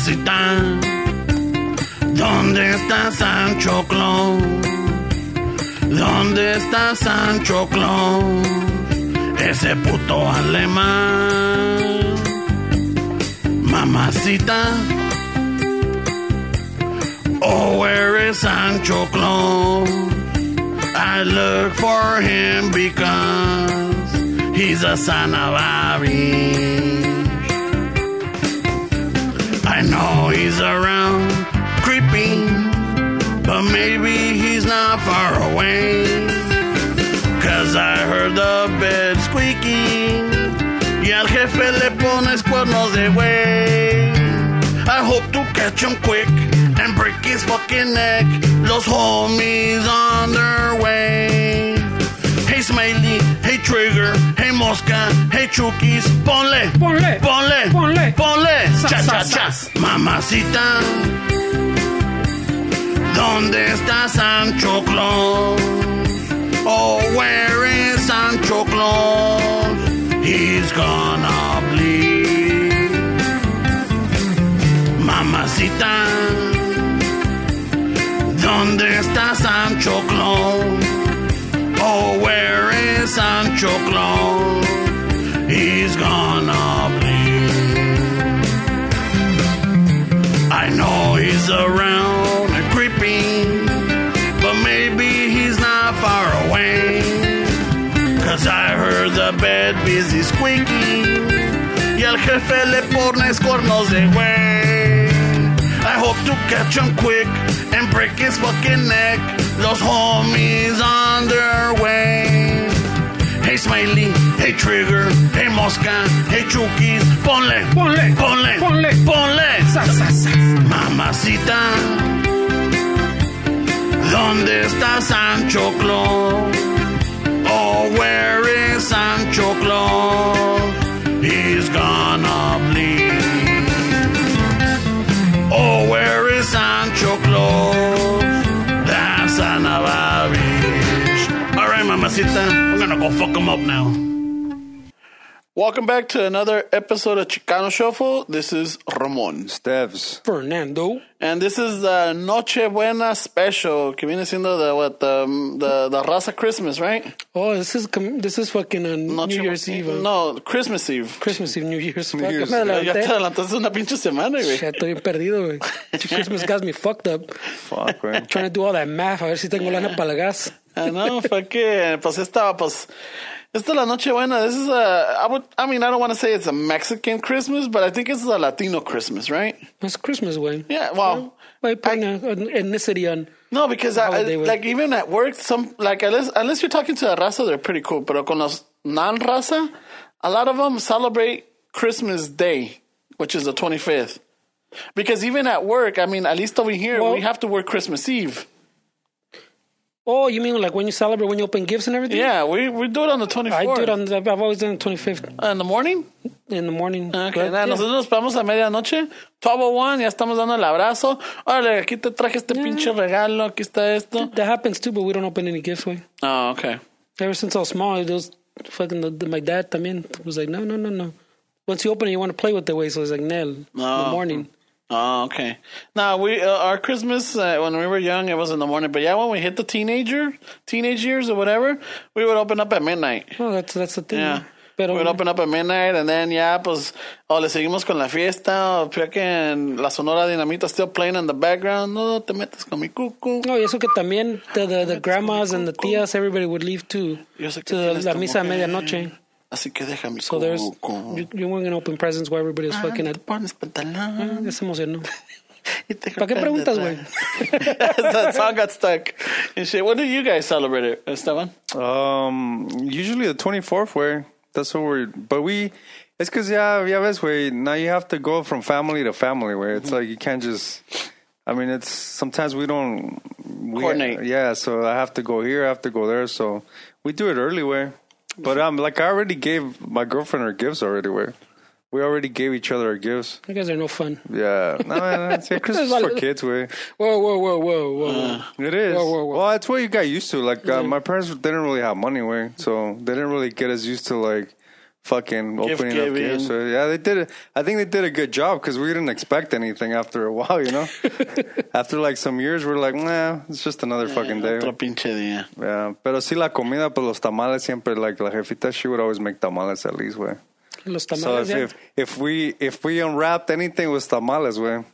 Mamacita, ¿dónde está Sancho Claus? ¿Dónde está Sancho Claus? Ese puto alemán. Mamacita, oh, where is Sancho Claus? I look for him because he's a son of. I know he's around, creeping, but maybe he's not far away. Cause I heard the bed squeaking, y al jefe le pones cuernos de güey. I hope to catch him quick and break his fucking neck. Los homies on their way. Hey Smiley, hey Trigger, hey Mosca, hey Chukis, ponle, Ponle, ponle, ponle. ponle, cha cha cha. Mamacita, ¿dónde está Sancho Claus? Oh, where is Sancho Claus? He's gonna bleed. Mamacita, ¿dónde está Sancho Claus? Where is Sancho Claus? He's gonna bleed. I know he's around and creeping, but maybe he's not far away. Cause I heard the bed busy squeaking, y el jefe le pones cornos de güey. I hope to catch him quick and break his fucking neck. Los homies on their way. Hey Smiley, hey Trigger, hey Mosca, hey Chukis, ponle, Ponle, ponle, ponle. ponle. Sa, sa, sa. Mamacita, ¿dónde está Sancho Claus? Oh, where is Sancho Claus? He's gonna mamacita, we're gonna go fuck him up now. Welcome back to another episode of Chicano Shuffle. This is Ramon. Steves. Fernando. And this is the Noche Buena special, que viene siendo the what the the, the Raza Christmas, right? Oh, this is this is fucking on Noche- New Year's Eve. No, Christmas Eve. Christmas Eve, New Year's. Fuck, Year's. me Ya te adelanté. adelantaste una pinche semana, güey. Ya estoy bien perdido, güey. Christmas got me fucked up. Fuck, man. Trying to do all that math, a ver si tengo lana para el gas. Ah, no, fue que, pues esta, pues, esta es la Nochebuena. This is a, I would, I mean, I don't want to say it's a Mexican Christmas, but I think it's a Latino Christmas, right? It's Christmas, way. Yeah, well, Why putting a- an ethnicity on? No, because I, I, like even at work, some like unless unless you're talking to a raza, they're pretty cool. But con los non raza, a lot of them celebrate Christmas Day, which is the 25th. Because even at work, I mean, at least over here, Well- we have to work Christmas Eve. Oh, you mean like when you celebrate, when you open gifts and everything? Yeah, we we do it on the 24th. I do it on. The, I've always done it 25th in the morning. in the morning. Okay, But, nah, yeah. nosotros nos paramos a medianoche, 1201, ya estamos dando el abrazo. Órale, aquí te traje este pinche regalo, aquí está esto. That happens too, but we don't open any gifts, way. Oh, okay. Ever since I was small, was fucking the, the, my dad también was like, no, no, no, no. Once you open it, you want to play with the way, so it's like, Nel, in the Oh. morning. Oh, okay. Now we uh, our Christmas uh, when we were young, it was in the morning. But yeah, when we hit the teenager teenage years or whatever, we would open up at midnight. Oh, that's that's the thing. Yeah. Pero, we would open up at midnight, and then yeah, pues o le seguimos con la fiesta, o freaking la Sonora Dinamita still playing in the background. No te metas con mi cucu. Oh, y eso que también the, the, the grandmas and the tías, everybody would leave too to la misa a medianoche. Así que deja mi So there's cucu. you, you weren't gonna open presence where everybody was Ah, fucking te at. pones pantalón. Ya se emocionó. y te ¿Para qué golpean preguntas, detrás. güey? that song got stuck and shit. When do you guys celebrate it, Esteban? Um, usually the 24th, way. That's what we're, but we, it's because, yeah, yeah, ves, way. Now you have to go from family to family, where it's like you can't just, I mean, it's sometimes we don't we, Coordinate. Yeah, so I have to go here, I have to go there. So we do it early, way. But um, like I already gave my girlfriend her gifts already, way. We already gave each other our gifts. You guys are no fun. Yeah, no, man, it's Christmas is for kids, way. Whoa, whoa, whoa, whoa, whoa. It is. Whoa, whoa, whoa. Well, it's what you got used to. Like uh, my parents didn't really have money, way, so they didn't really get us used to like fucking Gift opening up giving. gifts. So, yeah, they did it. I think they did a good job because we didn't expect anything after a while, you know? after like some years, we're like, nah, it's just another fucking day. Otro pinche día. Yeah, pero sí la comida, pues los tamales siempre, like la jefita, she would always make tamales at least, way. Los So tamales, if, if if we if we unwrapped anything it was tamales, way.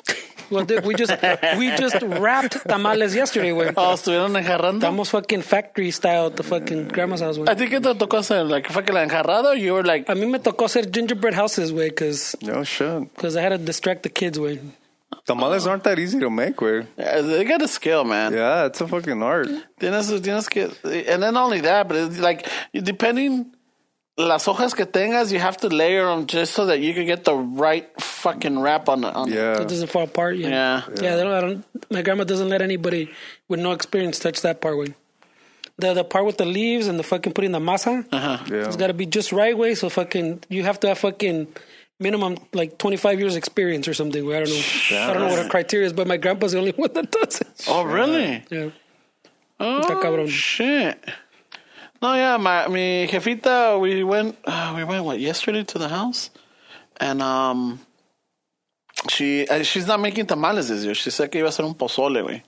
Well, dude, we just we just wrapped tamales yesterday, güey. Oh, estuvieron enjarrando. Estamos fucking factory style at the fucking grandma's house, I güey. think it te tocó hacer, like, fue que la enjarrada, or you were like, A mí me tocó hacer gingerbread houses, güey, because No shit. Because I had to distract the kids, güey. Tamales oh. aren't that easy to make, way. Yeah, they got a skill, man. Yeah, it's a fucking art. Tienes, tienes que, and then not only that, but it's like depending las hojas que tengas, you have to layer them just so that you can get the right fucking wrap on. on Yeah. It doesn't fall apart. Yeah. Yeah. Yeah. they don't, I don't, my grandma doesn't let anybody with no experience touch that part, way. The the part with the leaves and the fucking putting the masa, Uh-huh. Yeah. it's got to be just right way. So fucking, you have to have fucking minimum like 25 years experience or something. I don't know. I don't know what her criteria is, but my grandpa's the only one that does it. Oh, really? Yeah. Oh, shit. No, yeah, my mi jefita, we went, uh, we went what yesterday to the house, and um, she uh, she's not making tamales this year. She said que iba a hacer un pozole, güey,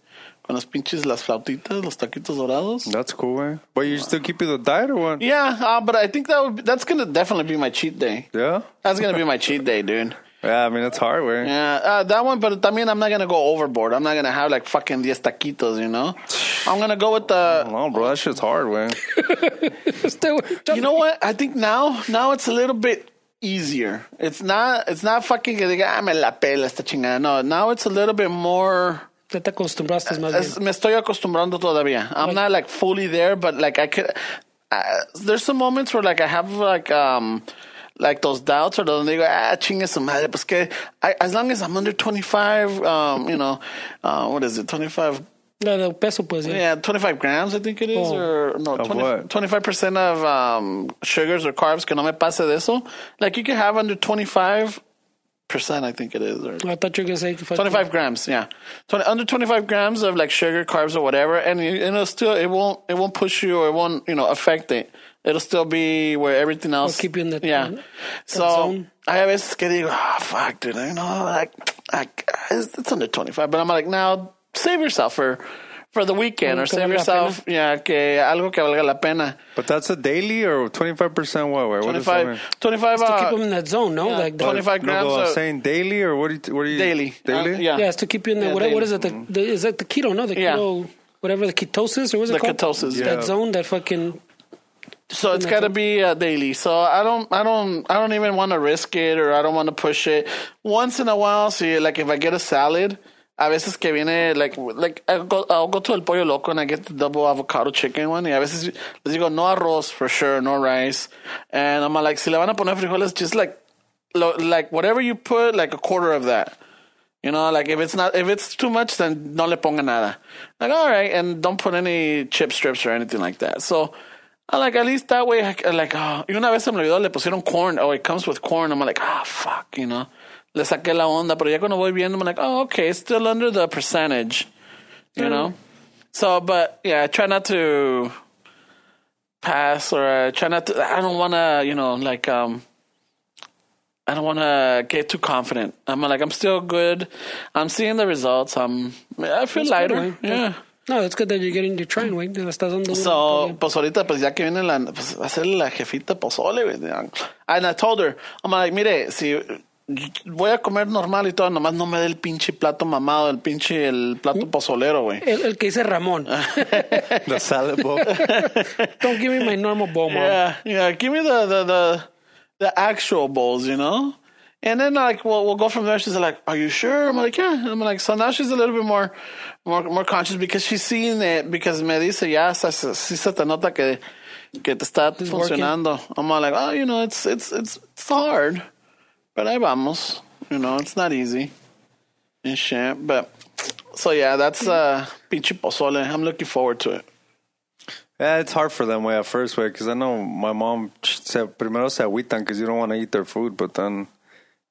con las pinches las flautitas, los taquitos dorados. That's cool, way. But you still keep it the diet or what? Yeah, uh, but I think that would be, that's gonna definitely be my cheat day. Yeah. That's gonna be my cheat day, dude. Yeah, I mean it's hard, way. Yeah, uh, that one. But I mean, I'm not gonna go overboard. I'm not gonna have like fucking diez taquitos, you know. I'm gonna go with the. No, bro, that shit's hard, way. Still, You know what? I think now, now it's a little bit easier. It's not. It's not fucking que diga, ah, me la pela esta chingada. No, now it's a little bit more. Ya te acostumbraste más Es, bien. me estoy acostumbrando todavía. I'm not like fully there, but like I could. Uh, there's some moments where like I have like um like those doubts or donde digo ah chingue su madre pues que I, as long as I'm under 25 um you know uh what is it 25 La de peso, pues, yeah. yeah 25 grams I think it is Oh. or no Of 20, 25% of um sugars or carbs que no me pase de eso like you can have under 25 percent I think it is or I thought you were going to say fucking- 25 grams, yeah. 20, under 25 grams of like sugar, carbs, or whatever, and you, it'll still it won't it won't push you or it won't you know affect it. It'll still be where everything else. keep you in that- yeah. that So zone. I have veces que digo, ah, fuck, dude, you know, like, like it's, it's under 25, but I'm like, now save yourself for for the weekend or save yourself, yeah, que algo que valga la pena. But that's a daily or 25% what, way? What does 25, mean? 25 to keep uh, them in that zone, no? yeah, like 25 No, grams. but I'm saying daily or what? Do you, what are you Daily. Daily? Uh, yeah. yeah, it's to keep you in the Yeah, what, what daily. is it? The, the, is that the keto? No, the Yeah. keto, whatever the ketosis or what's The it called? ketosis, yeah. That zone, that fucking. So it's got to be uh, daily. So I don't, I don't, I don't even want to risk it or I don't want to push it. Once in a while, see, like if I get a salad, a veces que viene, like, like I'll go, I'll go to El Pollo Loco and I get the double avocado chicken one. Y a veces les digo, no arroz for sure, no rice. And I'm like, si le van a poner frijoles, just like, lo, like whatever you put, like a quarter of that. You know, like if it's not, if it's too much, then no le ponga nada. Like, all right, and don't put any chip strips or anything like that. So, I like at least that way, I- like, oh, y una vez se me olvidó, le pusieron corn, oh, it comes with corn. I'm like, ah, fuck, you know. Le saqué la onda, pero ya cuando voy viendo, I'm like, oh, okay, it's still under the percentage, you know. So, but yeah, I try not to pass or I try not to, I don't want to, you know, like, um, I don't want to get too confident. I'm like, I'm still good. I'm seeing the results. I'm, I feel That's good, lighter. güey. yeah. No, it's good that you're getting, you're trying, güey. Le estás dando. So, pues ahorita, pues ya que viene la, pues hacerle la jefita pozole, güey. And I told her, I'm like, mire, si voy a comer normal y todo, nomás no me dé el pinche plato mamado, el pinche, el plato mm. pozolero, güey. el, el que dice Ramón. The salad bowl. Don't give me my normal bowl, mom. Yeah, yeah. Give me the the the, the actual bowls, you know. And then like we'll we'll go from there. She's like, "Are you sure?" I'm like, "Yeah." I'm like, so now she's a little bit more more more conscious because she's seeing it because me dice ya se- se- sí se te nota que que te está It's funcionando. I'm like, "Oh, you know, it's it's it's it's hard, but ahí vamos. You know, it's not easy and shit. But so yeah, that's uh pinche pozole. I'm looking forward to it. Yeah, it's hard for them way at first way because I know my mom said primero se agüitan because you don't want to eat their food, but then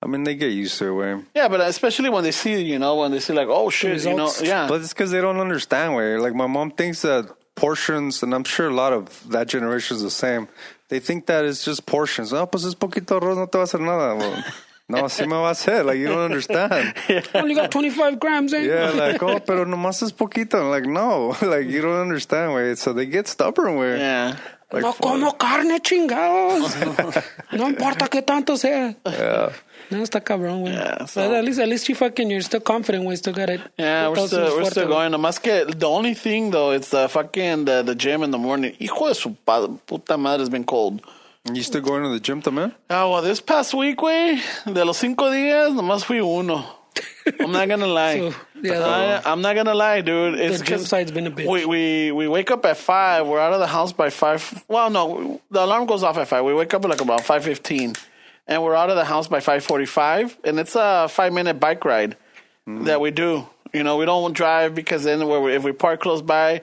I mean they get used to it way. Yeah, but especially when they see, you know, when they see like, oh shit, you know, yeah, But it's because they don't understand way. Like my mom thinks that portions, and I'm sure a lot of that generation is the same. They think that it's just portions. No, pues es poquito arroz, no te va a hacer nada. Well, no, así me va a hacer. Like, you don't understand. Only got 25 grams, eh? Yeah, like, oh, pero nomás es poquito. I'm like, no, like, you don't understand, way. So they get stubborn, way. Yeah. Like, no como carne, chingados. no importa que tanto sea. Yeah. No, está cabrón, güey. Yeah, so- But at least, at least you fucking, you're still confident, güey. Still got it. Yeah, we're Todo still, we're still güey. going. Nomás que the only thing though, it's the fucking the, the gym in the morning. Hijo de su pa- puta madre has been cold. You still going to the gym, también? Ah, well, this past week, güey, de los cinco días, nomás fui uno. I'm not gonna lie. So, yeah, I, I'm not gonna lie, dude. It's the gym 'cause side's been a bitch. We, we we wake up at five. We're out of the house by five. Well, no, the alarm goes off at five. We wake up at like about five fifteen, and we're out of the house by five forty five. And it's a five minute bike ride that we do. You know, we don't drive because then we're, if we park close by,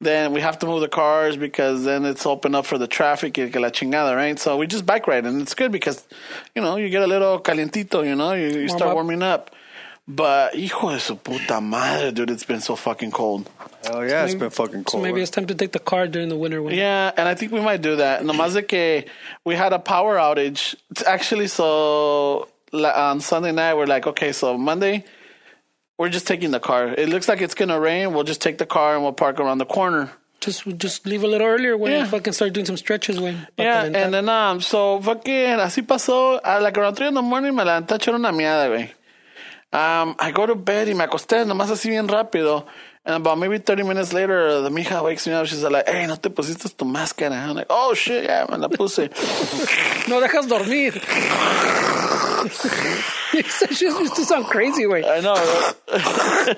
then we have to move the cars because then it's open up for the traffic que la chingada, right? So we just bike ride, and it's good because you know you get a little calientito. You know, you, you start up. warming up. But hijo de su puta madre, dude, it's been so fucking cold. Oh, yeah, it's been fucking cold. So cold. maybe it's time to take the car during the winter. When Yeah, and I think we might do that. Nomás de que we had a power outage. It's Actually, so on Sunday night, we're like, okay, so Monday, we're just taking the car. It looks like it's going to rain. We'll just take the car and we'll park around the corner. Just just leave a little earlier when Yeah. you fucking start doing some stretches, when Yeah, and then, um, so fucking, así pasó. Uh, like around 3 in the morning, me levanté a echar una miada, güey. Um, I go to bed y me acosté nomás así bien rápido. And about maybe 30 minutes later, the mija wakes me up. She's like, hey, no te pusiste tu máscara. I'm like, oh shit, yeah, me la puse. no dejas dormir. She used to sound crazy, way. I know. right?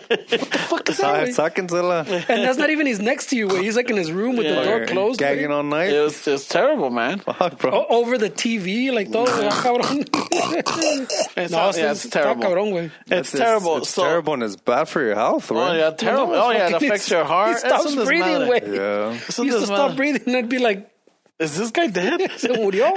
Fuck is that, Ah, güey? Sáquensela. And that's not even he's next to you, way. He's like in his room with the door closed. Gagging güey. all night. It was just terrible, man. Fuck, bro. O- over the TV, like todo, ah, cabrón. It's, no, yeah, it's terrible. Está cabrón, güey. It's terrible. It's so, terrible and it's bad for your health, right? Oh, right? yeah, terrible. Oh, yeah, it fucking- affects your heart. He stops breathing, madre. güey. Yeah. He no used to stop breathing and I'd be like, Is this guy dead? se murió.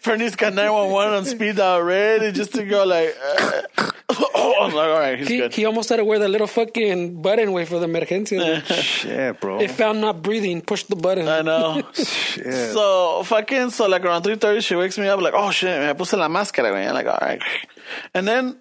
Fernie's got 911 on speed dial already just to go like, uh, oh, I'm like, all right, he's He, good. he almost had to wear the little fucking button way for the emergencia. Shit, bro. If found not breathing, push the button. I know. Shit. So fucking so like around three thirty, she wakes me up like, oh shit, me puse la máscara, güey. I'm like, all right. And then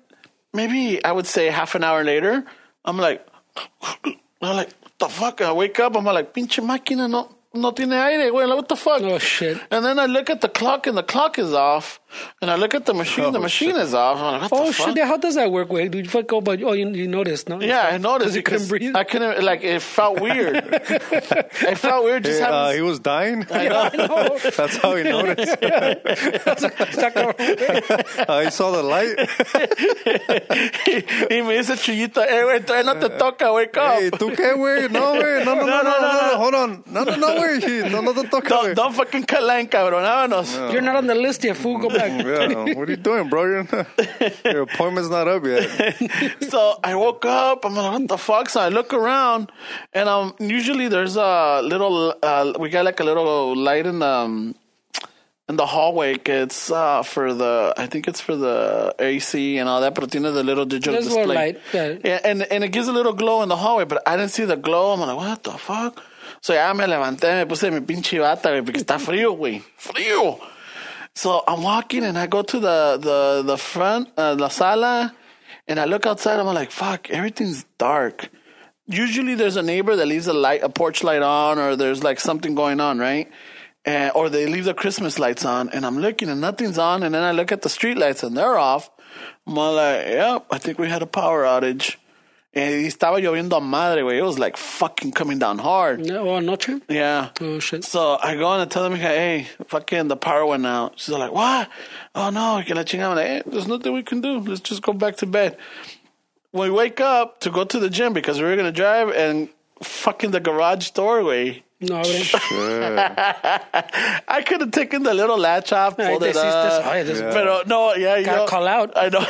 maybe I would say half an hour later, I'm like, I'm like, what the fuck? I wake up, I'm like, pinche máquina no no tiene aire, güey. Like, what the fuck? Oh, shit. And then I look at the clock, and the clock is off. And I look at the machine, the Oh, machine shit. is off. I'm like, what Oh the shit! Yeah, how does that work? Wait, did you fuck? Oh, oh, you, you noticed, no? Yeah, I noticed you couldn't breathe. I couldn't like it felt weir. it felt weird just Hey, uh, he was dying. I know. That's how he noticed. Está cabrón, güey. Uh, he saw the light. y me dice Chuyito, eh, güey, todavía no te toca, wake up. Hey, ¿tú qué, güey? No, güey. No, no, no, no, no, no. Hold on. No, no, no, güey. No, no te toca, Don't, güey. don't fucking cut line, cabrón. Vámonos. You're not on the list yet, fool. Go back. Yeah, what are you doing, bro? You're not, your appointment's not up yet. So I woke up. I'm like, what the fuck? So I look around, and um, usually there's a little. Uh, we got like a little light in um, in the hallway. It's uh, for the. I think it's for the AC and all that. But tiene the little digital There's display. light, yeah. Yeah, and and it gives a little glow in the hallway, but I didn't see the glow. I'm like, what the fuck? So ya me levanté, me puse mi pinche bata, güey, porque está frío, güey. Frío. So I'm walking and I go to the the the front, uh, la sala, and I look outside. I'm like, fuck, everything's dark. Usually there's a neighbor that leaves a light, a porch light on, or there's like something going on, right? And, or they leave the Christmas lights on, and I'm looking and nothing's on, and then I look at the street lights and they're off. I'm like, yep, I think we had a power outage. Eh, and estaba lloviendo a madre, güey. It was like fucking coming down hard. No, oh, noche? Yeah. Oh, shit. So I go and tell them, hey, fucking the power went out. She's like, what? Oh no, que la chingada. I'm like, hey, eh, there's nothing we can do. Let's just go back to bed. We wake up to go to the gym because we were going to drive and fucking the garage doorway. No, abre. I could have taken the little latch off, pulled te it up. eso. Ay, des- Pero no, yeah, you Gotta know, call out. I know.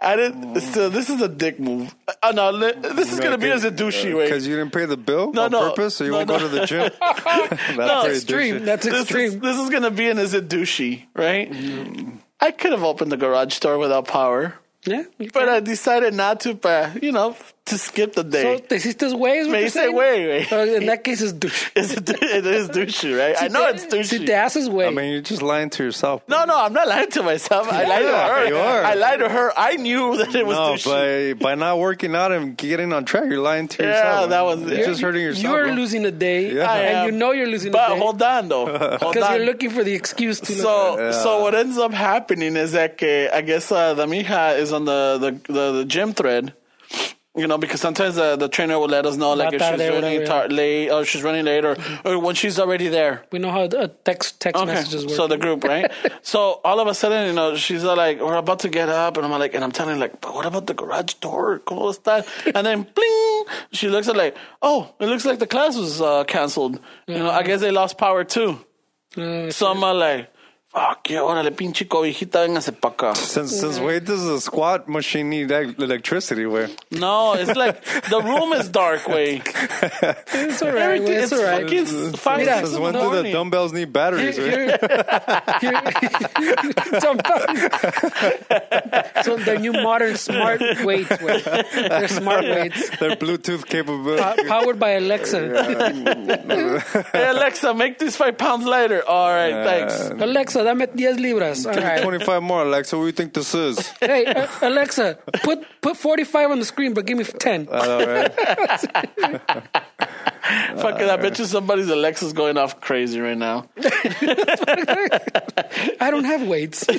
I didn't. So this is a dick move. Oh no, this is gonna be as a douchey uh, way. Because you didn't pay the bill No, on no. purpose, so you No, won't no. go to the gym. That's No, Extreme. douchey. That's this extreme. Is, this is gonna be an is it douchey, right? Mm. I could have opened the garage door without power, yeah. but I decided not to. But you know, to skip the So, day. te hiciste güey, es Me you're hice saying? güey, güey. In that case, it's douche. It's, it is douchey, right? I know it's Si douchey. te haces güey. I mean, you're just lying to yourself. no, no, I'm not lying to myself. I lied to her. you are. I lied to her. I knew that it was No, douchey. by by not working out and getting on track, you're lying to Yeah, yourself. that was- You're You're- just hurting yourself. You're bro. losing a day, Yeah. And you know you're losing But a day hold on, though. Because you're looking for the excuse to. So, Yeah. so what ends up happening is that que, I guess uh, the mija is on the, the, the, the gym thread. You know, because sometimes the, the trainer will let us know, like if she's running tar- late or she's running late or, or when she's already there. we know how uh, text text messages work. So the group, right? so all of a sudden, you know, she's like, "We're about to get up," and I'm like, and I'm telling her like, "But what about the garage door? ¿Cómo está?" And then, bling, she looks at like, "Oh, it looks like the class was uh, canceled. You know, I guess they lost power too." So I'm like, "Fuck yeah, órale, pinche cobijita, véngase pa acá." Since since wait, does a squat machine need electricity? Where No, it's like the room is dark, way. it's all right. Everything it's It's all right. fucking five Mira, since in when the do the dumbbells need batteries? Here- Right? here- Some- so the new modern smart weights, güey. They're smart weights, They're Bluetooth capable. Po- powered by Alexa. Hey Alexa, make this five pounds lighter. All right, thanks. Alexa, dame 10 libras. All right. 25 more, Alexa. What do you think this is? Hey, uh, Alexa, put put 45 on the screen, but give me 10. All right. Fucking, I bet you somebody's Alexa's going off crazy right now. I don't have weights.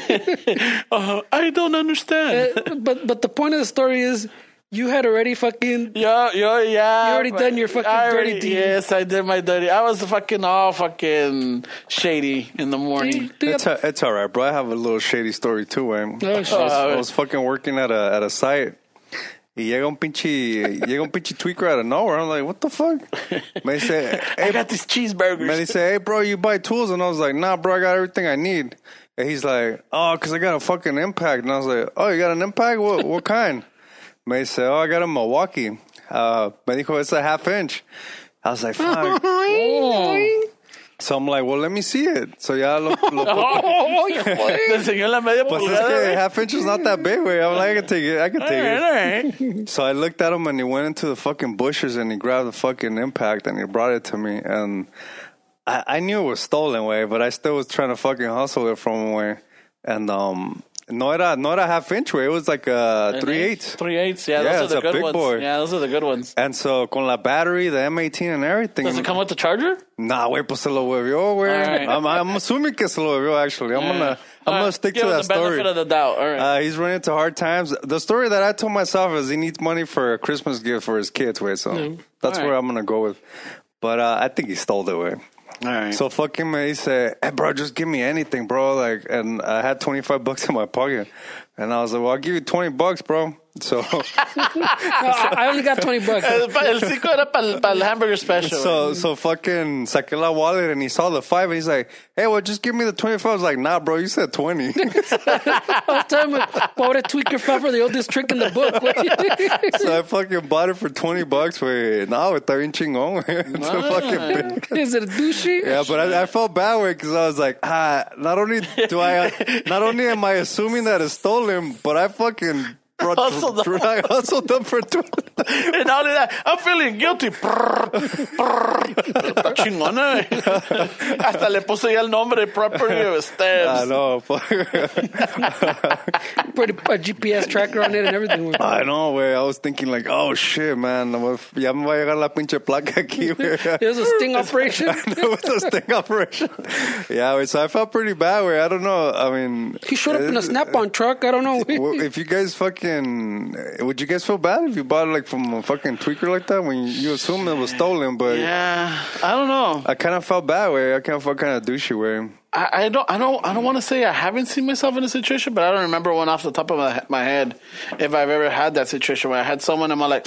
Uh, I don't understand. Uh, but but the point of the story is you had already fucking Yo, yo, yeah. You already done your fucking I dirty deed. Yes, I did my dirty. I was fucking all fucking shady in the morning. It's, a, it's all right, bro. I have a little shady story too, man. Oh. I, was, I was oh. fucking working at a at a site. Y llega un pinche, llega un pinche tweaker out of nowhere. I'm like, what the fuck? Me dice, I hey, got these cheeseburgers. man, he said, hey, bro, you buy tools? And I was like, nah, bro, I got everything I need. And he's like, oh, because I got a fucking impact. And I was like, oh, you got an impact? What, what kind? Me dice, oh, I got a Milwaukee. Uh, me dijo, it's a half inch. I was like, fuck. So I'm like, well, let me see it. So ya lo, lo Te enseñó la media Pues es pulgada. que half inch is not that big, way. I'm like, I can take it. I can take it. all right. So I looked at him and he went into the fucking bushes and he grabbed the fucking impact and he brought it to me. And I, I knew it was stolen, way, but I still was trying to fucking hustle it from him. And um, no era, no era half inch, way. It was like a three eighths. Three eighths. Yeah, Yeah, those it's are a good big ones. boy. Yeah, those are the good ones. And so con la battery, the M18 and everything. Does it come with the charger? Nah, güey, pues se lo huevió, güey. I'm, I'm assuming que se lo huevió, actually. I'm gonna, I'm gonna stick give to him that the story. benefit of the doubt. All right. Uh, he's running into hard times. The story that I told myself is he needs money for a Christmas gift for his kids, way. So that's where I'm gonna go with. But uh, I think he stole it, way. All right. So fucking me, he said, "Hey, bro, just give me anything, bro." Like, and I had 25 bucks in my pocket, and I was like, "Well, I'll give you 20 bucks, bro." So, No, I I only got 20 bucks. el, pa- el cinco era para el hamburger special. so, so fucking saqué la wallet, and he saw the five, and he's like, "Hey, well, just give me the 25." I was like, "Nah, bro, you said 20." I was telling him, pobre tweaker fell for the oldest trick in the book. so I fucking bought it for 20 bucks, güey. No, está bien chingón. It's a fucking big. Is it a douchey? Yeah, but I, I felt bad with because I was like, ah, not only do I, not only am I assuming that it's stolen, but I fucking brought, Hustled them. I hustled them for two. and not only that, I'm feeling guilty. Está chingona. eh. Hasta le puse ya el nombre property of I know. Put a GPS tracker on it and everything. I know, güey. I was thinking like, oh shit, man, ya me va a llegar la pinche placa aquí, güey. It was a sting operation. it was a sting operation. Yeah, güey, so I felt pretty bad, güey. I don't know. I mean, He showed up in a snap-on truck. I don't know. if you guys fucking, Uh, would you guys feel bad if you bought it like from a fucking tweaker like that when you, you assume it was stolen? But Yeah, I don't know. I kind of felt bad way. I kind of felt kind of douchey way. I, I don't. I don't. I don't want to say I haven't seen myself in a situation, but I don't remember one off the top of my, my head if I've ever had that situation where I had someone and I'm like,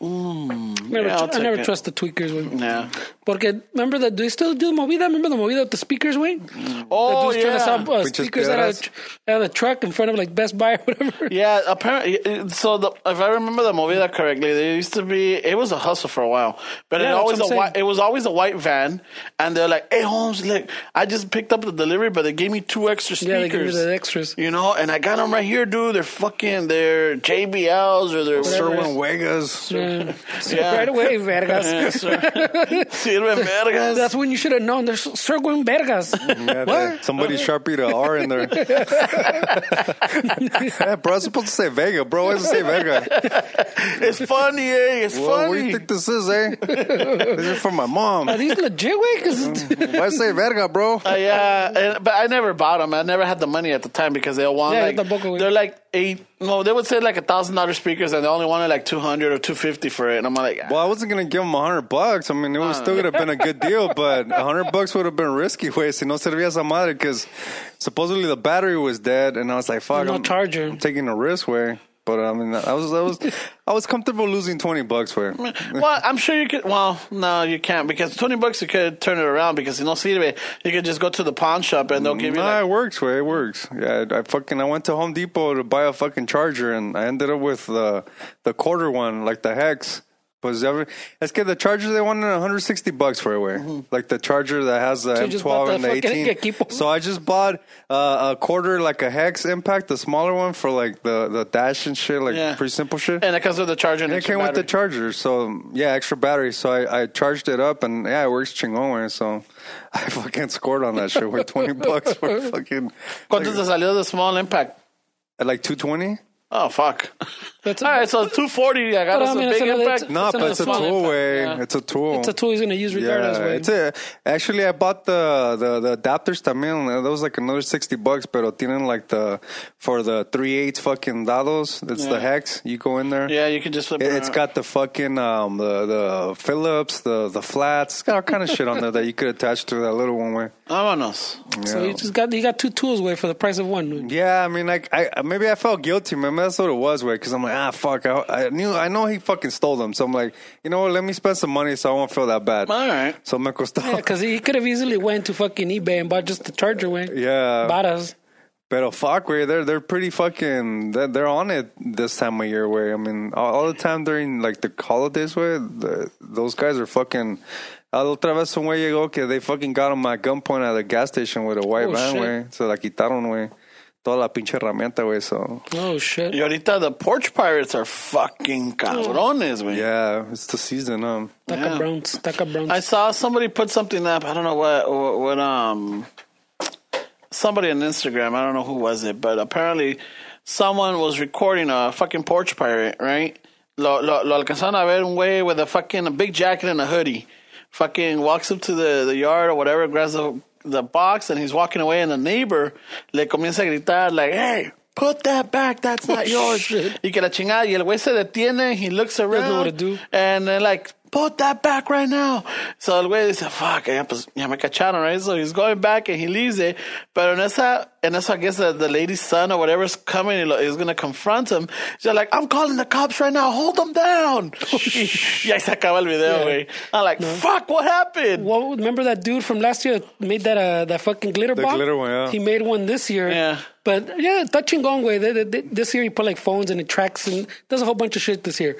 Never yeah, I'll tr- I never it. trust the tweakers, güey. Yeah. Porque, remember that, do they still do the movida? Remember the movida with the speakers, güey? Oh, the dude's trying to yeah. sell uh, speakers out of, piedras. out of the truck in front of like Best Buy or whatever. Yeah, apparently. So the, if I remember the movie that correctly, there used to be it was a hustle for a while, but Yeah, it always what a I'm white. It was always a white van, and they're like, "Hey Holmes, look, I just picked up the delivery, but they gave me two extra speakers." Yeah, they give you the extras. You know, and I got them right here, dude. They're fucking, they're JBLs or they're Sherwin Vegas. Yeah. Yeah. Right away, vergas. Yeah, sir. Vergas. That's when you should have known. There's Sirgun Vergas. Yeah, that- somebody sharpied a R in there. yeah, bro, I was supposed to say Vega, bro. Why does it say Vega? It's funny, eh? It's Well, what do you think this is, eh? this is from my mom. Are these legit, way? Because Why say Verga, bro? Uh, yeah, and, but I never bought them. I never had the money at the time because they want Yeah, like tampoco, they're like eight. No, they would say like a thousand dollar speakers, and they only wanted like two hundred or two fifty for it. And I'm like, Well, I wasn't gonna give them a hundred bucks. I mean, it was still gonna have been a good deal, but a hundred bucks would have been risky. Way, si no servía esa madre, because supposedly the battery was dead, and I was like, "Fuck, No I'm, charger. I'm taking a risk." Way, but I mean, I was, I was, I was comfortable losing twenty bucks. Way, well, I'm sure you could. Well, no, you can't because twenty bucks you could turn it around because you know, see, you could just go to the pawn shop and they'll give you. Nah, Like, it works. Way, it works. Yeah, I, I fucking, I went to Home Depot to buy a fucking charger, and I ended up with the the quarter one, like the hex. Was ever? Let's get the charger. They wanted 160 bucks for it, way. Like the charger that has the So you just bought M12 and the the 18. equipo. So I just bought uh, a quarter, like a hex impact, the smaller one for like the the dash and shit, like Yeah. pretty simple shit. and it comes with the charger. And And it came with the charger, so yeah, extra battery. So I, I charged it up, and yeah, it works chingón. way. So I fucking scored on that shit with 20 bucks for fucking ¿Cuánto te salió the small impact? at like 220. Oh fuck! That's All right, so two forty. I got us I mean, a big another- impact. it's- No, but another it's a small tool impact, way. yeah. It's a tool. it's a tool he's going to use regardless, yeah, way. it's a, actually I bought the, the the adapters también. That was like another sixty bucks, pero tienen like the for the three eight fucking dados. It's the hex. You go in there. Yeah, you can just flip It, it it's got the fucking um the the Phillips, the the flats. It's got all kind of shit on there that you could attach to that little one way. Vámonos. So you just got you got two tools way for the price of one. dude. Yeah, I mean, like, I maybe I felt guilty, man. That's what it was, way, because I'm like, ah, fuck. I, I knew, I know he fucking stole them, so I'm like, you know what? Let me spend some money so I won't feel that bad. All right. So me costó. Yeah, because he could have easily went to fucking eBay and bought just the charger way. Yeah. Baras. Pero fuck, way, they're they're pretty fucking. They're, they're on it this time of year, way. I mean, all, all the time during like the holidays, way. The, those guys are fucking. La otra vez un güey llegó que they fucking got him at gunpoint at the gas station with a white Oh, van, shit. way. Se la quitaron, way. Toda la pinche herramienta, way. So Oh shit. Y ahorita the porch pirates are fucking cabrones, güey. yeah, it's the season, huh? Taka Yeah. Browns. Taka Browns. I saw somebody put something up. I don't know what, what, what um, somebody on Instagram. I don't know who was it, but apparently someone was recording a fucking porch pirate, right? Lo, lo, lo alcanzaron a ver un güey with a fucking a big jacket and a hoodie. Fucking walks up to the, the yard or whatever, grabs the, the box, and he's walking away, and the neighbor le comienza a gritar, like, hey, put that back, that's not oh, yours. shit. Y que la chingada, y el güey se detiene, he looks around, know what to do. and they're like, put that back right now. So el güey dice, fuck, ya, pues, ya me cacharon, right? So he's going back and he leaves it. Pero en esa, en eso I guess the, the lady's son or whatever is coming, he lo- is going to confront him. She's like, I'm calling the cops right now, hold them down. y ahí se acaba el video, Yeah. güey. I'm like, fuck, what happened? Well, remember that dude from last year that made that uh, that fucking glitter The bomb? glitter one, yeah. He made one this year. Yeah. But yeah, touching gong way. They, they, they- this year he put like phones and it tracks and does a whole bunch of shit this year.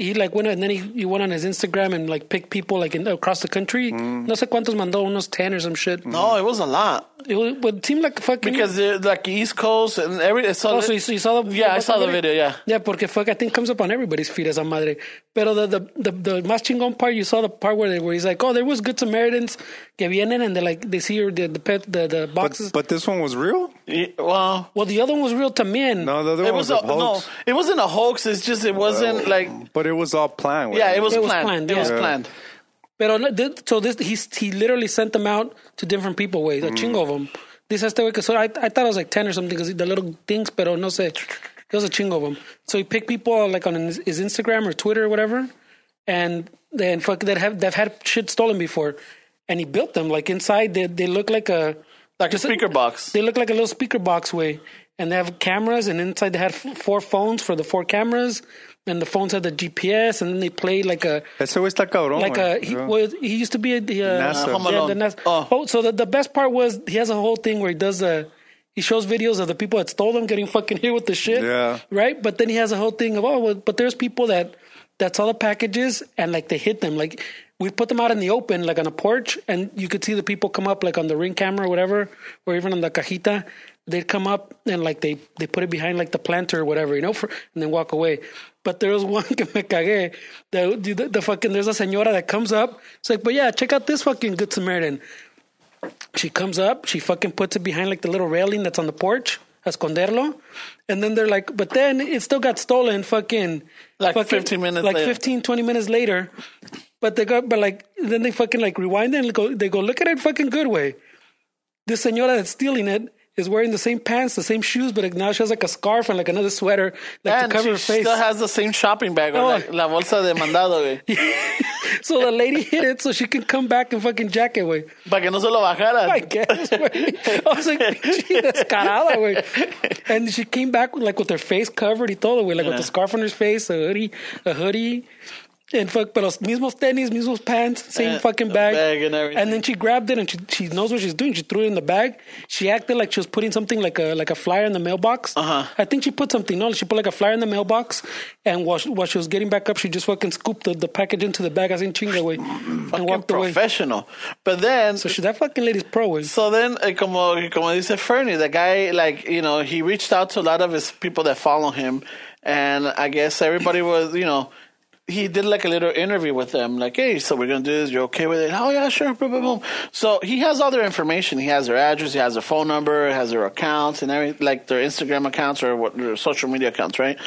He like went and then he, he went on his Instagram and like picked people like in, across the country. Mm. No sé cuántos mandó, unos ten or some shit. No, it was a lot. It, was, it seemed like fucking Because they're like East Coast and every, so Oh, so you, so you saw the Yeah, I saw the video, yeah. Yeah, porque fuck, I think comes up on everybody's feed esa madre. Pero the the the, the más chingón part, you saw the part where, they, where he's like, oh, there was good Samaritans que vienen and they like they see your the the pet the, the boxes. but this one was real? Yeah, well, well, the other one was real to también. No, the other it one was was, a, a no, hoax. it wasn't a hoax. It's just it wasn't like But it was all planned. yeah, it was, It was planned. planned, It was planned. Pero no, th- so this he he literally sent them out to different people. Way a mm. chingo of them. This has to wait. So I I thought it was like ten or something because the little things. Pero no sé. It was a chingo of them. So he picked people like on his, his Instagram or Twitter or whatever, and then fuck that have they've had shit stolen before, and he built them like inside. They they look like a Like a just speaker box. They look like a little speaker box way, and they have cameras, and inside they had f- four phones for the four cameras. And the phones had the GPS, and then they played like a Ese güey está cabrón. like güey. a he Yeah. was he used to be a, the uh, NASA. Home yeah, Alone. the NASA. Oh. Oh. so the, the best part was he has a whole thing where he does the he shows videos of the people that stole them getting fucking hit with the shit. Yeah. Right, but then he has a whole thing of oh, well, but there's people that that saw the packages and like they hit them like. We put them out in the open, like on a porch, and you could see the people come up, like on the ring camera or whatever, or even on the cajita. They'd come up and like they they put it behind like the planter or whatever, you know, for, and then walk away. But there was one que me cagué. The, the, the fucking there's a señora that comes up. It's like, but yeah, check out this fucking good Samaritan. She comes up, she fucking puts it behind like the little railing that's on the porch, esconderlo. And then they're like, but then it still got stolen fucking Like fucking- 15 minutes like later. 15, 20 minutes later. But they go, but like, then they fucking like rewind it and go, they go, look at it fucking good way. This señora that's stealing it is wearing the same pants, the same shoes, but now she has like a scarf and like another sweater like and to cover she her face. still has the same shopping bag, or Oh. like la bolsa de mandado, güey. so the lady hit it so she can come back and fucking jack it, way. Para que no se lo bajara. I guess, güey. I was like, pinche descarada, güey. And she came back with, like with her face covered y todo, güey, like with Yeah. the scarf on her face, a hoodie, a hoodie. And fuck, but los mismos tenis, mismos pants, same Uh, fucking bag. bag and everything. And then she grabbed it and she, she knows what she's doing. She threw it in the bag. She acted like she was putting something like a like a flyer in the mailbox. Uh-huh. I think she put something. No, she put like a flyer in the mailbox. And while she, while she was getting back up, she just fucking scooped the, the package into the bag as in chinga, way, and Fucking walked away. professional. But then, So she, that fucking lady's pro, way. So then, eh, como, como dice Fernie, the guy, like, you know, he reached out to a lot of his people that follow him. And I guess everybody was, you know, he did like a little interview with them, like, hey, so we're going to do this. You're okay with it? Oh, yeah, sure. Boom, boom, boom. So he has all their information. He has their address, he has their phone number, has their accounts, and every, like their Instagram accounts or what, their social media accounts, right?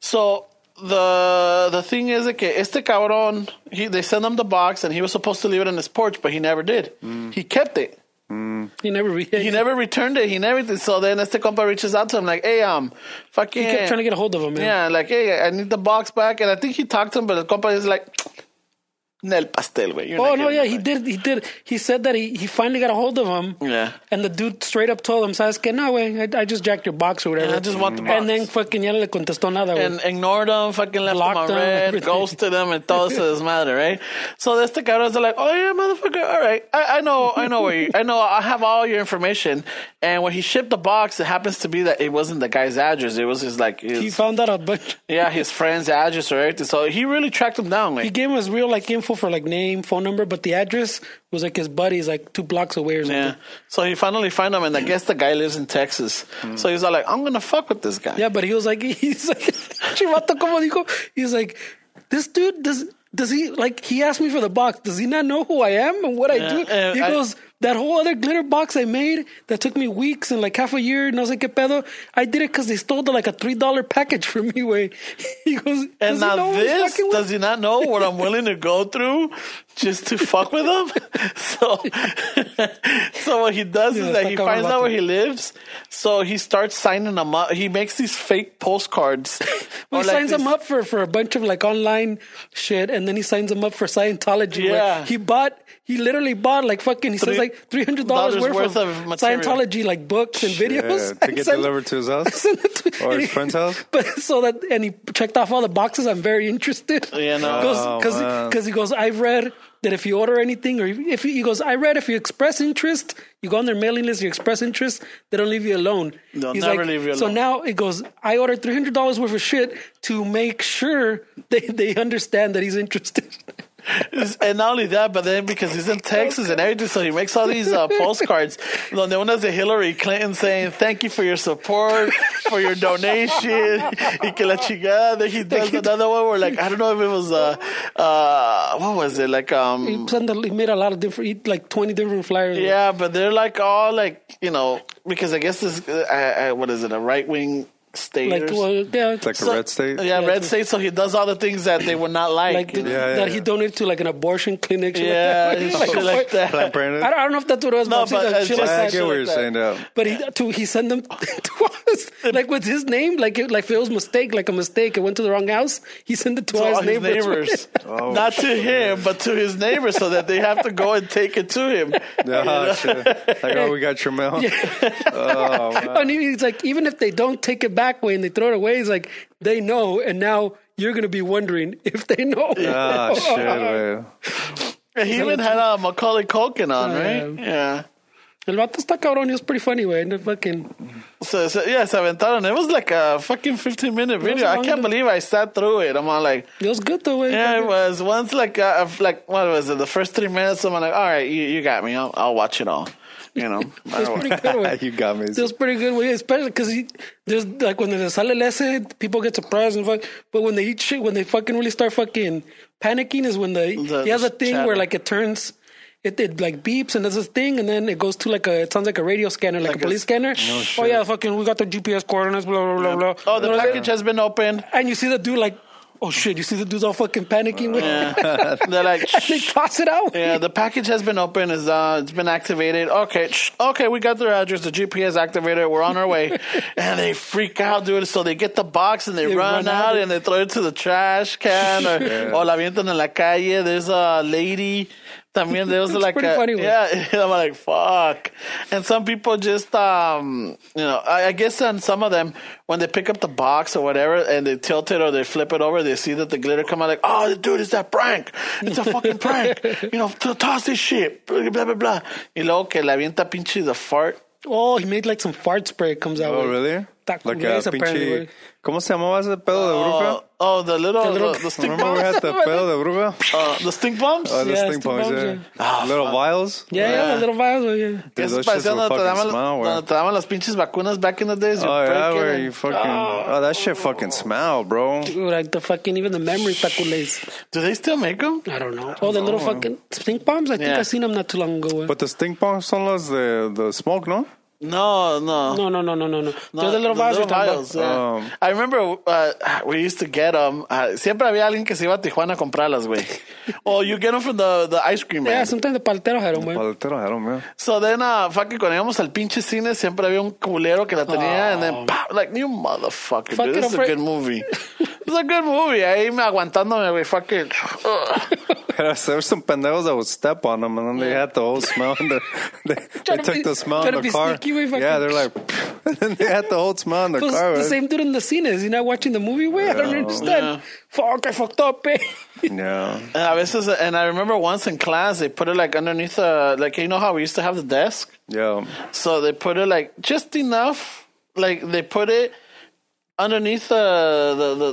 So the the thing is that que este cabrón, he, they sent him the box and he was supposed to leave it on his porch, but he never did. Mm. He kept it. He never re- He never returned it. He never did. So then este compa reaches out to him like, hey, um, fucking. He kept trying to get a hold of him, man. Yeah, like, hey, I need the box back. And I think he talked to him, but the compa is like, Nel pastel. You're Oh no, yeah, he did. He did. He said that he, he finally got a hold of him. Yeah. And the dude straight up told him, "Sabes que no, way. I, I just jacked your box or whatever. Yeah, I just want the box." And then fucking ya no le contestó nada, güey. and ignored him, fucking left Blocked him on red, everything. ghosted him, and todo ese desmadre, right? So this the este cabron's like, oh yeah, motherfucker, all right, I, I know, I know where you, I know, I have all your information. And when he shipped the box, it happens to be that it wasn't the guy's address; it was his like, his, he found out a bunch. yeah, his friend's address or everything. So he really tracked him down, He like, gave him his real like info for like name, phone number, but the address was like his buddy's like two blocks away or something. yeah. So he finally found him, and I guess the guy lives in Texas. Mm. So he's all like, I'm gonna fuck with this guy. Yeah, but he was like, he's like, Chivato, como dijo? He's like, this dude does. Does he like? He asked me for the box. Does he not know who I am and what I do? Eh, he I- goes, that whole other glitter box I made that took me weeks and like half a year. No sé qué pedo. I did it because they stole the, like a three dollar package from me. Way he goes, And does he know now this, does he not know what I'm willing to go through just to fuck with him? So, so what he does Yeah, is that he finds out where he lives. So he starts signing them up. He makes these fake postcards. Well, he like signs them up for, for a bunch of like online shit, and then he signs them up for Scientology. where Yeah. he bought, he literally bought like fucking, he says like three hundred dollars worth, worth of, of material. Scientology like books and videos. To I get sent- delivered to his house sent it to- or and his he- friend's house. But so that, and he checked off all the boxes. I'm very interested. Yeah, no. Oh, because man. he goes, oh, I've read that if you order anything, or if he, he goes, I read if you express interest, you go on their mailing list, you express interest, they don't leave you alone. They'll never leave you So alone. now it goes, I ordered three hundred dollars worth of shit to make sure they they understand that he's interested. And not only that, but then because he's in Texas and everything, so he makes all these uh, postcards. Donde una de Hillary Clinton saying, thank you for your support, for your donation, y que la chingada. Then he does another one where, like, I don't know if it was, uh, uh, what was it? Like, um, a, he made a lot of different, like twenty different flyers. yeah, but they're like all like, you know, because I guess this, uh, uh, what is it, a right wing state? like well, yeah, It's like So- a red state. Yeah, Yeah, red state. So he does all the things that they would not like. like you? Yeah, yeah, that yeah. he donated to like an abortion clinic. yeah, like that. shit like that. Planned Parenthood. I don't, I don't know if that's what it was, No, but, I'm but like, it's shit like just- I that. get what like you're that. saying. Yeah. But he to he sent them to us like with his name, like it, like if it was mistake, like a mistake. It went to the wrong house. He sent it to, to all all his his neighbors. neighbors. Oh, Not to him, but to his neighbors, so that they have to go and take it to him. Oh, shit. Like, oh, we got your mail. Oh, man. and he's like, even if they don't take it back way and they throw it away, he's like, they know, and now you're gonna be wondering if they know. Ah, shit, güey. He even had uh, Macaulay Culkin on, Oh, right? Yeah. El vato está cabrón. He was pretty funny, güey. And the fucking So, so yeah, se aventaron. It was like a fucking 15 minute video. I can't believe I sat through it. I'm all like, it was good though, güey. yeah, it was. Once like, uh, like what was it? The first three minutes, I'm like, all right, you, you got me. I'll, I'll watch it all. You know. It was pretty good, güey. you got me. It pretty good, güey. Especially because there's like when they sale el ese, people get surprised and fuck. But when they eat shit, when they fucking really start fucking panicking, is when the, The- he has a thing where like it turns. It, it like beeps and there's this thing and then it goes to like a it sounds like a radio scanner like, Like a police scanner. No oh yeah, fucking we got the GPS coordinates, blah blah blah blah. oh, the You know, package has been opened. and you see the dude like, oh shit, you see the dude's all fucking panicking. with They're like, and they toss it out. yeah, the package has been opened. Is uh, it's been activated. Okay, shh. okay, we got their address. The GPS activated. We're on our way, and they freak out, dude. So they get the box and they, They run, run out out. and they throw it to the trash can or, or la avientan en la calle. There's a lady. También there was It's like pretty a, funny, güey. yeah. I'm like fuck, and some people just um you know I, I guess on some of them when they pick up the box or whatever and they tilt it or they flip it over, they see that the glitter come out like oh dude it's that prank, it's a fucking prank, you know to toss this shit, blah blah blah blah. Y luego que le avienta pinche the fart. Oh, he made like some fart spray. It comes out. Oh, güey. really? Está Like a culés, apparently, pinche... güey. ¿Cómo se llamaba ese pedo de bruja? Oh, oh the little the, little- the, stink Remember we bombs, had the pedo de bruja? uh, the stink bombs. Oh, the Yeah, stink stink bombs, bombs, yeah. Ah, Little vials? Yeah, yeah, the little vials, güey. Yeah. Dude, Eso parecía donde te, fucking daban, smell, donde te daban las pinches vacunas back in the days. Oh, yeah, it where you fucking... Oh, that shit fucking smell, bro. Dude, Like the fucking even the memory tacules. Do they still make them? I don't know. Oh, the little fucking stink bombs. I think Yeah. I seen them not too long ago. güey. But the stink bombs son las de the smoke, no? No, no. No, no, no, no, no, no. No, They're the little vials. you're talking about. vials, yeah. Um, I remember uh, we used to get them. Uh, siempre había alguien que se iba a Tijuana a comprarlas, güey. or you get them from the, the ice cream man. Yeah, sometimes the palteros had them, güey. Paletero, I don't know. So then, uh, fucking cuando íbamos al pinche cine, siempre había un culero que la tenía, and then, pop, like, you motherfucker, Fuck dude, it, this is a I'm good movie. it's a good movie. Ahí me aguantándome, güey, fucking. ugh. There were some pendejos that would step on them, and then they had the whole smell. In the, they they Trying to took be- the smell trying in to the be car. sneaky, we fucking- yeah, they're like, and then they had the whole smell in the Those- car. the right? same dude in the scene is. You're not watching the movie, way. I don't understand. Fuck, I fucked up, eh? Yeah. And a veces, and I remember once in class, they put it like underneath, uh, like, you know how we used to have the desk? Yeah. So they put it like just enough. Like they put it underneath the the the,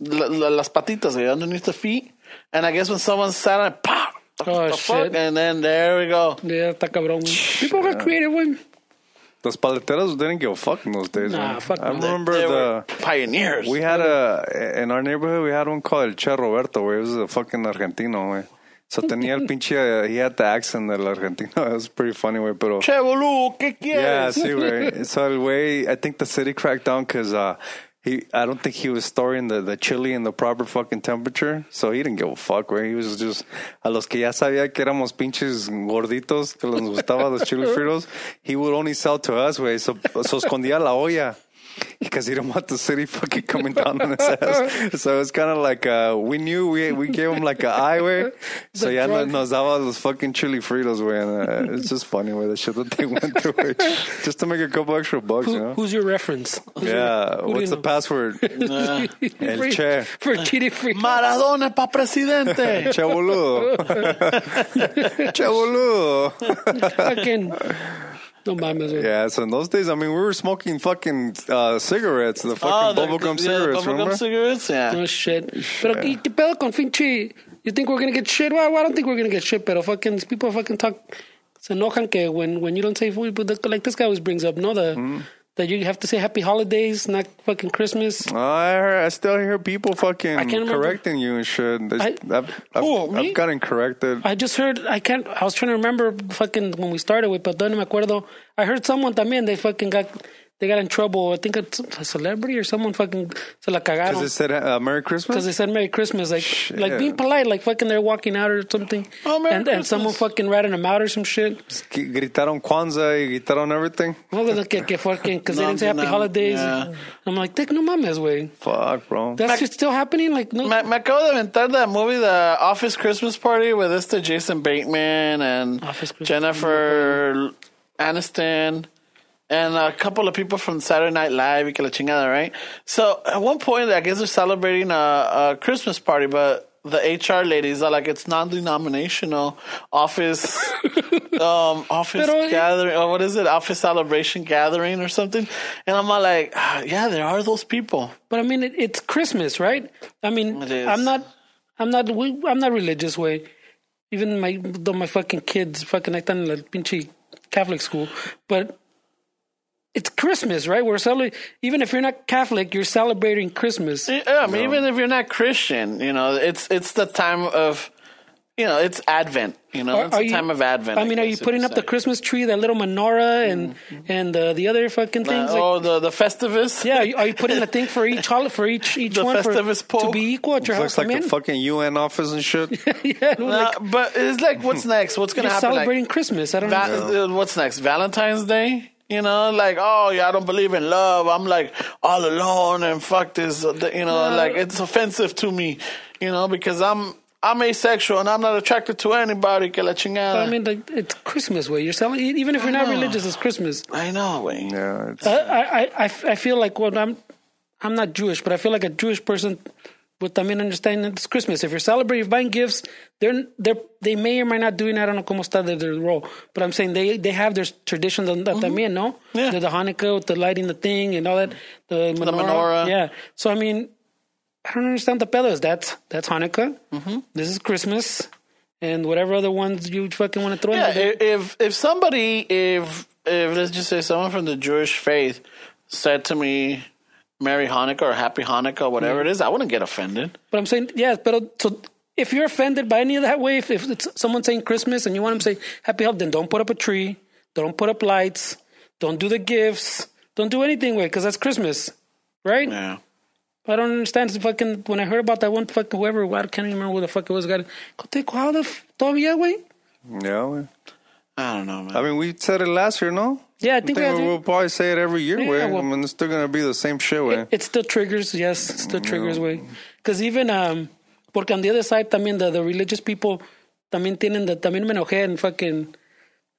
the, la- la- las patitas, güey, underneath the feet. And I guess when someone sat on it, pop. Oh, the fuck? shit. And then there we go. Yeah, está cabrón. güey. People got creative, güey. Those paleteros didn't give a fuck in those days. Nah, man. fuck I no. remember They the. pioneers. We had a in our neighborhood. We had one called El Che Roberto. Güey. It was a fucking argentino. Güey. So tenía el pinche. He had the accent del argentino. It was pretty funny, güey. Pero che, boludo, ¿qué yeah, quieres? sí, güey. So el güey, I think the city cracked down because uh, he. I don't think he was storing the the chili in the proper fucking temperature. So he didn't give a fuck, güey. He was just a los que ya sabía que éramos pinches gorditos que les gustaba los chili fritos. He would only sell to us, güey. So, so escondía la olla. Because he didn't want the city fucking coming down on his ass. So it's kind of like, uh, we knew we we gave him like an eye, way. So The ya no- drug. nos daba los fucking chili fritos, way. And uh, it's just funny, way, the shit that they went through, güey. Just to make a couple extra bucks, you Who, know? who's your reference? Who's Yeah. who do What's the know? password? El For- Che. For cheating free. Maradona pa' presidente. Che boludo. che boludo. Fucking. No mames, güey. Yeah, so in those days, I mean, we were smoking fucking uh, cigarettes, the Oh, fucking the- bubblegum yeah, cigarettes, bubblegum remember? cigarettes, yeah. No shit. Pero ¿y qué pedo con finche? You think we're gonna get shit? Well, I don't think we're gonna get shit, pero fucking these people fucking talk. Se enojan que when, when you don't say food, but the- like this guy always brings up, no, the Mm-hmm. That you have to say happy holidays, not fucking Christmas. I heard, I still hear people fucking correcting you and shit. There's- I- Who, me? I've gotten corrected. I just heard. I can't. I was trying to remember fucking when we started with, but no me acuerdo. I heard someone también. They fucking got. They got in trouble. I think it's a celebrity or someone fucking se la Because cagaron it said uh, Merry because they said Merry Christmas, like Shit. like being polite, like fucking they're walking out or something, Oh, Merry and and someone Christmas. fucking ratting them out or some shit. G- Gritaron Kwanzaa y gritaron everything. No, que, que fucking because they No, didn't say happy no, holidays. yeah. I'm like, Dick, no mames, way. Fuck, bro. That's just still happening. Like, no, Me, me acabo de aventar that movie, The Office Christmas Party, with este Jason Bateman and Jennifer Aniston and a couple of people from Saturday Night Live, y que la chingada, right? So at one point, I guess they're celebrating a, a Christmas party, but the HR ladies are like, it's non-denominational office, um, office Pero- gathering, or what is it? Office celebration gathering or something. And I'm all like, ah, yeah, there are those people. But I mean, it, it's Christmas, right? I mean. I'm not, I'm not, I'm not religious way. Even my, though my fucking kids, fucking, en la pinche Catholic school, but it's Christmas, right? We're celebrating. Even if you're not Catholic, you're celebrating Christmas. Yeah, I mean, even if you're not Christian, you know, it's it's the time of, you know, it's Advent. You know, Are- it's are the you- time of Advent. I mean, are you guess you putting could up the. Christmas tree, that little menorah, and and uh, the other fucking things? Uh, like- oh, the the Festivus. yeah, are you- are you putting a thing for each hol- for each each The one for, Festivus to be equal at your Looks house? like I the fucking UN office and shit. yeah, we're like, but it's like, what's next? What's gonna you're happen? Like, celebrating Christmas. I don't Va- know. uh, what's next? Valentine's Day. You know, like, oh yeah, I don't believe in love. I'm like all alone and fuck this. uh, You know, No. like it's offensive to me. You know, because I'm I'm asexual and I'm not attracted to anybody. Que la chingada. I mean, like, it's Christmas way. You're selling, even if you're not religious, it's Christmas. I know, way. Yeah, it's, I, I, I, I feel like when I'm, I'm not Jewish, but I feel like a Jewish person would también understand that it's Christmas. If you're celebrating, buying gifts, they're, they're, they may or may not doing, I don't know cómo está their, their role, but I'm saying they, they have their traditions on that también, no? Mm-hmm. Yeah. The, the Hanukkah with the lighting the thing and all that. The menorah. menorah. Yeah. So, I mean, I don't understand the pedos. That's, that's Hanukkah. Mm-hmm. This is Christmas. And whatever other ones you fucking want to throw Yeah, in there. if if somebody if if let's just say someone from the Jewish faith said to me, "Merry Hanukkah" or "Happy Hanukkah," whatever hmm. it is, I wouldn't get offended. But I'm saying, yeah, but so if you're offended by any of that way, if, if it's someone saying Christmas and you want them to say Happy Holiday, then don't put up a tree, don't put up lights, don't do the gifts, don't do anything with because that's Christmas, right? Yeah. I don't understand. It's fucking when I heard about that one fucking whoever, I can't even remember who the fuck it was. Got how the f- todavía, güey? yeah. we- I don't know, man. I mean, we said it last year, no? Yeah, I think we had to- we'll probably say it every year. Yeah, way. well- I mean, it's still gonna be the same shit. Way. It, it still triggers, yes, it still triggers, güey. Because even, um, porque on the other side también the, the religious people también tienen, the, también me enojé and fucking,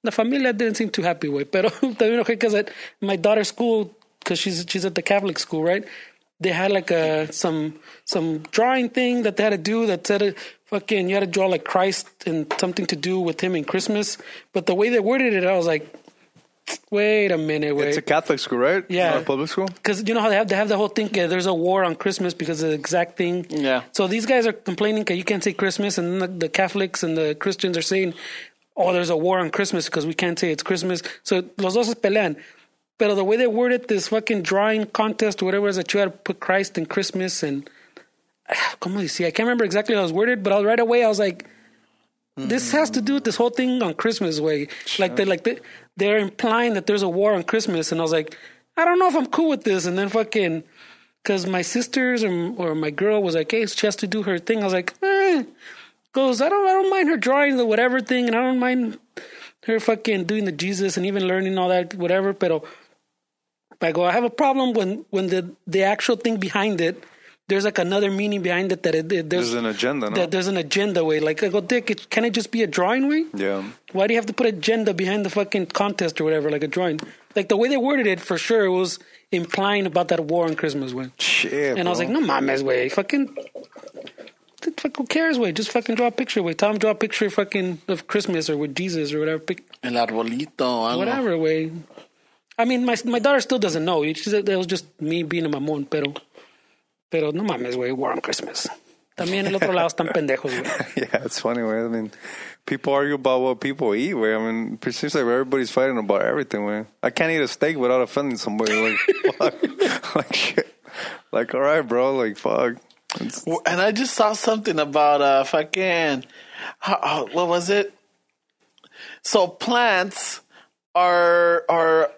la familia didn't seem too happy, güey. Pero también enojé because at my daughter's school, because she's, she's at the Catholic school, right? They had like a, some, some drawing thing that they had to do that said, uh, fucking, you had to draw like Christ and something to do with him in Christmas. But the way they worded it, I was like, wait a minute, wait. It's a Catholic school, right? Yeah. Not a public school. Because you know how they have they have the whole thing. Yeah, there's a war on Christmas because of the exact thing. Yeah. So these guys are complaining that you can't say Christmas, and the, the Catholics and the Christians are saying, "Oh, there's a war on Christmas because we can't say it's Christmas." So los dos se pelean. But the way they worded this fucking drawing contest or whatever is that you had to put Christ in Christmas and como see, I can't remember exactly how it was worded, but I, right away I was like, this has to do with this whole thing on Christmas way. Like they like they, they're implying that there's a war on Christmas, and I was like, I don't know if I'm cool with this. And then fucking, because my sisters or or my girl was like, hey, has to do her thing. I was like, eh. goes, I don't I don't mind her drawing the whatever thing, and I don't mind her fucking doing the Jesus and even learning all that whatever. Pero I go, I have a problem when when the the actual thing behind it. There's like another meaning behind it that it, it there's, There's an agenda, no? that there's an agenda way. Like I go, Dick, it, can it just be a drawing way? Yeah. Why do you have to put agenda behind the fucking contest or whatever, like a drawing? Like the way they worded it, for sure, it was implying about that war on Christmas, way. Shit. And I was like, no mames, way, fucking. Fuck, who cares, way? Just fucking draw a picture, way. Tom, draw a picture, fucking of Christmas or with Jesus or whatever, pic- El arbolito, algo. whatever, way. I mean, my my daughter still doesn't know. She said that was just me being a mamón, pero, pero no mames, way, war on Christmas. También el otro lado están pendejos, güey. yeah, it's funny, way. I mean, people argue about what people eat, way. I mean, it seems like everybody's fighting about everything, way. I can't eat a steak without offending somebody. Like, fuck. like shit. Like, all right, bro. Like, fuck. It's- And I just saw something about uh fucking how, how- what was it? So plants are are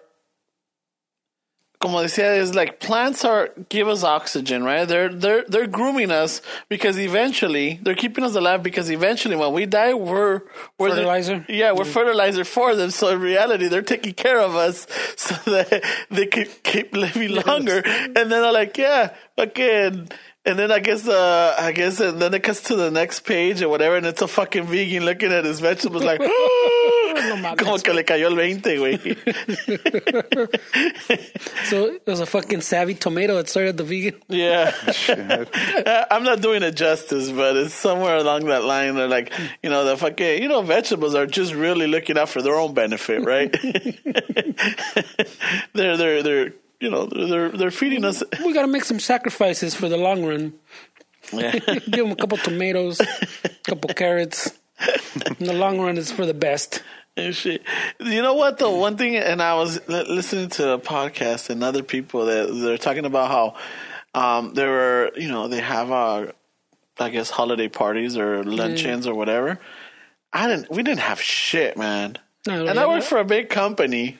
como decía is like plants are give us oxygen, right? They're they're they're grooming us because eventually they're keeping us alive because eventually when we die we're we're the- Fertilizer? yeah, we're mm-hmm. fertilizer for them. So in reality, they're taking care of us so that they can keep living longer. And then they're like, yeah, fucking. And then I guess, uh, I guess, and then it cuts to the next page or whatever, and it's a fucking vegan looking at his vegetables like, No mames. Como que le cayó el 20, güey. So it was a fucking savvy tomato that started the vegan. Yeah. I'm not doing it justice, but it's somewhere along that line. They're like, you know, the fucking, you know, vegetables are just really looking out for their own benefit, right? they're, they're, they're, you know, they're, they're, feeding us. We got to make some sacrifices for the long run. Yeah. Give them a couple tomatoes, a couple carrots. In the long run, it's for the best. and shit. You know what? The one thing, and I was listening to a podcast and other people that they're talking about how um, there were, you know, they have, uh, I guess, holiday parties or luncheons or whatever. I didn't. We didn't have shit, man. No, and I worked but- for a big company.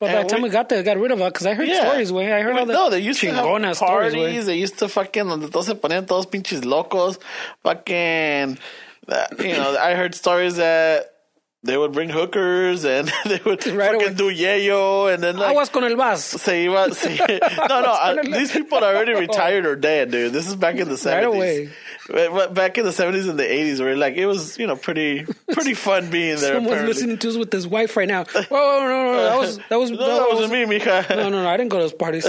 But by the time we- we got there, they got rid of it because I heard Yeah. stories, way. I heard all the no, they used to have chingona stories, parties. They used to fucking donde todos se ponían todos pinches locos. Fucking, you know, I heard stories that they would bring hookers and they would Right fucking away. do yayo and then like I was con el vas. se iba. Se, no, no, uh, these people are already retired or dead, dude. This is back in the Right seventies. away. Back in the seventies and the eighties, where like it was, you know, pretty pretty fun being there. Someone's apparently. listening to us with his wife right now. Oh no, no, no, that was that was No, that wasn't me, mija. No, no, no, I didn't go to those parties.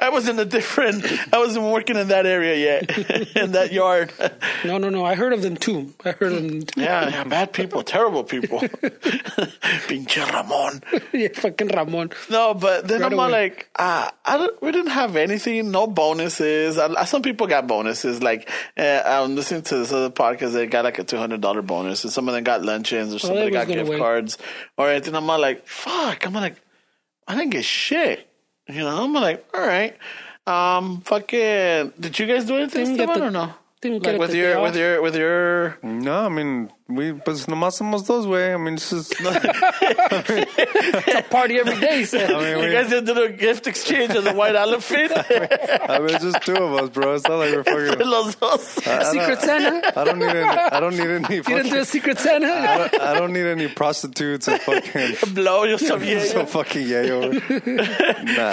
I was in a different. I wasn't working in that area yet, in that yard. No, no, no, I heard of them too. I heard of them. Too. Yeah, yeah, bad people, terrible people. Pinche Ramon. yeah, fucking Ramon. No, but then Right I'm like, ah, I don't, we didn't have anything, no bonuses. Uh, Some people got bonuses. Like, uh, I'm listening to this other podcast, they got like a $200 bonus, and some of them got luncheons, or somebody was got gift away. cards, or anything. I'm all like, fuck. I'm like, I didn't get shit. You know, I'm like, all right. Um, fucking, did you guys do anything, Didn't get Esteban, the- or no? didn't Like get it with your, with your, with your, No, I mean we pues nomás somos dos, way. I mean it's just It's a party every day. So. I mean you we, guys did a gift exchange of the white elephant? I mean it's just two of us, bro. It's not like we're fucking. Los dos. Secret Santa. I don't need any. I don't need any. You didn't do a Secret Santa. I, don't, I don't need any prostitutes and fucking Blow yourself. so fucking yayo. Nah,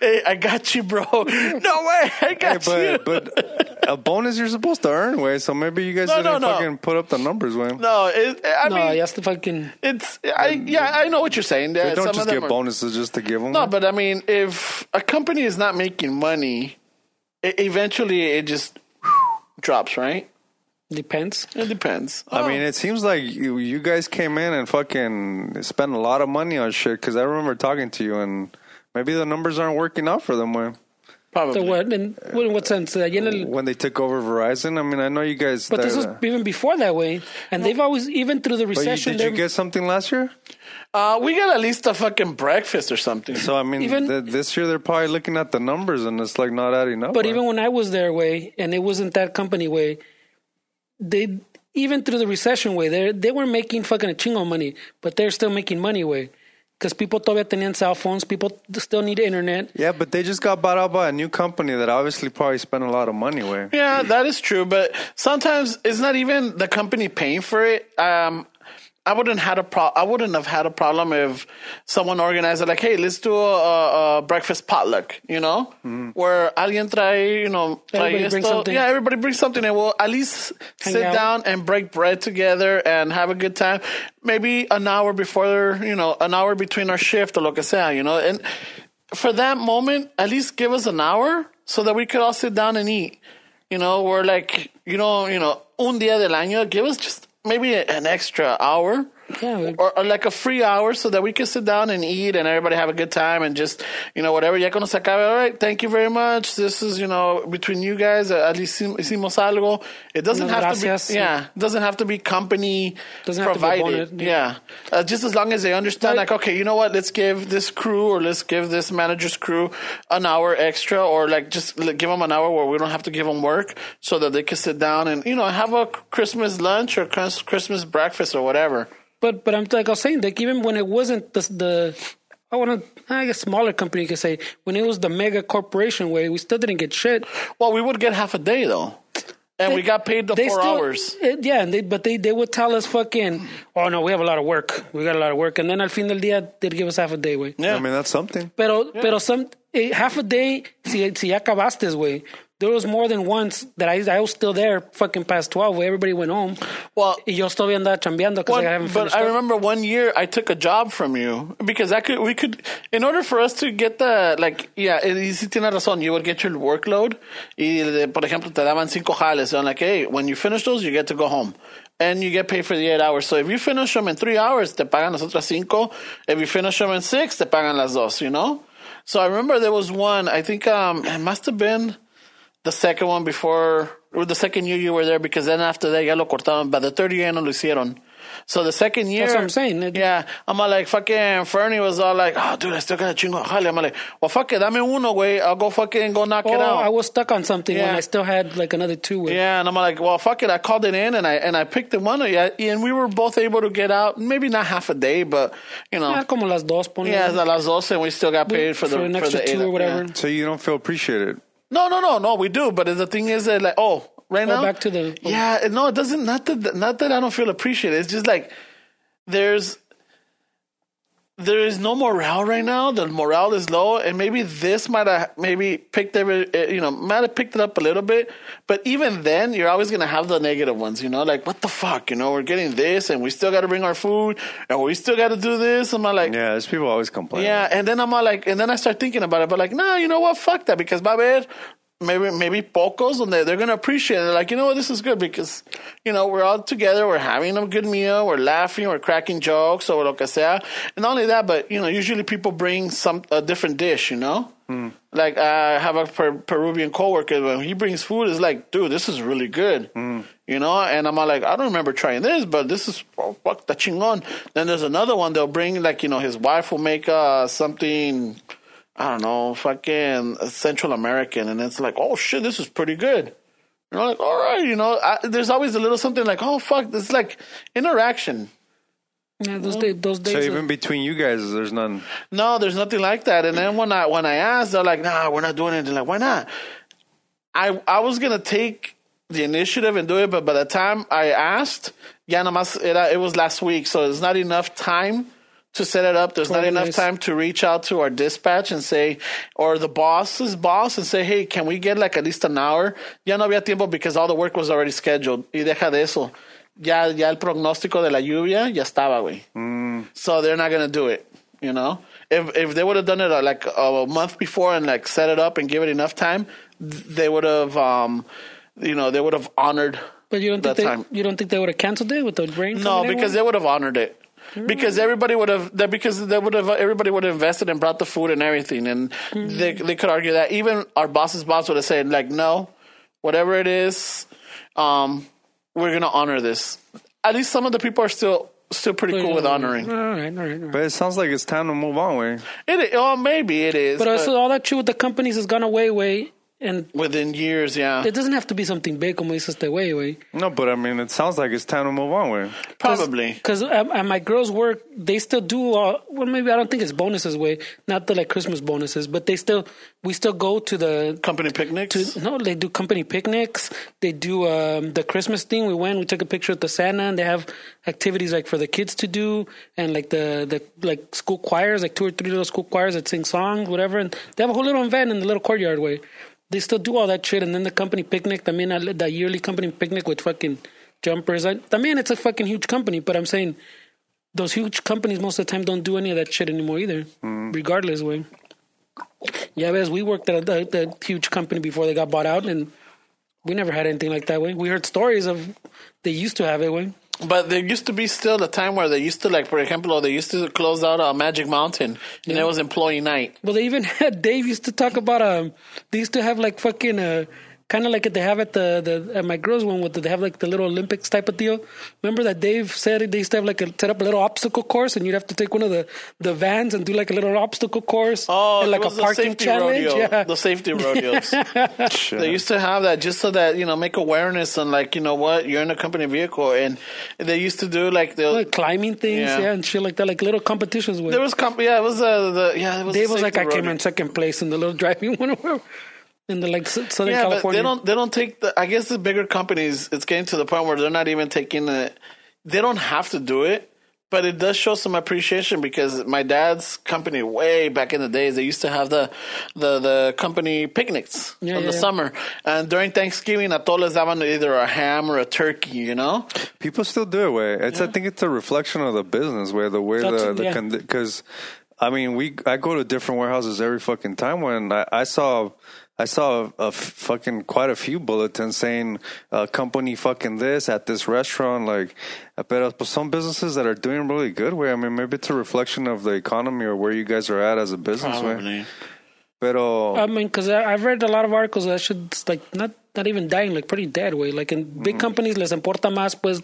hey, I got you, bro. No way, I Hey, got you. but but a bonus you're supposed to earn, way. So maybe you guys No, didn't no, no. fucking put up the numbers, way. no, it, I no, mean, yes, the fucking. it's I yeah, I know what you're saying. There, They don't some just of them get are- bonuses just to give them. No, but I mean, if a company is not making money, e- eventually it just drops, right? Depends. It depends. I Oh. mean, it seems like you, you guys came in and fucking spent a lot of money on shit. Because I remember talking to you, and maybe the numbers aren't working out for them when probably. So what? In, what- in what sense? Uh, el- when they took over Verizon. I mean, I know you guys. but this was even before that way, and they've always, even through the but you, recession, did you they're- get something last year? Uh, we got at least a fucking breakfast or something. So I mean, Even- th- this year they're probably looking at the numbers, and it's like not adding up. But right? even when I was their way, and it wasn't that company way, they even through the recession way, they they were making fucking a chingo money, but they're still making money way because people todavía tenían cell phones, people still need internet. yeah, but they just got bought out by a new company that obviously probably spent a lot of money with. Yeah, that is true. But sometimes it's not even the company paying for it. Um, I wouldn't had a pro- I wouldn't have had a problem if someone organized it like, hey, let's do a, a, a breakfast potluck, you know, mm. where alguien trae, you know, trae Everybody brings esto. something. Yeah, everybody brings something, and we'll at least Hang sit out. down and break bread together and have a good time. Maybe an hour before, you know, an hour between our shift or lo que sea, you know, and for that moment, at least give us an hour so that we could all sit down and eat. You know, we're like, you know, you know, un día del año, give us just maybe an extra hour. Yeah, Or, or like a free hour so that we can sit down and eat and everybody have a good time and just, you know, whatever. Ya cuando se acabe, all right, thank you very much. This is, you know, between you guys, uh, at least hicim- hicimos algo. It doesn't Unas have gracias. to be, yeah, it doesn't have to be company Doesn't have to be provided. yeah. Uh, just as long as they understand, Like- like, okay, you know what? Let's give this crew or let's give this manager's crew an hour extra, or like just like, give them an hour where we don't have to give them work, so that they can sit down and you know have a Christmas lunch or Christmas breakfast or whatever. But but I'm like I was saying, like even when it wasn't the the I want to I guess smaller company you could say when it was the mega corporation way, we still didn't get shit. Well, we would get half a day though, and we got paid the They four still- hours. eh, yeah, and they, but they they would tell us fucking, oh no, we have a lot of work, we got a lot of work, and then al fin del día they'd give us half a day, way. Yeah, I mean, that's something. Pero pero some eh, half a day si si ya acabaste, way. There was more than once that I I was still there, fucking past twelve, where everybody went home. Well, Y yo todavía andaba chambeando because I haven't but finished. I up. remember one year I took a job from you because I could, we could, in order for us to get the, like, yeah, eh, y sí tiene razón, you would get your workload y, de- por ejemplo, te daban cinco jales. I'm like, hey, when you finish those, you get to go home. And you get paid for the eight hours. So if you finish them in three hours, te pagan las otras cinco. If you finish them in six, te pagan las dos, you know? So I remember there was one, I think um, it must have been the second one before, or the second year you were there, because then after that ya lo cortaron. But the third year ya no lo hicieron. So the second year, That's what I'm saying. It- Yeah, I'm like fucking Fernie was all like, oh dude, I still got a chingo de jale. I'm like, well fuck it, dame uno, güey. I'll go fucking go knock Oh, it out. I was stuck on something when Yeah. I still had like another two. With, yeah, and I'm like, well, fuck it. I called it in and I and I picked the one, yeah, and we were both able to get out. Maybe not half a day, but you know, Ah, como las dos, ponle. yeah, it's a las dos, and we still got paid for the an extra the two eight- or whatever. yeah. So you don't feel appreciated. No, no, no, no. We do, but the thing is that like, oh, right Oh, now, back to the- oh. yeah. No, it doesn't. Not that. Not that I don't feel appreciated. It's just like there's there is no morale right now. The morale is low, and maybe this might have maybe picked every eh, you know might have picked it up a little bit. But even then, you're always gonna have the negative ones. You know, like what the fuck. You know, we're getting this, and we still got to bring our food, and we still got to do this. I'm like, Yeah, there's people always complain. yeah, and then I'm all like, and then I start thinking about it, but like, nah, you know what? Fuck that, because my bad. Maybe maybe pocos, and they they're gonna appreciate it. They're like, you know what, this is good because, you know, we're all together, we're having a good meal, we're laughing, we're cracking jokes, or lo que sea. And not only that, but you know, usually people bring some a different dish, you know. Like I have a per- Peruvian coworker when he brings food, it's like, dude, this is really good, you know. And I'm like, I don't remember trying this, but this is oh, fuck the chingon. Then there's another one they'll bring, like you know, his wife will make uh, something. I don't know, fucking Central American, and it's like, oh shit, this is pretty good. You know, like, all right, you know, I, there's always a little something like, oh fuck, this is like interaction. Yeah, those days, those days. So even between you guys, there's none. No, there's nothing like that. And then when I when I asked, they're like, nah, we're not doing anything. Like, why not? I I was gonna take the initiative and do it, but by the time I asked, ya nada más era, it was last week, so there's not enough time to set it up. There's not enough Organize. time to reach out to our dispatch and say, or the boss's boss and say, hey, can we get like at least an hour? Ya no había tiempo because all the work was already scheduled. Y deja de eso. Ya, ya el pronóstico de la lluvia ya estaba, güey. So they're not gonna do it. You know, if if they would have done it uh, like a month before and like set it up and give it enough time, they would have, um, you know, they would have honored. but you don't think they, time. you don't think they would have canceled it with the rain? No, because güey? they would have honored it. Because everybody would have, that because they would have, everybody would have invested and brought the food and everything, and they they could argue that. Even our boss's boss would have said, like, no, whatever it is, um, we're gonna honor this. At least some of the people are still still pretty cool with honoring. All right, all right, all right. But it sounds like it's time to move on, way. It oh, maybe it is, But but also all that shit with the companies has gone away, way, and within years, yeah, it doesn't have to be something big, como dices este way, way. No, but I mean, it sounds like it's time to move on, way. probably. Because at, at my girls' work, they still do. Uh, well, maybe I don't think it's bonuses way, not the like Christmas bonuses, but they still we still go to the Company picnics. to no. They do company picnics. They do um, the Christmas thing. We went. We took a picture with the Santa, and they have activities like for the kids to do, and like the the like school choirs, like two or three little school choirs that sing songs, whatever. And they have a whole little event in the little courtyard way. They still do all that shit, and then the company picnic. I mean, the yearly company picnic with fucking jumpers. I, I mean, it's a fucking huge company, but I'm saying those huge companies most of the time don't do any of that shit anymore either, mm. regardless, way. Yeah, as we worked at a, huge company before they got bought out, and we never had anything like that. Way we heard stories of they used to have it. Way But there used to be still a time where they used to, like, for example, they used to close out a Magic Mountain, and it was employee night. well, they even had Dave used to talk about um they used to have like fucking uh kind of like they have at the the at my girls one with the, they have like the little Olympics type of deal. Remember that Dave said they used to have like a set up a little obstacle course, and you'd have to take one of the the vans and do like a little obstacle course. Oh, and like it was a the parking safety challenge. rodeo. Yeah. The safety rodeos. they used to have that just so that you know make awareness and like you know what you're in a company vehicle, and they used to do like the like climbing things, Yeah. yeah. and shit like that, like little competitions. With there was comp- yeah it was uh, the yeah it was Dave the was like, safety I came in second place in the little driving one in the like S- Southern yeah, but they don't they don't take the. I guess the bigger companies, it's getting to the point where they're not even taking the. They don't have to do it, but it does show some appreciation because my dad's company, way back in the days, they used to have the the, the company picnics Yeah, in yeah, the yeah. summer, and during Thanksgiving, a todos les daban either a ham or a turkey. You know, People still do it. Way it's. I think it's a reflection of the business, where the way That's- the the yeah. because, I mean, we I go to different warehouses every fucking time. When I, I saw. I saw a, f- fucking quite a few bulletins saying uh, company fucking this at this restaurant. Like, but some businesses that are doing really good. Way I mean, maybe it's a reflection of the economy or where you guys are at as a business. Way. probably. Pero I mean, because I've read a lot of articles that should like not not even dying, like pretty dead way. Like in big companies, les importa más pues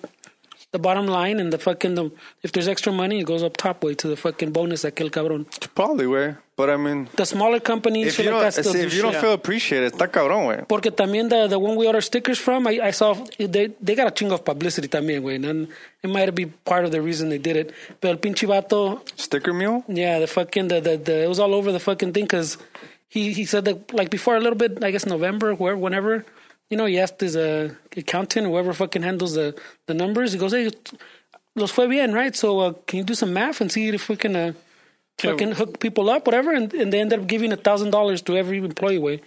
the bottom line and the fucking the, if there's extra money, it goes up top way to the fucking bonus aquel cabrón. probably way. But I mean, The smaller companies, if you don't that still see, do if you don't shit. feel appreciated, está cabrón, way. Porque también the, the one we order stickers from, I, I saw they they got a chingo of publicity también, güey. And it might be part of the reason they did it. Pero el pinche vato, Sticker mule. yeah, the fucking the, the, the it was all over the fucking thing because he he said that like before a little bit, I guess November, where whenever, you know, he asked his uh, accountant, whoever fucking handles the the numbers, he goes, hey, los fue bien, right? So uh, can you do some math and see if we can uh, fucking hook people up, whatever? And, and they end up giving a thousand dollars to every employee, way,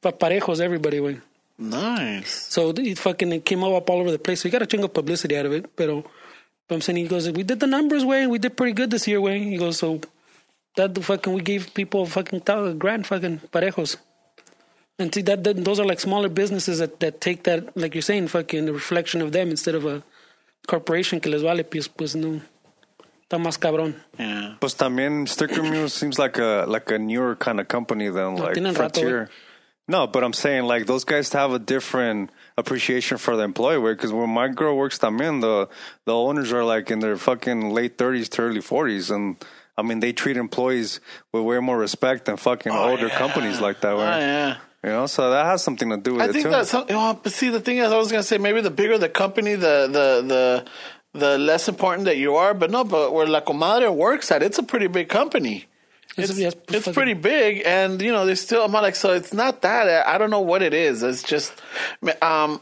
pa parejos, everybody, way. Nice. So it fucking it came up all over the place. So he got a chingo of publicity out of it. Pero but I'm saying he goes, we did the numbers way. We did pretty good this year way. He goes, so that the fucking we gave people fucking thousand grand fucking parejos. And see that, that those are like smaller businesses that, that take that like you're saying fucking the reflection of them instead of a corporation que les vale pues pues no está más cabrón. Yeah. Pues también Sticker Mule seems like a like a newer kind of company than like tienen rato, Frontier. No, but I'm saying like those guys have a different appreciation for the employee work because when my girl works también, the the owners are like in their fucking late 30s to early 40s, and I mean they treat employees with way more respect than fucking oh, older companies like that. Oh, yeah. You know, so that has something to do with I it think too. that's some, oh, but see the thing is I was gonna say maybe the bigger the company the the the the less important that you are but no but where La Comadre works at it's a pretty big company It's- it's, yes, it's pretty big and you know there's still I'm not like so it's not that I don't know what it is it's just um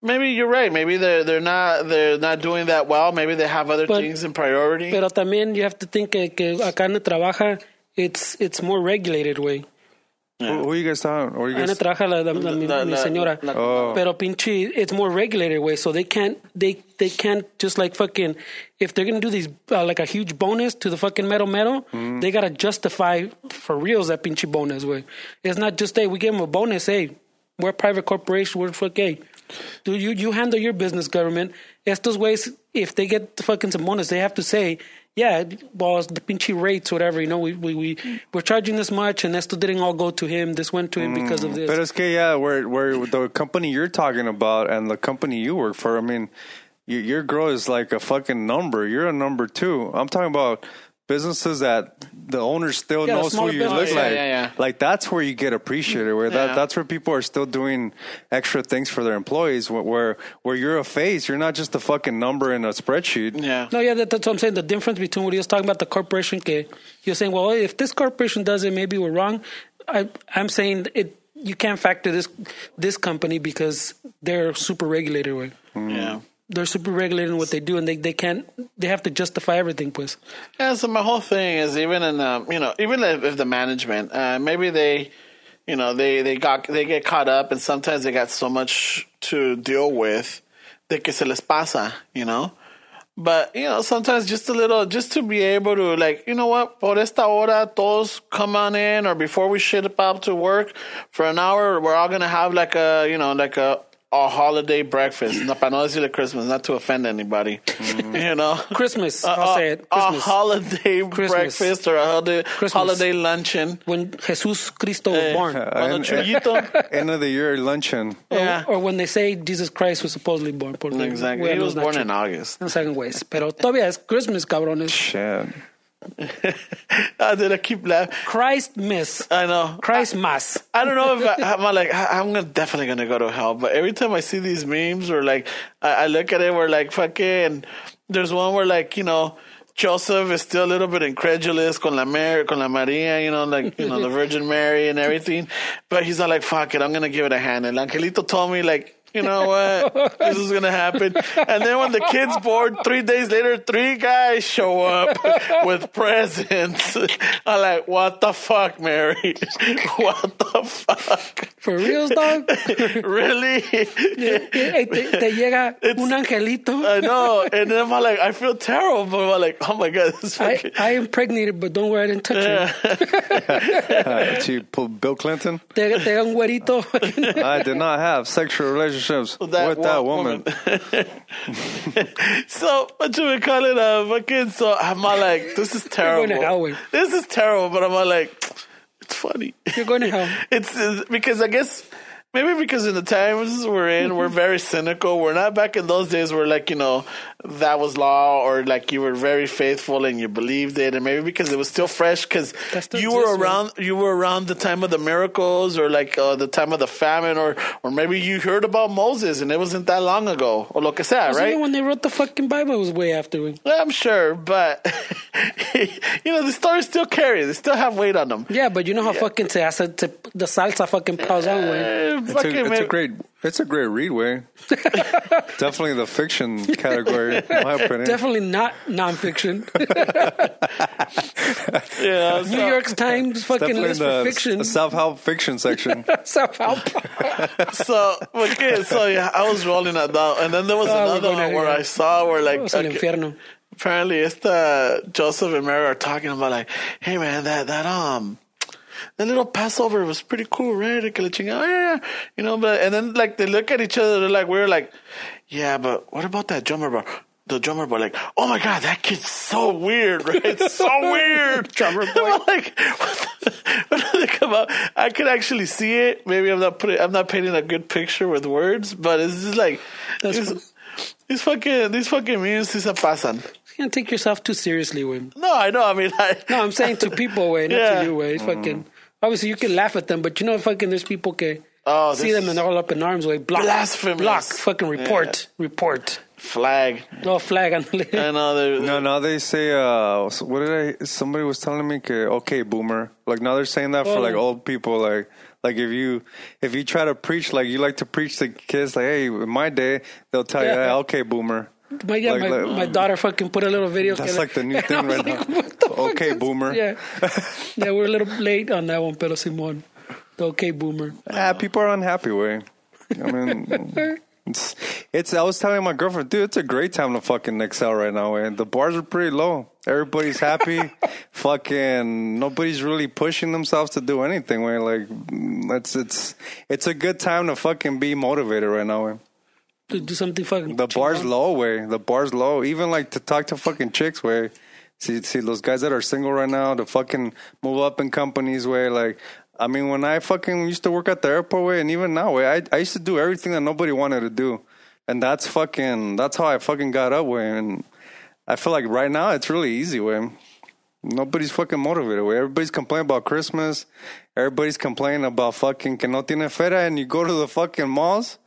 maybe you're right maybe they're they're not they're not doing that well maybe they have other But- things in priority Pero también you have to think que, que acá en trabaja it's it's more regulated way. Who, who you guys talking? Or you Ana guys? trabaja la, la- la- mi, La- mi la- señora. la- Oh. Pero pinche, it's more regulated way, so they can't, they they can't just like fucking, if they're gonna do these uh, like a huge bonus to the fucking mero mero, Mm. they gotta justify for reals that pinche bonus way. It's not just hey, we give them a bonus. Hey, we're a private corporation. We're fuck hey, do you you handle your business, government? Estos ways, if they get the fucking some bonus, they have to say. Yeah, well, it's the pinchy rates, whatever. You know, we we we we're charging this much, and esto didn't all go to him. This went to him because of mm. this. But it's que yeah, where where the company you're talking about and the company you work for, I mean, you, your girl is like a fucking number. You're a number two. I'm talking about businesses that the owner still Yeah, knows who smaller you look businesses. like. Yeah, yeah, yeah. Like that's where you get appreciated. Where that Yeah. that's where people are still doing extra things for their employees. Where where, where you're a face, you're not just a fucking number in a spreadsheet. yeah No, yeah, that, that's what I'm saying. The difference between what he was talking about the corporation, que you're saying, well, if this corporation does it, maybe we're wrong. I, I'm saying it. You can't factor this this company because they're super regulated. Right? yeah They're super regulated in what they do, and they, they can't. They have to justify everything, pues. Yeah, so my whole thing is even in um, you know even if, if the management uh, maybe they you know they they got they get caught up and sometimes they got so much to deal with de que se les pasa you know but you know sometimes just a little just to be able to like you know what por esta hora todos come on in or before we shit up to work for an hour we're all gonna have like a you know like a a holiday breakfast. No, para no decirle Christmas, not to offend anybody. You know, Christmas, a, I'll a- say it. A holiday Christmas. breakfast or a holiday, Christmas. holiday luncheon. when Jesus Cristo was Eh, born, Cuando And- Chuyito- End of the year luncheon. yeah, or when they say Jesus Christ was supposedly born. porque exactly. He was born in August. No saben, güeyes. Pero todavía es Christmas, cabrones. Shit. Ah, I did. I keep laughing. Christ miss. I know. Christ más. I don't know if I, I'm like I'm gonna, definitely gonna go to hell. But every time I see these memes or like I, I look at it, we're like fucking there's one where like you know Joseph is still a little bit incredulous con la Mary, con la Maria, you know, like you know the Virgin Mary and everything. But he's not like fuck it, I'm gonna give it a hand. And Angelito told me like you know what? this is gonna happen. And then when the kid's bored, three days later, three guys show up with presents. I'm like, what the fuck, Mary? What the fuck? For reals, dog. Really? Hey, te, te llega un angelito. I know. And then I'm like, I feel terrible, but I'm like, oh my god, this I, fucking. I impregnated, but don't worry, I didn't touch her. Uh, she pulled Bill Clinton. Te, te un güerito. I did not have sexual relationships with that woman. so what you would call it? Uh, fucking. So I'm all like, this is terrible. going to hell This is terrible, but I'm all like, it's funny. You're going to hell. It's uh, because I guess maybe because in the times we're in, we're very cynical. We're not back in those days where like you know that was law or like you were very faithful and you believed it, and maybe because it was still fresh because you were exists, man. around you were around the time of the miracles or like uh, the time of the famine or or maybe you heard about Moses and it wasn't that long ago or lo que sea, Right? right? when they wrote the fucking Bible, it was way after. we- I'm sure, but you know the stories still carry. They still have weight on them. Yeah, but you know how fucking se hace, te, the salsa fucking piles on, güey. Eh, It's fucking a, it's a great it's a great read way. Definitely the fiction category, in my opinion. Definitely not nonfiction. yeah, New so- York Times fucking list the, for fiction. the self-help fiction section. South so okay, so yeah, I was rolling that down, and then there was Oh, another one where I saw where like Vamos okay, infierno. apparently it's the Joseph and Mary are talking about like, hey man, that that um. That little Passover was pretty cool, right? Que oh, yeah, yeah. You know, but and then like they look at each other, they're like, we're like, yeah, but what about that drummer boy? The drummer boy, like, oh my god, that kid's so weird, right? It's so weird. Drummer boy. Like, what the, when did they come out? I could actually see it. Maybe I'm not putting, I'm not painting a good picture with words, but it's just like these, these fucking these fucking memes, sí se pasan. You can't take yourself too seriously, güey. No, I know. I mean, I, No, I'm saying to people, way, not Yeah. to you, way. It's fucking. Mm. Obviously, you can laugh at them, but you know, fucking, there's people que Oh, see them and they're all up in arms, like Block, Blasphemous. block, fucking report, report. flag. No flag on the I know. No, now they say, uh, what did I, somebody was telling me, que, okay, boomer. Like now they're saying that for Oh. like old people, like, like if you, if you try to preach, like you like to preach to kids, like, hey, in my day, they'll tell you, hey, okay, boomer. My, yeah, Like- my, like- my um, daughter fucking put a little video. That's like the new thing right like, now. Okay, boomer. Yeah, yeah, we're a little late on that one, pero Simon. The okay, boomer. Yeah, people are unhappy way. I mean, it's, it's. I was telling my girlfriend, dude, it's a great time to fucking excel right now. And the bars are pretty low. Everybody's happy. fucking nobody's really pushing themselves to do anything. Way like it's it's it's a good time to fucking be motivated right now. To do something fucking. The bar's chingón. low. Way the bar's low. Even like to talk to fucking chicks. Way see see those guys that are single right now to fucking move up in companies. Way like. I mean, when I fucking used to work at the airport, way, and even now, way, I, I used to do everything that nobody wanted to do, and that's fucking that's how I fucking got up, way. And I feel like right now it's really easy, way. Nobody's fucking motivated, way. Everybody's complaining about Christmas. Everybody's complaining about fucking que no tiene feria, and you go to the fucking malls.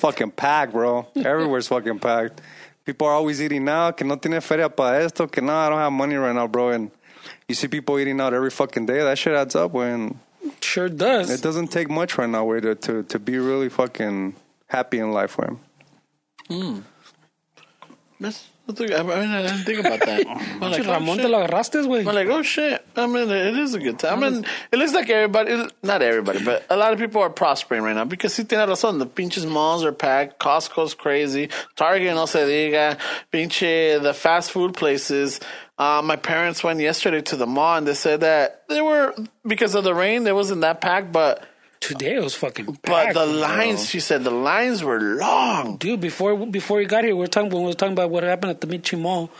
Fucking packed, bro. Everywhere's fucking packed. People are always eating out. Que no tiene feria para esto. Que no, I don't have money right now, bro. And you see people eating out every fucking day. That shit adds up. When Sure does. it doesn't take much right now, way to to, to be really fucking happy in life, way. Hmm. That's, that's I mean, I didn't think about that. I'm like, Che, oh, shit. te lo agarraste, güey. I'm like, oh shit. I mean, it is a good time. I mean, it looks like everybody, not everybody, but a lot of people are prospering right now because si tiene razón, the pinches malls are packed, Costco's crazy, Target no se diga, pinche, the fast food places. Uh, my parents went yesterday to the mall and they said that they were, because of the rain, they wasn't that packed, but, Today it was fucking but packed. the lines, she said the lines were long. Dude, before before we got here, we were talking when we were talking about what happened at the Michi Mall.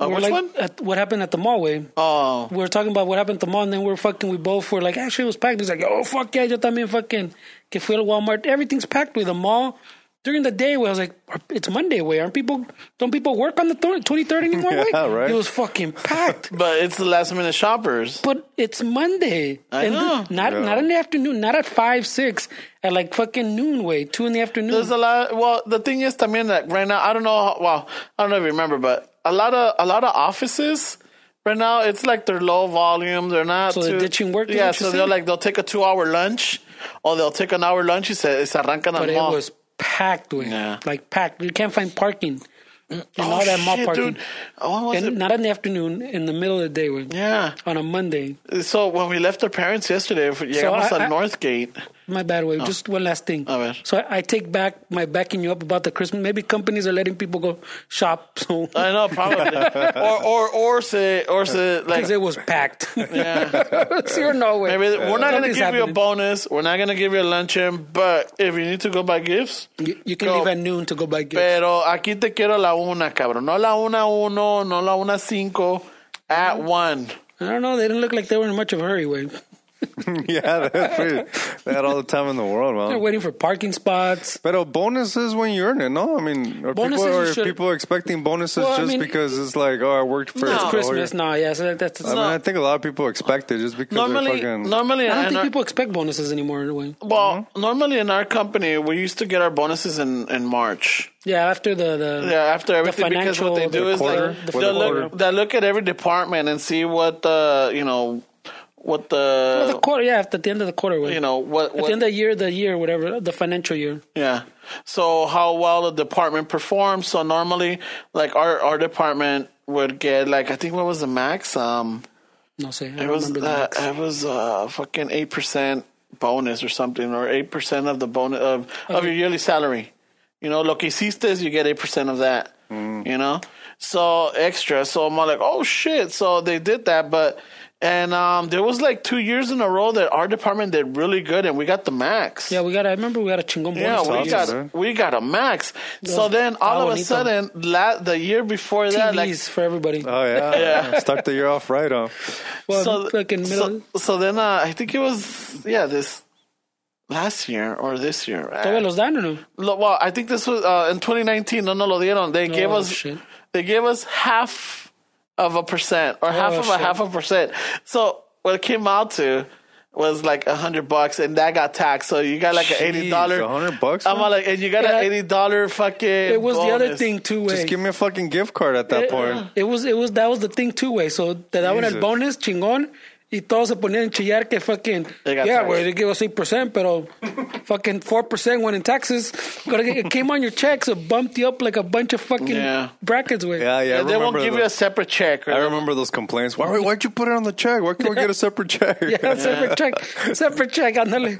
Uh, which like, one? At, what happened at the mall, way. Oh. We were talking about what happened at the mall, and then we are fucking. We both were like, actually, it was packed. He's like, oh fuck yeah, yo también fucking. Que fui al Walmart. Everything's packed with the mall. During the day, where I was like, it's Monday, way. Aren't people? Don't people work on the twenty third anymore? way? Yeah, right. It was fucking packed. But it's the last minute shoppers. But it's Monday. I And know. Not Yeah. not in the afternoon. Not at five six. At like fucking noon. Way two in the afternoon. There's a lot. Well, the thing is, también that right now, I don't know. Well, I don't know if you remember, but a lot of a lot of offices right now, it's like they're low volume. They're not. So they're too- ditching work, Yeah, so they're like they'll take a two hour lunch, or they'll take an hour lunch. Se, se arrancan al it was packed, way. Yeah. Like packed. You can't find parking. And all oh, that mall Oh, shit, parking. dude. Oh, And not in the afternoon, in the middle of the day. Yeah. On a Monday. So when we left our parents yesterday, llegamos I- al I- Northgate. My bad way. Oh. Just one last thing. A ver. So I, I take back my backing you up about the Christmas. Maybe companies are letting people go shop. So I know, probably. or or or say or say like because it was packed. yeah. See or no way. Maybe we're not gonna give you a bonus. We're not gonna give you a luncheon. But if you need to go buy gifts, You, you can Go. leave at noon to go buy gifts. pero aquí te quiero la una, cabrón. No la una uno, no la una cinco. At mm-hmm. one. I don't know. They didn't look like they were in much of a hurry. Way. yeah, that's pretty, they had all the time in the world, They're waiting for parking spots. But bonuses when you earn it, no? I mean, are Bonuses people, are should- people expecting bonuses Well, I just mean- because it's like, oh, I worked for No. It's Christmas, year? no, yeah. So that, that's. I mean, I think a lot of people expect it just because Normally, they're fucking. normally, I don't think our- people expect bonuses anymore. In a way. Well, mm-hmm. normally in our company, we used to get our bonuses in, in March. Yeah, after the the Yeah, after everything, because what they do the is quarter, like the they'll look, they'll look at every department and see what the you know what Well, the, the quarter, yeah, at the end of the quarter, way. you know what, at the end of the year, the year, whatever, the financial year. yeah. So how well the department performs. So normally, like our our department would get like I think what was the max? Um, No say, I it don't was remember the uh, max. it was uh fucking eight percent bonus or something, or eight percent of the bonus of of your yearly salary. You know, lo que hiciste is you get eight percent of that. You know, so extra. So I'm like, oh shit. So they did that, but and um, there was like two years in a row that our department did really good, and we got the max. Yeah, we got. I remember we got a chingon bonus. Yeah, we years. got man. we got a max. So then all of a sudden, la- the year before that, TVs like for everybody. Oh, yeah. Yeah. Start the year off right, huh? well, so, fucking middle. so, so then uh, I think it was yeah this last year or this year. ¿Todavía los dan o no? Lo- Well, I think this was uh, in 2019. No, no lo dieron. They gave Oh, us shit. they gave us half of a percent or half oh, of a half a percent. So what it came out to was like a hundred bucks, and that got taxed. So you got like an eighty dollar. a hundred bucks, I'm like, and you got Yeah. an eighty dollar fucking. It was the other thing too. Way. Just give me a fucking gift card at that point. It was, it was, that was the thing too, way. So te daban el Jesus. bonus chingón y todos se ponían a chillar que fucking, yeah, taxed. güey, they give us 8%, pero fucking 4% went in taxes. But it it came on your check, so it bumped you up like a bunch of fucking Yeah. brackets, way. Yeah, yeah. I Yeah, they won't give the- you a separate check. Or I remember those complaints. Why, why'd you put it on the check? Why can't we get a separate check? Yeah, separate check. Separate check, ándale.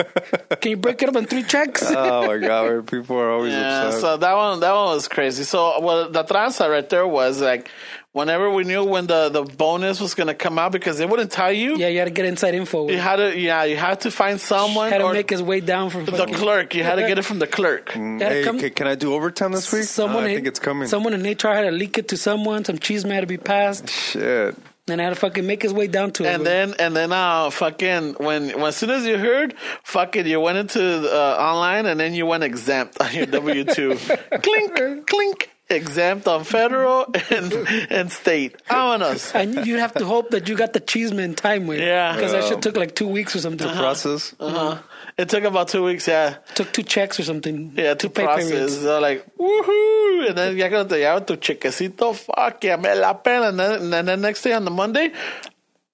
Can you break it up in three checks? oh my god, people are always Yeah, upset. so that one that one was crazy. So well the tranza right there was like whenever we knew when the, the bonus was gonna come out because they wouldn't tell you. yeah, you had to get inside info. You You had to yeah, you had to find someone had to or make his way down from the clerk. You had to get it from the clerk. You hey, come- can I do overtime this week? Someone, Uh, I in- think it's coming. Someone in HR had to leak it to someone. Some cheese man had to be passed, Shit. and had to fucking make his way down to it. And then and then uh fucking when, when as soon as you heard fucking you went into uh, online and then you went exempt on your W two clink clink exempt on federal and and state. Vámonos. And you'd have to hope that you got the cheeseman time with. Yeah. Because that Yeah. shit took like two weeks or something. Process. Uh-huh. It took about two weeks, yeah. Took two checks or something. Yeah, two pay process. periods. They're like, woohoo! And then ya cuando te lleva tu chequecito, fuck yeah, me la pena. And then, and then next day on the Monday,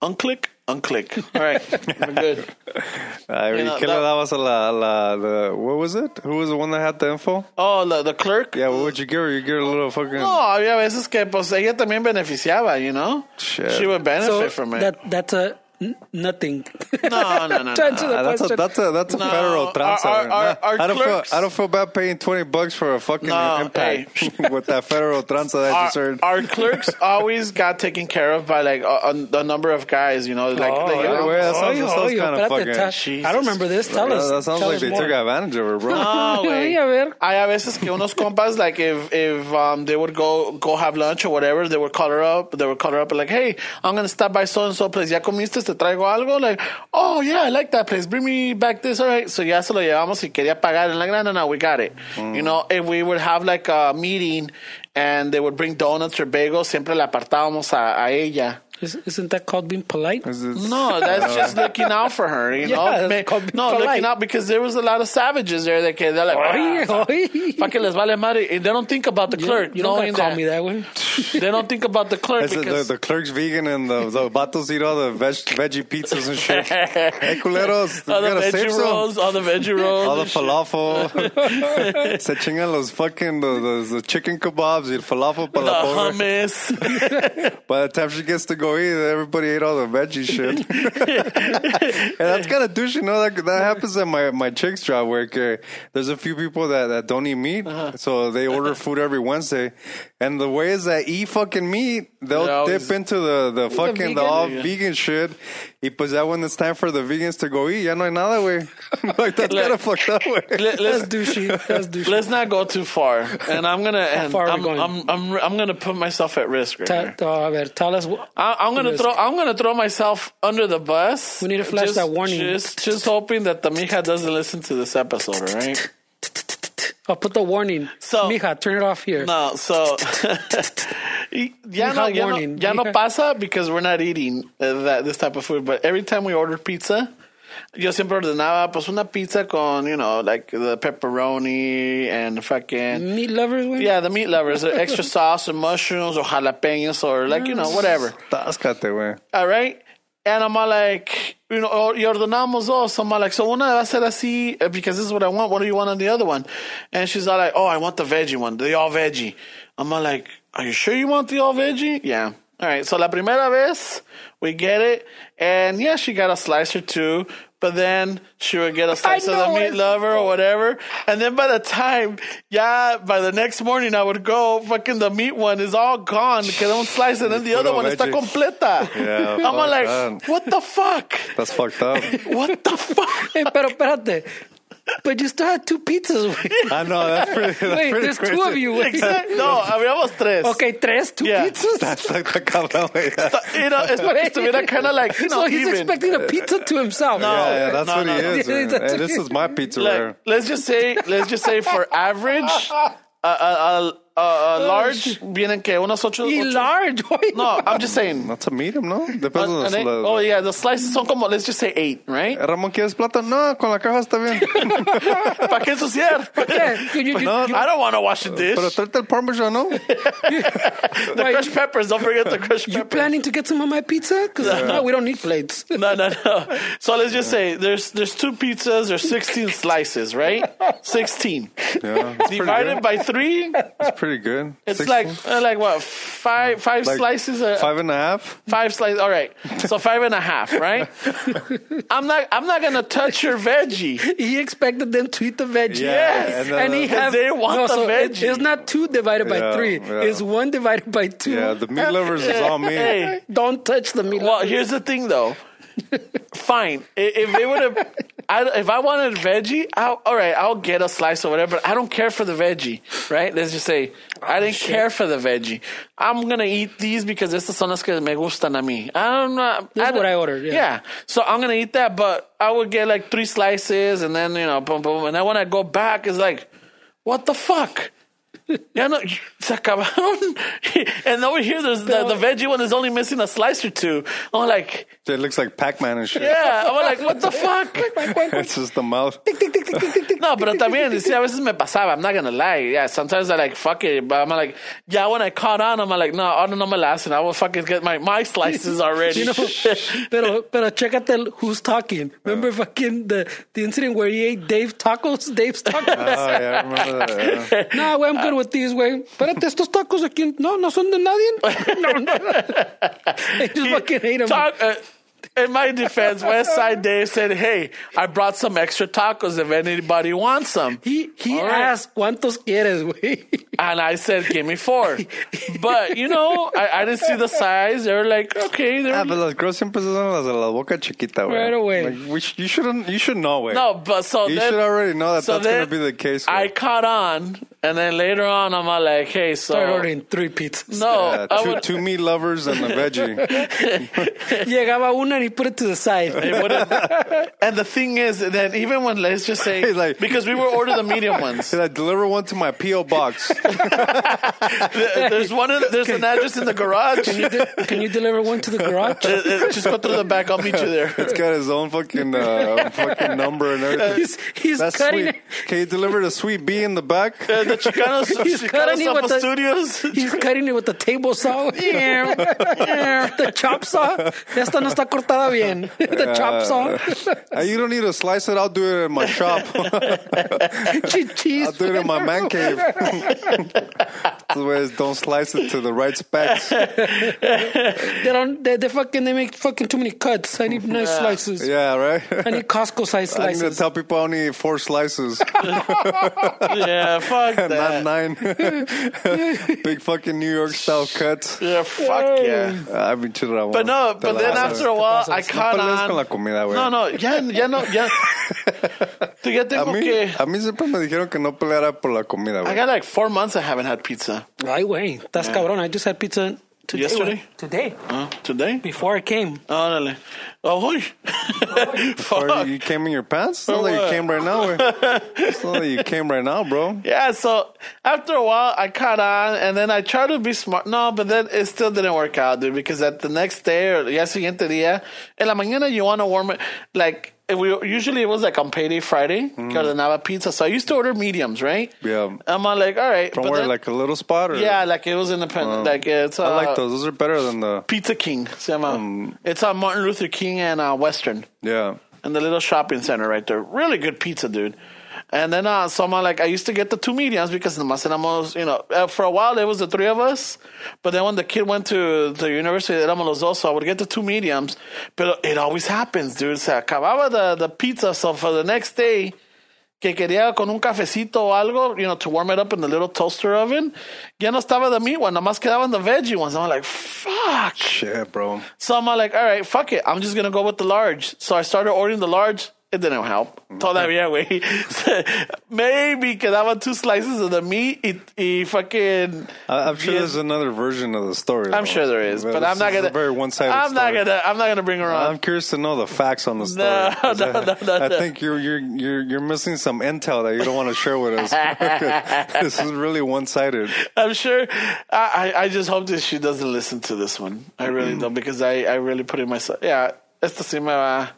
unclick, unclick. All right, we're good. Ay, You know, that- was a la, la, the, what was it? Who was the one that had the info? Oh, the, the clerk? Yeah, what would you give her? You give her a little fucking. No, había veces que pues ella también beneficiaba, you know? Shit. She would benefit So from it. that that's a n- nothing. no, no, no, To answer no. the that's a that's a that's a No, federal our- our- our- our I don't feel I don't feel bad paying twenty bucks for a fucking No, impact hey. with that federal tranza that I Our, just heard. our clerks always got taken care of by like a, a, a number of guys, you know, like Oh, they, yeah, well, that sounds- Oye, that sounds oye, kinda fucking- ta- I don't remember this. Tell Yeah, us. that sounds like they more. took advantage of her, bro. No, güey. Ay, a ver. Veces que unos compas, like if if um, they would go go have lunch or whatever, they would call her up. They would call her up and like, hey, I'm gonna stop by so and so place. ¿Ya comiste? ¿Te traigo algo? Like, oh yeah, I like that place. Bring me back this. All right. So ya se lo llevamos y quería pagar. And like, no, no, no, we got it. You know, if we would have like a meeting and they would bring donuts or bagels, siempre la apartábamos a, a ella. Is- Isn't that called being polite? No, that's just looking out for her, you know. Yeah, Ma- it's called no, polite. looking out because there was a lot of savages there that they're like, Oye, "Ah, oye. fuck it, les vale madre. And they don't think about the You, clerk. you don't call that, me that way. they don't think about the clerk It's the, the, clerk's vegan and the, the vatos eat all the veg, veggie pizzas and shit. hey, culeros, all the gotta save veggie some. rolls, all the veggie rolls, All the and shit. falafel. Se chingan los fucking the, the, the chicken kebabs y el falafel para the la hummus. By the time she gets to go everybody ate all the veggie shit. and that's kind of douche, you know. That, that happens at my, my chick's job where uh, there's a few people that, that don't eat meat. Uh-huh. So they order food every Wednesday. And the ways that eat fucking meat, they'll They always- dip into the, the fucking, the, vegan? all vegan shit. Y pues ya when it's time for the vegans to go eat, ya no hay nada, güey. like, that's Look, kind of fucked up, güey. Let, That's us douchey. That's douchey. let's not go too far, and I'm gonna and far are I'm, we going? I'm I'm I'm gonna put myself at risk right Ta- here. ta- a ver, tell us. wh- I, I'm gonna risk. throw I'm gonna throw myself under the bus. We need to flash Just- that warning. Just just hoping that the mija doesn't listen to this episode, all right? I'll put the warning. So- Mija, turn it off here. No, so ya no, Mija ya no, warning. ya no Mija. pasa because we're not eating uh, that this type of food. But every time we order pizza, yo siempre ordenaba pues una pizza con you know like the pepperoni and fucking Meat lovers, güey. yeah the meat lovers, extra sauce and mushrooms or jalapenos or like you know whatever. Táscate, güey. All right. And I'm all like, you know, or- y ordenamos dos. I'm like, so una va a ser así because this is what I want. What do you want on the other one? And she's like, oh, I want the veggie one, the all veggie. I'm like, are you sure you want the all veggie? Yeah. All right. So la primera vez we get it, and yeah, she got a slice or two. But then she would get a slice of the meat lover or whatever. And then by the time, yeah, by the next morning I would go, fucking the meat one is all gone. Queda un slice and then the other one está veggie. completa. Yeah, I'm like, that. what the fuck? That's fucked up. What the fuck? Hey, pero espérate. But you still had two pizzas, güey. I know, that's pretty, that's Wait, pretty there's crazy. two of you, güey. Exact- No, habíamos tres. Okay, tres, two Yeah. pizzas. That's like the cabrón, güey. You know, it's supposed to be kind of like, you know, so he's even. expecting a pizza to himself. Yeah, yeah, that's no, what no, he no. is. Man. Hey, this is my pizza Like, let's just say, let's just say for average, a, a, a, a, a large, vienen que unos ocho. Y ocho- large. No, I'm just saying. Not to meet him, no? Depends on uh, And the they- sl- oh yeah, the slices son como, let's just say eight, right? Eh, Ramón, ¿quieres plata? No, con la caja está bien. ¿Para qué ensuciar? Yeah, you, you, you, No, I don't want to wash the dish. Pero tráete el parmesan, ¿no? The Why, crushed peppers, don't forget the crushed peppers. you planning to get some of my pizza? Because uh, no, we don't need plates. No, no, no. So let's just say there's there's two pizzas, there's 16 slices, right? 16. Yeah, Divided by three, It's pretty good. it's Six- like uh, like what five five like slices a, Five and a half? five slices. All right, so five and a half, right? I'm not I'm not gonna touch your veggie. He expected them to eat the veggie. Yeah, Yes. and then And he the- Because have they want no, the so it- veggie. it's not two divided by Yeah, three. yeah. It's one divided by two. Yeah, the meat lovers is all me. Hey, Don't touch the meat. well, here's the thing though. Fine, if it would have, I, if I wanted veggie, I'll, all right, I'll get a slice or whatever. But I don't care for the veggie, right? Let's just say I didn't care for the veggie. I'm gonna eat these because estas son las que me gustan a mí. I'm not. That's don't- what I ordered, yeah. so I'm gonna eat that, but I would get like three slices, and then you know, boom, boom, and then when I go back, it's like, what the fuck? Ya no, se acabaron. And over here, there's the, the veggie one is only missing a slice or two. I'm like, It looks like Pac-Man and shit. yeah. I'm like, what the fuck? It's just the mouth. No, pero también, sí, a veces me pasaba. I'm not gonna lie. Yeah, sometimes I like, fuck it. But I'm like, yeah, when I caught on, I'm like, no, I don't know my last, and I will fucking get my, my slices already. You know, pero pero chécate el- who's talking. Remember fucking the, the incident where he ate Dave tacos? Dave's tacos. Oh, yeah, I remember that. yeah. no, güey, I'm good with these, güey. Espérate, estos tacos aquí, no, no son de nadie. No, no. They just fucking hate them. Talk, uh, in my defense, West Side Dave said, "Hey, I brought some extra tacos if anybody wants some." He he All right. asked, ¿cuántos quieres, güey? And I said, "Give me four. But you know, I, I didn't see the size. They were like, "Okay, they're Ah, but las girls siempre se dan las de la boca chiquita, güey. Right away. Like, we sh- you shouldn't, you should know, güey. no." But so You then, should already know that so that's going to be the case. I caught on, and then later on, I'm all like, "Hey, so Started ordering three pizzas. no, Yeah, two, would, two meat lovers and a veggie. Llegaba una and he put it to the side. And the thing is that even when let's just say like- because we were ordered the medium ones. Said I deliver one to my PO box. There's one. In, there's an address in the garage. Can you, de- can you deliver one to the garage? Uh, uh, Just go through the back. I'll meet you there. It's got his own fucking uh, fucking number and everything. He's, he's That's cutting sweet. it. Can you deliver the sweet B in the back? Uh, the Chicano, He's Chicano cutting it Sofa with the- Studios. He's cutting it with the table saw. Yeah, the chop saw. Esta no está cortada bien. the chop uh, saw. Hey, uh, you don't need to slice it. I'll do it in my shop. Cheese. I'll do it in my man cave. Otherwise, don't slice it to the right specs. They don't. They, they fucking. They make fucking too many cuts. I need nice slices. Yeah, right. I need Costco size I need to slices. tell people I only need four slices, yeah, fuck that. not nine. Big fucking New York style cuts. Yeah, fuck yeah. I've been chido. But no, but then after a while, I pasas. caught No pelees con la on. comida, güey. No, no, ya, ya no, ya. Tú ya A tengo mí, que. a mí siempre me dijeron que no peleara por la comida, I got like four months I haven't had pizza. Ay, güey. That's cabrón. I just had pizza today. Yesterday? Today. Uh, today? Before I came. Órale. Oh, uy. Fuck. you came in your pants? It's not like you came right now, güey. It's not like you came right now, bro. Yeah, so after a while, I caught on, and then I tried to be smart. No, but then it still didn't work out, dude. Because at the next day or día siguiente día, en la mañana you want to warm it. Like if we usually it was like on payday Friday, que ordenaba pizza. So I used to order mediums, right? Mm. Yeah. I'm on like, all right. From but where, then- like a little spot? Or? yeah, like it was independent. like it's. Uh, I like those. Those are better than the. Pizza King. Se llama. Um, it's on Martin Luther King and uh, Western. Yeah. in the little shopping center right there. Really good pizza, dude. And then uh, someone like I used to get the two mediums because nomás éramos, you know, uh, for a while it was the three of us, but then when the kid went to the university, éramos los dos, so I would get the two mediums. But it always happens, dude. Se acababa the, the pizza, so for the next day, que quería con un cafecito o algo, you know, to warm it up in the little toaster oven, ya no estaba the meat one, nomás quedaban the veggie ones. I'm like, fuck. Shit, bro. So I'm like, all right, fuck it. I'm just going to go with the large. So I started ordering the large. It didn't help. Mm-hmm. Todavía, güey. Maybe quedaban two slices of the meat y, y fucking. I, I'm sure Yes. there's another version of the story. I'm though. sure there is, but this I'm not gonna. very one-sided. I'm not gonna. I'm not gonna bring her on. I'm curious to know the facts on the story. No, 'Cause no, I, no, no, I no. think you're you're you're you're missing some intel that you don't want to share with us. this is really one-sided. I'm sure. I, I just hope that she doesn't listen to this one. I really don't because I I really put in myself. Yeah, esto sí me va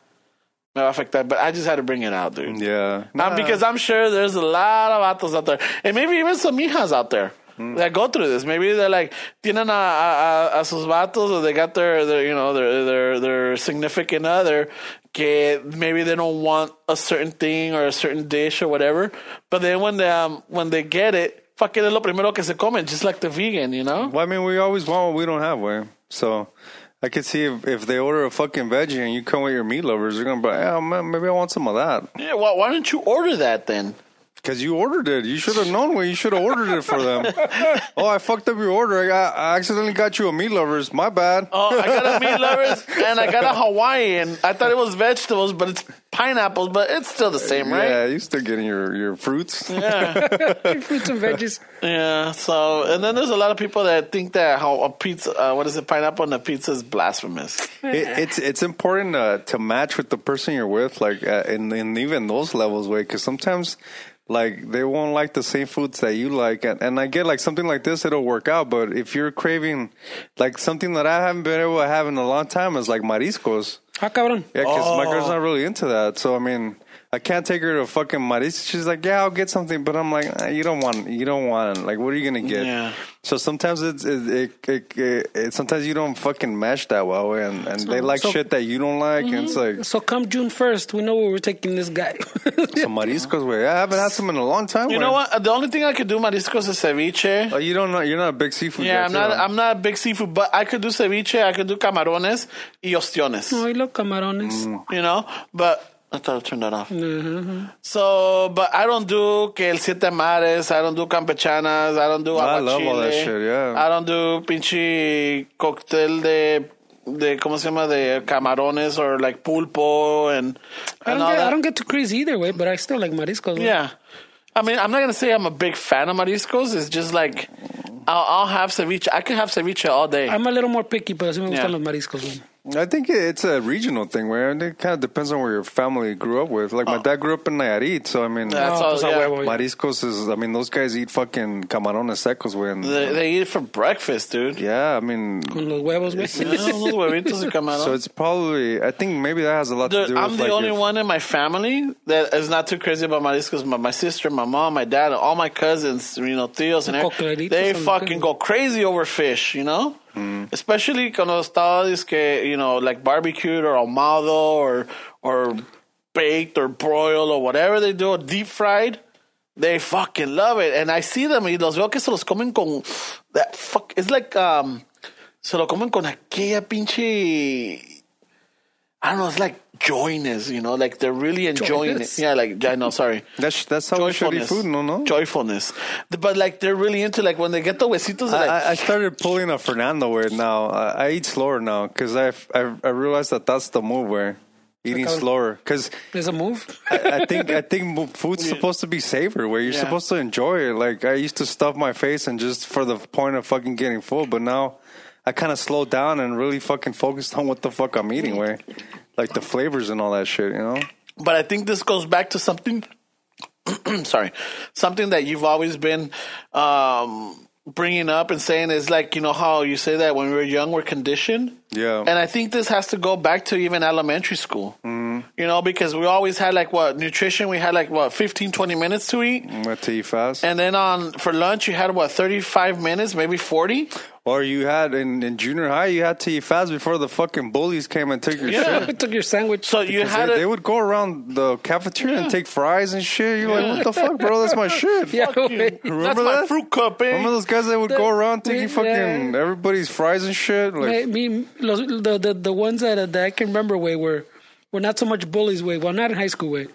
me va a afectar, but I just had to bring it out, dude. Yeah, Um, because I'm sure there's a lot of vatos out there, and maybe even some hijas out there Hmm. that go through this. Maybe they're like tienen a, a, a, sus vatos, or they got their, their you know their their their significant other. Que maybe they don't want a certain thing or a certain dish or whatever, but then when they um, when they get it, fucking es lo primero que se comen, just like the vegan, you know. Well, I mean, we always want what we don't have, way. So I could see if, if they order a fucking veggie and you come with your meat lovers, they're gonna be like, oh, "Yeah, man, maybe I want some of that." Yeah, well, why don't you order that then? Because you ordered it. You should have known when you should have ordered it for them. oh, I fucked up your order. I, got, I accidentally got you a meat lovers. My bad. Oh, I got a meat lovers and I got a Hawaiian. I thought it was vegetables, but it's pineapples, but it's still the same, right? Yeah, you're still getting your, your fruits. Yeah, Fruits and veggies. Yeah. So, and then there's a lot of people that think that how a pizza, uh, what is it, pineapple on a pizza is blasphemous. It, it's it's important uh, to match with the person you're with, like uh, in in even those levels, way, because sometimes like they won't like the same foods that you like, and, and I get like something like this, it'll work out. But if you're craving like something that I haven't been able to have in a long time is like mariscos. Ah, cabrón. Yeah, because my Oh. girl's not really into that. So I mean, I can't take her to fucking mariscos. She's like, yeah, I'll get something, but I'm like, "Ah, you don't want, you don't want. Like, what are you gonna get? Yeah. So sometimes it's it, it, it, it, it sometimes you don't fucking mesh that well, and and they like so- shit that you don't like, and it's like So come June 1st, we know where we're taking this guy. some mariscos. Way I haven't had some in a long time. You güey. know what? The only thing I could do mariscos is ceviche. Oh, you don't know. You're not a big seafood. Yeah, guy, I'm not. huh? I'm not a big seafood, but I could do ceviche. I could do camarones y ostiones. Ay, los camarones. Mm. You know, but I thought I turned that off. Mm-hmm. So, but I don't do que el siete mares. I don't do campechanas. I don't do ah, I love all that shit, yeah. I don't do pinche cóctel de de cómo se llama de camarones or like pulpo and I don't, get, that. I don't get too crazy either way, but I still like mariscos. Yeah. I mean, I'm not going to say I'm a big fan of mariscos. It's just like, I'll, I'll have ceviche. I can have ceviche all day. I'm a little more picky, pero sí me gustan Yeah. los mariscos. güey. I think it's a regional thing where it kind of depends on where your family grew up with. Like my oh. dad grew up in Nayarit, so I mean, That's Oh, all. yeah. huevo, mariscos is. I mean, those guys eat fucking camarones secos, when and- They, they eat it for breakfast, dude. Yeah, I mean, Con los huevos, güey. Huevitos so it's probably. I think maybe that has a lot to Dude, do with. I'm the like, only your- one in my family that is not too crazy about mariscos. My, my sister, my mom, my dad, all my cousins, you know, tíos, and everything, they fucking go crazy over fish, you know? Mm. Especially es que, you know, like barbecued or ahumado or, or baked or broiled or whatever they do, deep fried. They fucking love it. And I see them y los veo que se los comen con that fuck. It's like, um, se lo comen con aquella pinche. I don't know. It's like joyness, you know, like they're really enjoying Joyness? it. Yeah, like I know. Sorry, That's that's how we should eat food, no, no. joyfulness. But like they're really into like when they get the huesitos. I, like, I- I started pulling a Fernando where now I, I eat slower now because I, I I realized that that's the move where eating Like slower because There's a move. I, I think I think mo- food's supposed to be savory where you're Yeah. supposed to enjoy it. Like I used to stuff my face and just for the point of fucking getting full, but now I kind of slowed down and really fucking focused on what the fuck I'm eating, where like the flavors and all that shit, you know. But I think this goes back to something. sorry, something that you've always been um, bringing up and saying is like you know how you say that when we were young we're conditioned. Yeah. And I think this has to go back to even elementary school. Mm-hmm. You know, because we always had like what nutrition. We had like what 15, 20 minutes to eat. I'm gonna tell you fast. And then on for lunch, you had what thirty five minutes, maybe forty. or you had in, in junior high, you had to eat fast before the fucking bullies came and took your Yeah. shit. Took your sandwich. So you Because had they, it. they would go around the cafeteria and take fries and shit. You're like, what the fuck, bro? That's my shit. yeah, Fuck you. Remember That's my that? fruit cup, eh? Remember those guys that would go around taking Yeah. fucking everybody's fries and shit? Like, Me, me, los, the, the the ones that that I can remember, way were were not so much bullies, way. Well, not in high school, way.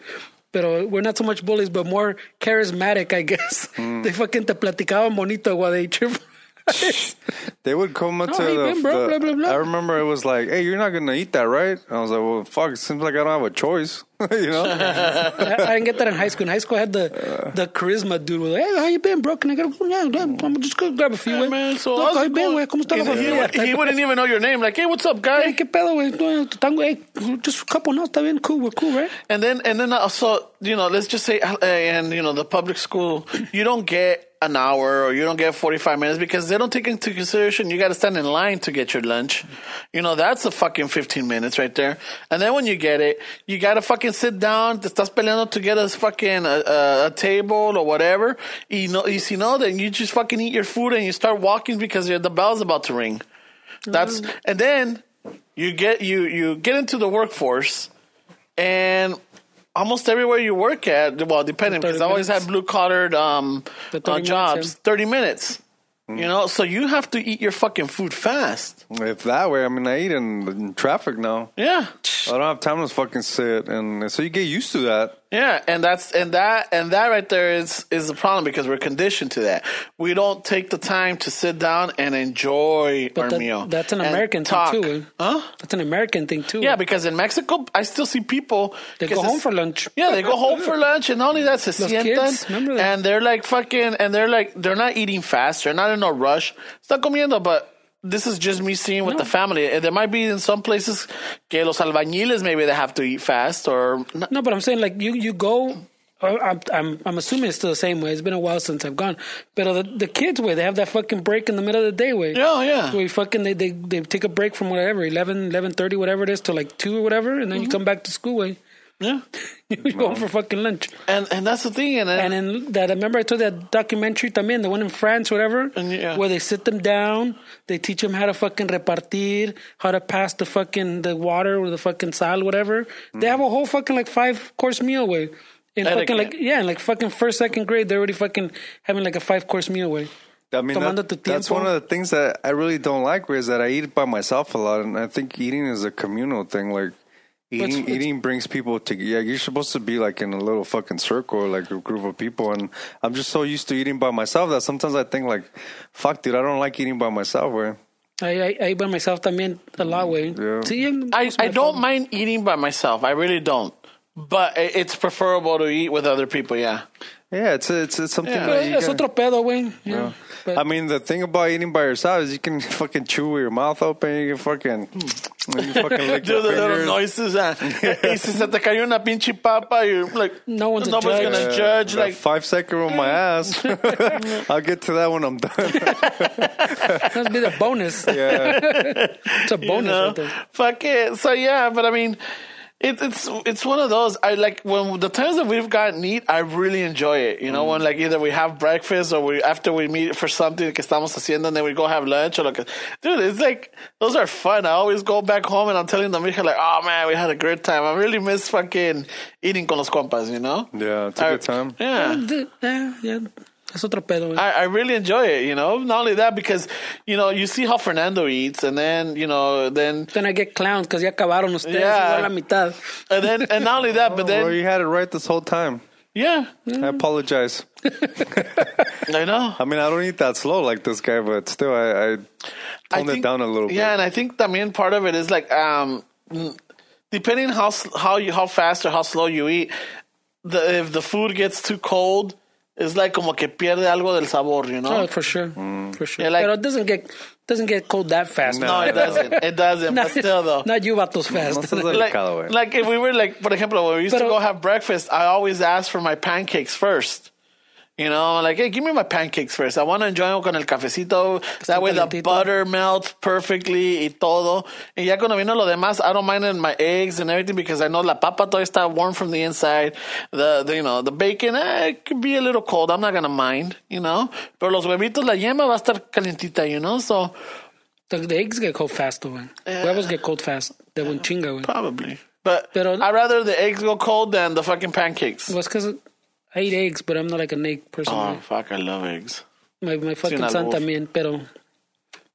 but we're not so much bullies, but more charismatic, I guess. Mm. They fucking te platicaban bonito while they trip. they would come into Oh, hey, the, bro, the- blah, blah, blah. I remember it was like, hey, you're not gonna eat that, right? And I was like, well, fuck. It seems like I don't have a choice, you know? I, I didn't get that in high school. In high school, I had the the charisma dude. Was like, hey, how you been, bro? Can I get a yeah, yeah, I'm just gonna grab a few. Hey, man, so No, how's how you been, going? güey? ¿Cómo está la He- he, familia? would- he wouldn't even know your name. Like, hey, what's up, guy? Hey, ¿qué pedo, güey? No, tango, hey, just a couple, no, está bien, cool, we're cool, right? And then, and then also, you know, let's just say, uh, and you know, the public school, you don't get an hour or you don't get 45 minutes because they don't take into consideration you got to stand in line to get your lunch. You know, that's a fucking 15 minutes right there. And then when you get it, you got to fucking sit down, te estás peleando to get a fucking a, a, table or whatever. Y, no, y si no, then you just fucking eat your food and you start walking because the bell's about to ring. That's, and then you get, you, you get into the workforce and almost everywhere you work at, well, depending, because I always had blue collared um, The 30 uh, minutes, jobs, yeah. 30 minutes. You know, so you have to eat your fucking food fast. if that way, I mean, I eat in, in traffic now. Yeah. I don't have time to fucking sit, and so you get used to that. Yeah, and that's and that and that right there is is the problem because we're conditioned to that. We don't take the time to sit down and enjoy our that- meal. that's an American talk. thing, too. eh? Huh? That's an American thing, too. Yeah, because in Mexico, I still see people. They go home for lunch. Yeah, they go home for lunch, and not only that, se Los sientan, kids, that? and they're like fucking, and they're like, they're not eating fast, they're not in a rush. Está comiendo, but this is just me seeing with No. the family. Eh, there might be in some places que los albañiles maybe they have to eat fast, or No, but I'm saying like you you go. Uh, I'm I'm I'm assuming it's still the same way. It's been a while since I've gone. But uh, the the kids way they have that fucking break in the middle of the day way. yeah, yeah. Where you fucking they, they they take a break from whatever 11 11:30 whatever it is to like two or whatever, and then Mm-hmm. you come back to school way. Yeah. you go home for fucking lunch. And and that's the thing, and, then, And then that I remember I told that documentary también, the one in France, whatever, And yeah. where they sit them down, they teach them how to fucking repartir, how to pass the fucking the water or the fucking sal, whatever. They have a whole fucking like five course meal way. In Etiquette. fucking like yeah, in like fucking first second grade, they're already fucking having like a five course meal way. I mean, that- tu that's one of the things that I really don't like, is that I eat by myself a lot, and I think eating is a communal thing. Like eating, it's- eating brings people together. Yeah, you're supposed to be like in a little fucking circle, like a group of people, and I'm just so used to eating by myself that sometimes I think like, fuck, dude, I don't like eating by myself. Where I I, I eat by myself también a lot way. Yeah. Sí, I, I don't fault. mind eating by myself. I really don't. but it's preferable to eat with other people. Yeah. Yeah, it's it's, it's something Yeah. that you Es can- otro pedo, güey. Yeah. But- I mean, the thing about eating by yourself is you can fucking chew with your mouth open. You can fucking, you fucking lick Do your the little noises. Uh, y si se te cayó una pinche papa, you're like, No one's a nobody's judge. gonna judge. That Like, five second on my ass. I'll get to that when I'm done. That'd be the bonus. Yeah, It's a you bonus know, right there. fuck it. So yeah, but I mean, it, it's it's one of those. I like when the times that we've gotten eat, I really enjoy it. You know, mm. when like either we have breakfast or we after we meet for something que estamos haciendo, and then we go have lunch or like, dude, it's like those are fun. I always go back home and I'm telling them, like, oh man, we had a great time. I really miss fucking eating con los compas. You know? yeah, it's a I- good time. Yeah. Yeah, yeah. Es otro pedo. I, I really enjoy it, you know. Not only that, because you know you see how Fernando eats, and then you know, then Then I get clowned because ya acabaron ustedes. Yeah. la mitad. and then and not only that, but Well, then you had it right this whole time. yeah, I apologize. I know. I mean, I don't eat that slow like this guy, but still, I, I I toned it down a little bit. Yeah, and I think the main part of it is like um, depending how how you how fast or how slow you eat, the if the food gets too cold, it's like como que pierde algo del sabor, you know. Oh, for sure. Mm. For sure. Yeah, like- Pero it doesn't get doesn't get cold that fast. No, no, it doesn't. It doesn't. Not, but still, though. not you vatos fast. No seas like, delicado, güey. like if we were like, for example, when we used to go have breakfast, I always ask for my pancakes first. You know, like, hey, give me my pancakes first. I want to enjoy them con el cafecito. That way the butter melts perfectly y todo. Y ya cuando vino lo demás, I don't mind my eggs and everything because I know la papa todavía está warm from the inside. The, the you know, the bacon, eh, it could be a little cold. I'm not going to mind, you know. Pero los huevitos, la yema va a estar calientita, you know. So, The, the eggs get cold fast, though, güey. Huevos get cold fast. De buen chinga, güey. probably. But Pero- I'd rather the eggs go cold than the fucking pancakes. Well, because I eat eggs, but I'm not like an egg person. Oh, fuck, I love eggs. My, my fucking son albur. también, pero...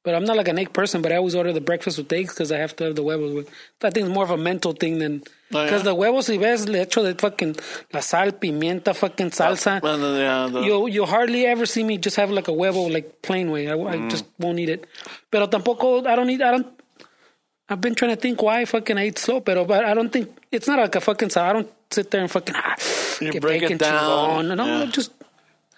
But I'm not like an egg person, but I always order the breakfast with eggs because I have to have the huevos. I think it's more of a mental thing than... Oh, yeah? Because the huevos, si ves, le echo de fucking la sal, pimienta, fucking ah, salsa. Well, the- yeah, the- you you hardly ever see me just have like a huevo like plain way. I, I mm. just won't eat it. Pero tampoco I don't eat. I don't. I've been trying to think why fucking I eat slow, pero but I don't think it's not like a fucking. So I don't sit there and fucking. Ah, You que break it down. chingón. No, Yeah. just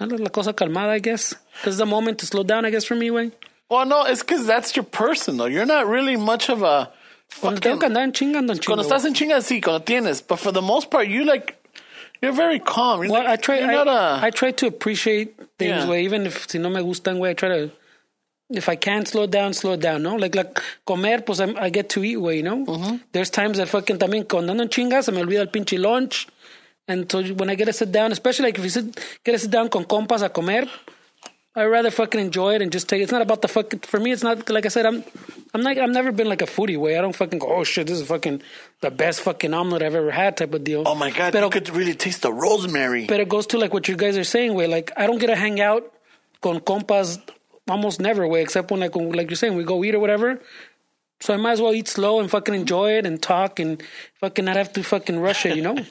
la cosa calmada, I guess. This is the moment to slow down, I guess, for me, way. Well, no, it's because that's your person, though. You're not really much of a. Cuando tengo que andar en chinga, ando en Cuando estás en chinga, sí, cuando tienes. But for the most part, you like. You're very calm. You're Well, like, I try. I, not a. I try to appreciate things. Yeah. Way even if si no me gustan, way I try to. If I can't slow down, slow down. No, like like comer, pues I'm, I get to eat. Way, you know. Mm-hmm. There's times that fucking también cuando ando en chinga se me olvida el pinche lunch, and so when I get to sit down, especially like if you sit get to sit down con compas a comer. I rather fucking enjoy it and just take. It's not about the fucking. For me, it's not like I said. I'm, I'm not. I've never been like a foodie way. I don't fucking go. Oh shit, this is fucking the best fucking omelet I've ever had type of deal. oh my God, Pero- you could really taste the rosemary. but it goes to like what you guys are saying, way like I don't get to hang out con compas almost never, way except when like when, like you're saying we go eat or whatever. So I might as well eat slow and fucking enjoy it and talk and fucking not have to fucking rush it, you know.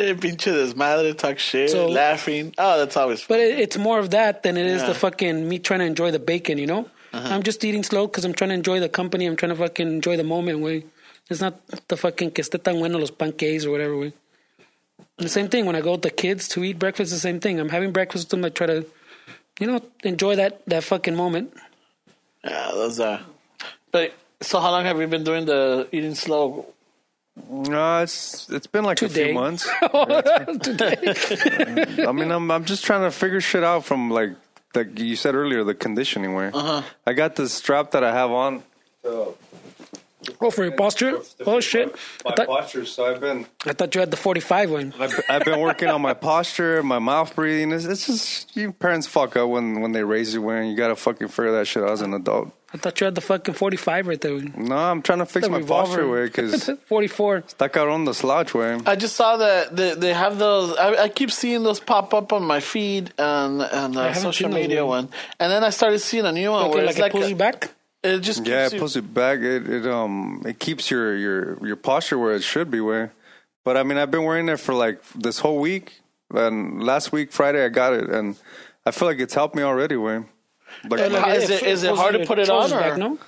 Eh, Pinche desmadre, talk shit, So- laughing. Oh, that's always fun. But it, it's more of that than it is Yeah. the fucking me trying to enjoy the bacon, you know. I'm just eating slow because I'm trying to enjoy the company. I'm trying to fucking enjoy the moment, way. It's not the fucking que esté tan bueno los pancakes or whatever, way. The same thing when I go with the kids to eat breakfast. The same thing. I'm having breakfast with them. I try to, you know, enjoy that that fucking moment. Yeah, those are. But so, how long have you been doing the eating slow? No, it's it's been like a few months. Today. I mean, I'm I'm just trying to figure shit out from like like you said earlier, the conditioning way. Uh-huh. I got this strap that I have on. Oh, for your posture. Oh shit. I My thought, posture. So I've been I thought you had the 45 one. I've, I've been working on my posture, my mouth breathing. It's, it's just you parents fuck up when when they raise you when you gotta fucking figure that shit out as an adult. I thought you had the fucking 45 right there. güey. No, I'm trying to fix The my posture way because 44. está cabrón the slouch way. I just saw that they, they have those. I, I keep seeing those pop up on my feed and and the social media man. one. And then I started seeing a new one Okay, where like it's it like pulls a- you back. It just Yeah, keeps it you- pulls it back. It, it um it keeps your your your posture where it should be. Where, but I mean, I've been wearing it for like this whole week, and last week Friday I got it, and I feel like it's helped me already. Where, like, And my- how- is it- is it hard to put it on, or- Back, no?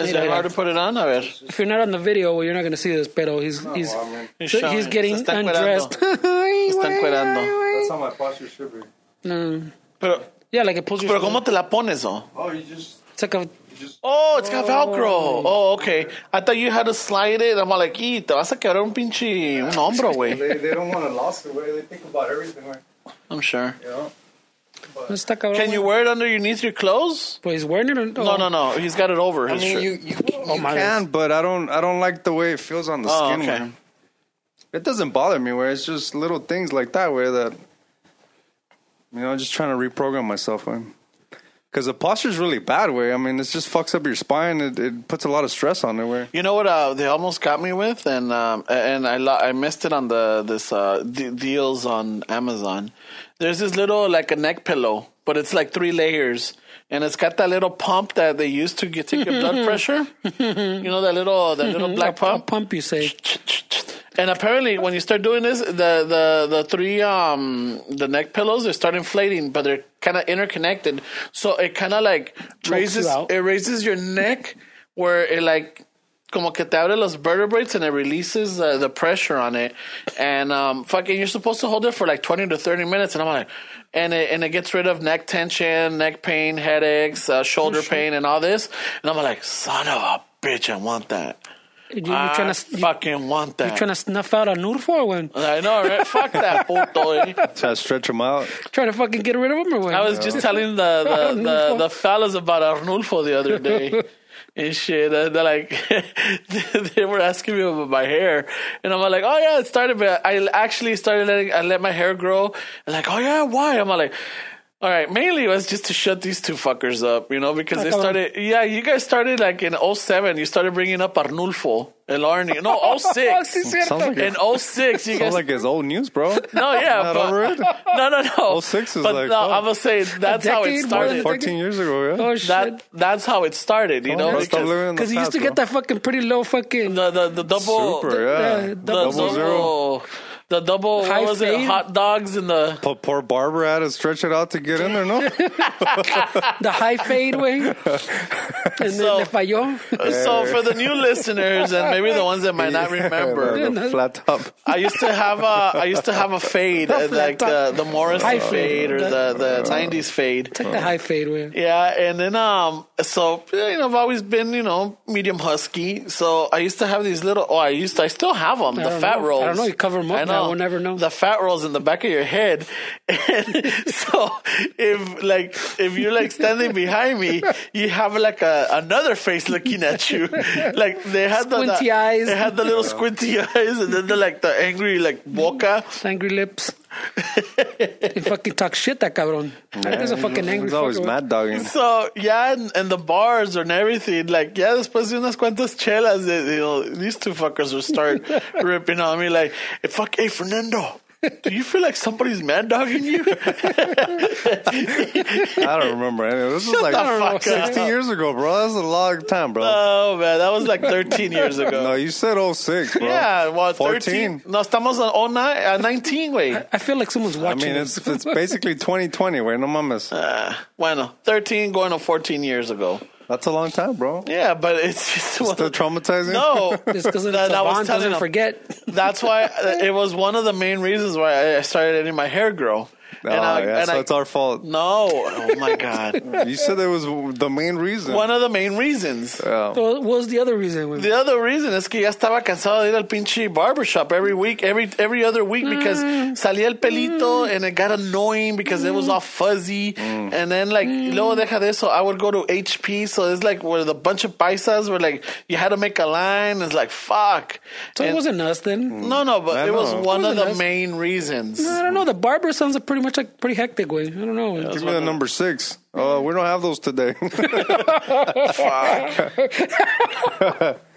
Is it hard to put it on? A ver. If you're not on the video, well, you're not going to see this, pero he's he's I mean, He's so he's getting está undressed. Está encuerando. that's how my posture should be. no. Pero, Yeah, like it pulls your. pero ¿cómo te la pones, oh? Oh, you just It's like a. Oh, it's got Velcro. Oh. oh, okay. I thought you had to slide it. I'm like, y te vas a quebrar un pinche, un hombro, güey. they, they don't want to lost it. Way they think about everything. Way, I'm sure. you know. Está cabrón, Can you güey. wear it underneath your clothes? But he's wearing it. Or, No, oh. no, no. He's got it over I his mean, shirt. you you, you oh, my can, but I don't I don't like the way it feels on the Oh, skin. okay. Where it doesn't bother me. Where it's just little things like that. Where that you know, just trying to reprogram myself. Because the posture is really bad. Way I mean, it just fucks up your spine. It, it puts a lot of stress on it. Where You know what? Uh, they almost got me with, and um, and I lo- I missed it on the this uh, de- deals on Amazon. There's this little like a neck pillow, but it's like three layers, and it's got that little pump that they use to get take your blood pressure. you know that little that little black a, a pump. pump, you say. And apparently, when you start doing this, the the the three um the neck pillows they start inflating, but they're kind of interconnected. So it kind of like raises it raises your neck where it like como que te abre los vertebrates and it releases uh, the pressure on it. And um fucking, you're supposed to hold it for like twenty to thirty minutes, and I'm like. And it, and it gets rid of neck tension, neck pain, headaches, uh, shoulder pain, and all this. And I'm like, son of a bitch, I want that. You, you're I trying to you, fucking want that. you're trying to snuff out Arnulfo or when? I know, right? Fuck that puto. eh? try to stretch them out. Trying to fucking get rid of him or when? I was just telling the the, the, the fellas about Arnulfo the other day. And shit, and they're like, they were asking me about my hair, and I'm like, oh yeah, it started, but I actually started letting, I let my hair grow, and like, oh yeah, why? I'm like, all right, mainly it was just to shut these two fuckers up, you know, because they Like, started, yeah, you guys started like in 07, you started bringing up Arnulfo, El Arnie, no, oh, oh, 06. Sounds like In 06, you guys Sounds like it's old news, bro. No, yeah, Not but no, no, no. 06 is but like, no, oh. I'm gonna say that's how it decade, more than started. 14 years ago, yeah. oh shit. That that's how it started, you know, because living in he used to past, get that fucking pretty low fucking. the the the double Super, the, yeah. the the double Double zero. double the double High what was it? fade? Hot dogs in the Poor, poor Barbara had to stretch it out to get in there, no? the high fade way. and So- le falló. so for the new listeners and maybe the ones that might not remember. the, the flat top. I used to have a I used to have a fade uh, like the the Morrison High fade fade. or the the 90s fade. Take the high fade way. Yeah, and then um, so you know, I've always been you know medium husky. So I used to have these little. Oh, I used to. I still have them. The fat know. rolls. I don't know. You cover 'em up I now, know. we'll never know. The fat rolls in the back of your head. And so if like if you're like standing behind me, you have like a another face looking at you. Like they had the, Squinty the eyes. They had the little squinty eyes, and then the like the angry like boca. Angry lips. He fucking talks shit, that cabrón. That is a fucking angry He's always fucker. mad dogging. So yeah, and, and the bars and everything, like yeah, después de unas cuantas chelas, they, you know, these two fuckers will start ripping on me like, hey, "Fuck, hey Fernando, do you feel like somebody's mad dogging you?" I don't remember any of this. This was like fuck 16 up. years ago, bro. That's a long time, bro. oh man, that was like 13 years ago. no, you said 06, bro. yeah, well, 14. 13. No, estamos on 09, uh, 19, güey. I feel like someone's watching. I mean, it's it's basically 2020, wait, no mames. Uh, bueno, 13 going on 14 years ago. That's a long time, bro. Yeah, but it's just Still traumatizing? no. Just because That- that was Savant telling doesn't him. forget. That's why uh, it was one of the main reasons why I started letting my hair grow. Oh, yeah, so it's our fault. no, oh my god, You said it was the main reason. one of the main reasons. Yeah. So what was the other reason? güey? The other reason es que ya estaba cansado de ir al pinche barbershop every week, every every other week because mm. salía el pelito mm. and it got annoying because it was mm. all fuzzy. And then like luego deja de eso, I would go to HP, so it's like where the bunch of paisas were like you had to make a line. It's like fuck. So it wasn't us then. no, no, but it was know. one of the us. main reasons. I don't know. The barber sounds like pretty much like pretty hectic way. I don't know. Give me the number six. Oh, we don't have those today.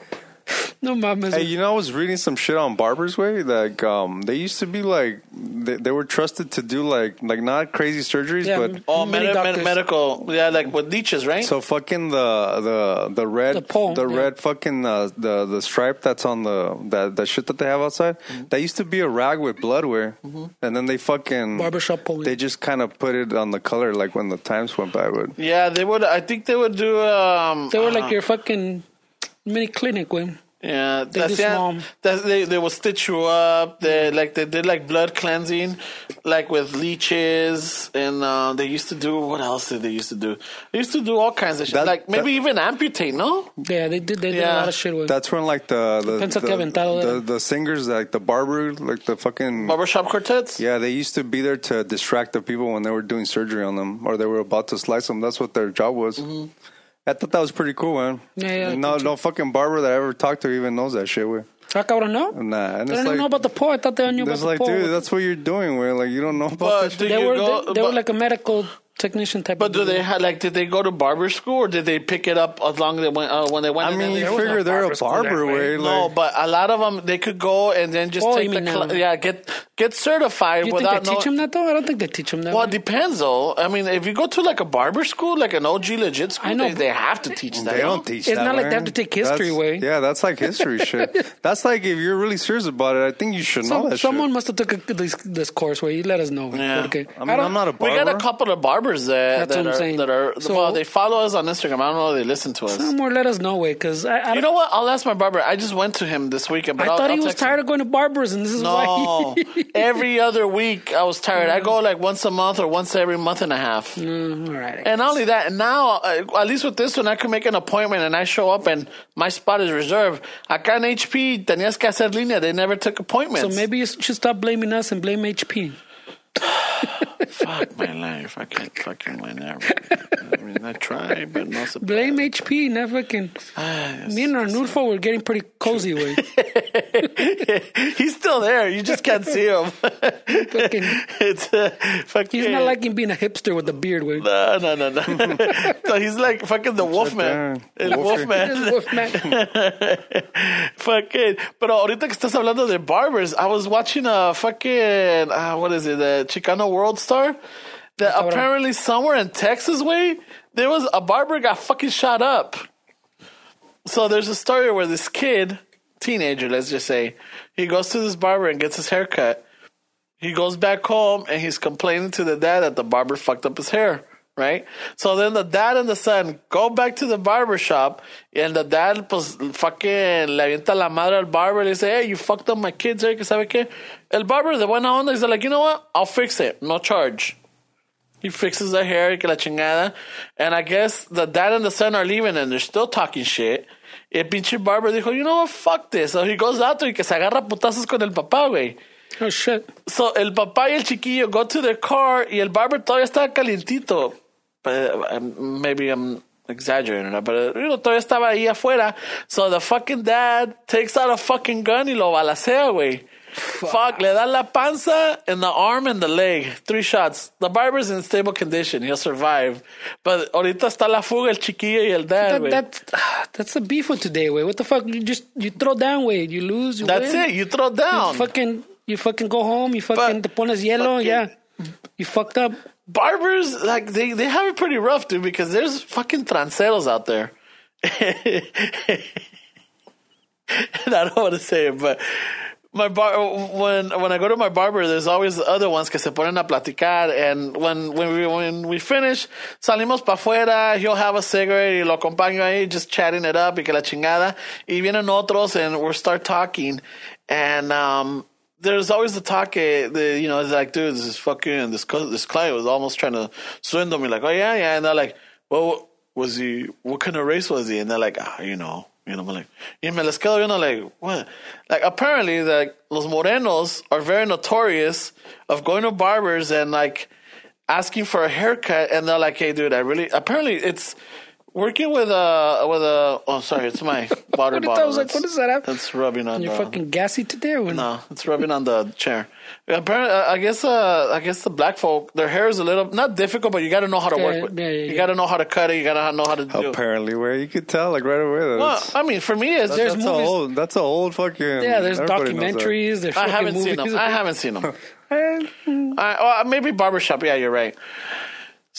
No mames. Hey, you know, I was reading some shit on Barbers Way. Like, um, they used to be like, they, they were trusted to do like, like not crazy surgeries, Yeah, but Oh, Many med- med- medical. Yeah, like with leeches, right? so fucking the the the red The pole, yeah. red fucking uh, the the stripe that's on the that that shit that they have outside. Mm-hmm. That used to be a rag with bloodware, and then they fucking Barbershop pole. They just kind of put it on the color like when the times went by. But yeah, they would. I think they would do. Um, They were uh, like your fucking mini clinic, güey. Yeah, They that's yeah. they they will stitch you up. They like they did like blood cleansing, like with leeches, and uh, they used to do what else did they used to do? They used to do all kinds of shit, That- like maybe that- even amputate. No, Yeah, they did. They did a lot of shit, güey. that's when like the the Piensa que the, the, the singers like the barber like the fucking barbershop quartets. Yeah, they used to be there to distract the people when they were doing surgery on them or they were about to slice them. That's what their job was. I thought that was pretty cool, man. Yeah, yeah, I No, no fucking barber that I ever talked to even knows that shit. Way. Ah, cabrón, no? Nah, and They don't like, know about the poor. I thought they knew about it's the like, dude, that's what you're doing. Where like you don't know about But that shit. they you were go? they, they were like a medical technician type. But of do they dude. have like did they go to barber school or did they pick it up as long as they went uh, when they went? I mean, there? you There figure they're a barber school barber there, way. Like, no, but a lot of them they could go and then just Oh, take you the mean cl- yeah get get certified You think without they teach them that though? I don't think they teach them that. Well, it depends though. I mean, if you go to like a barber school, like an OG legit school, I know, they, they have to teach that. They don't teach It's that, not like they have to take history That's- way. Yeah, that's like history shit. That's like if you're really serious about it, I think you should know Some, that someone shit. must have took a, this this course where you let us know. Yeah. Porque I mean, I am not a barber. We barber. got a couple of barbers that, That's that, what I'm are, saying. that are So- well, they follow us on Instagram. I don't know if they listen to us. Some more let us know way because I, I, You know what? I'll ask my barber. I just went to him this weekend, but I I'll, thought I'll he was text him. tired of going to barbers and this is No, why. every other week I was tired. I go like once a month or once every month and a half. Mm, all right. And not only that, and now uh, at least with this one, I can make an appointment and I show up and my spot is reserved. Acá en HP tenías que hacer línea. They never took appointments. so maybe you should stop blaming us and blame HP. Fuck my life. I can't fucking win everything. I mean, I try, but no surprise. Blame HP, not fucking. Me and Arnulfo were getting pretty cozy way. He's still there. You just can't see him. Fucking, it's uh, fucking. he's not liking being a hipster with a beard way. No, no, no, no. so he's like fucking the Wolfman. there. El Wolfie. Wolfman. Wolfman. fucking. Pero ahorita que estás hablando de barbers, I was watching a fucking, uh, what is it, the Chicano World Star? That apparently somewhere in Texas way, there was a barber got fucking shot up. So there's a story where this kid, teenager, let's just say, he goes to this barber and gets his hair cut. He goes back home and he's complaining to the dad that the barber fucked up his hair, right? So then the dad and the son go back to the barber shop and the dad pues fucking le avienta la madre al barber le say, hey, you fucked up my kid's hair, sabe qué? El barber de buena onda he's like, you know what? I'll fix it, no charge. He fixes the hair, que la chingada. And I guess the dad and the son are leaving and they're still talking shit. El pinche barber dijo, you know what, fuck this. So he goes out there y que se agarra putazos con el papá, güey. Oh shit. So el papá y el chiquillo go to their car y el barber todavía estaba calientito. But, um, maybe I'm exaggerating, but you know, todavía estaba ahí afuera. So the fucking dad takes out a fucking gun y lo balacea, güey. Fuck. le da la panza and the arm and the leg. Three shots. The barber's in stable condition. He'll survive. But ahorita está la fuga el chiquillo y el dad, That, that, that's the beef with today, way. What the fuck? You just you throw down, way. You lose. You That's win. it. You throw down. You fucking you fucking go home. You fucking But te pones hielo. fucking- Yeah. You fucked up. barbers like they, they have it pretty rough dude because there's fucking tranceros out there i don't want to say it but my bar when when i go to my barber there's always other ones que se ponen a platicar and when when we when we finish salimos pa fuera. he'll have a cigarette y lo acompaño ahí just chatting it up y que la chingada y vienen otros and we'll start talking and um there's always the talk, eh, the you know, it's like, dude, this is fucking this this client was almost trying to swindle me. Like, oh yeah, yeah, and they're like, well, was he? What kind of race was he? And they're like, ah, you know, you know, I'm like, y me les quedo viendo like, what? Like, apparently, like los morenos are very notorious of going to barbers and like asking for a haircut, and they're like, hey, dude, I really. Apparently, it's working with a with a. Oh, sorry, it's my water What I bottle. was like, That's- what is that? That's rubbing on You're the. fucking gassy today, or? No, it's rubbing on the chair. Apparently, uh, I guess. Uh, I guess the black folk, their hair is a little not difficult, but you got to know how to Yeah, work with. yeah, yeah, you yeah. got to know how to cut it. You got to know how to do. it. Apparently, where you could tell like right away. That Well, I mean, for me, it's There's that's a movies- old. That's a old fucking. Yeah, there's everybody knows that. documentaries. There's I haven't movies. seen them. I haven't seen them. I, well, maybe barbershop. Yeah, you're right.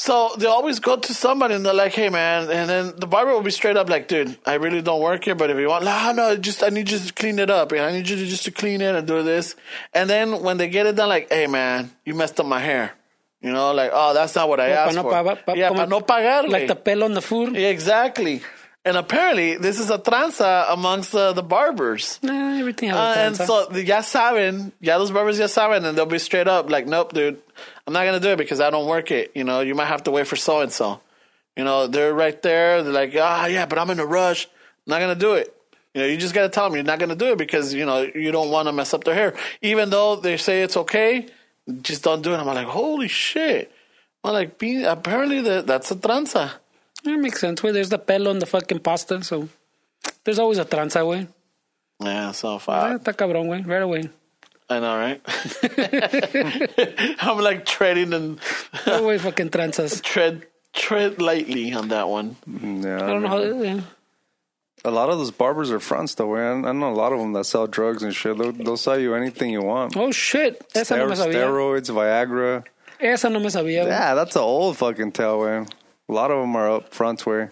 So they always go to somebody and they're like, "Hey, man," and then the barber will be straight up like, "Dude, I really don't work here, but if you want, no, no, just I need you to clean it up, and I need you to just to clean it and do this." And then when they get it done, like, "Hey, man, you messed up my hair," you know, like, "Oh, that's not what I asked no for." pa- pa- yeah, para no pagarle. Like the pelo on the food. Yeah, exactly. And apparently, this is a tranza amongst uh, the barbers. Nah, everything Uh, and so the- ya saben, ya los barbers ya saben, and they'll be straight up like, nope, dude, I'm not gonna do it because I don't work it. You know, you might have to wait for so and so. You know, they're right there. They're like, ah, yeah, but I'm in a rush. I'm not gonna do it. You know, you just gotta tell them you're not gonna do it because you know you don't want to mess up their hair, even though they say it's okay. Just don't do it. I'm like, holy shit. I'm like, apparently that that's a tranza. That makes sense, way. There's the pelo on the fucking pasta, so there's always a tranza, way. Yeah, so Ah, I, Está cabrón, güey. Right away. I know, right? I'm like treading and Right away, fucking tranzas. tread tread lightly on that one. Mm, yeah, I don't know how. Yeah. A lot of those barbers are fronts though. Man. I know a lot of them that sell drugs and shit. They'll, they'll sell you anything you want. Oh shit, esa no me Ster- sabía. steroids, Viagra. Esa no me sabía. Yeah, that's an old fucking tale, way. A lot of them are up front way,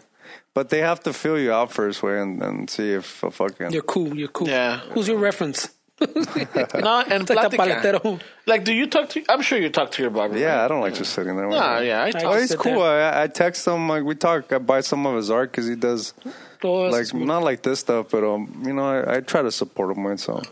but they have to fill you out first way and, and see if a fucking. You're cool. You're cool. Yeah. Who's your reference? No, and It's like the paletero. Like, do you talk to? I'm sure you talk to your barber. yeah, I don't like just sitting there. Nah, yeah, I talk. Well, he's cool. I, I text him like we talk. I buy some of his art because he does Oh, like not like this stuff, but um, you know, I, I try to support him with. So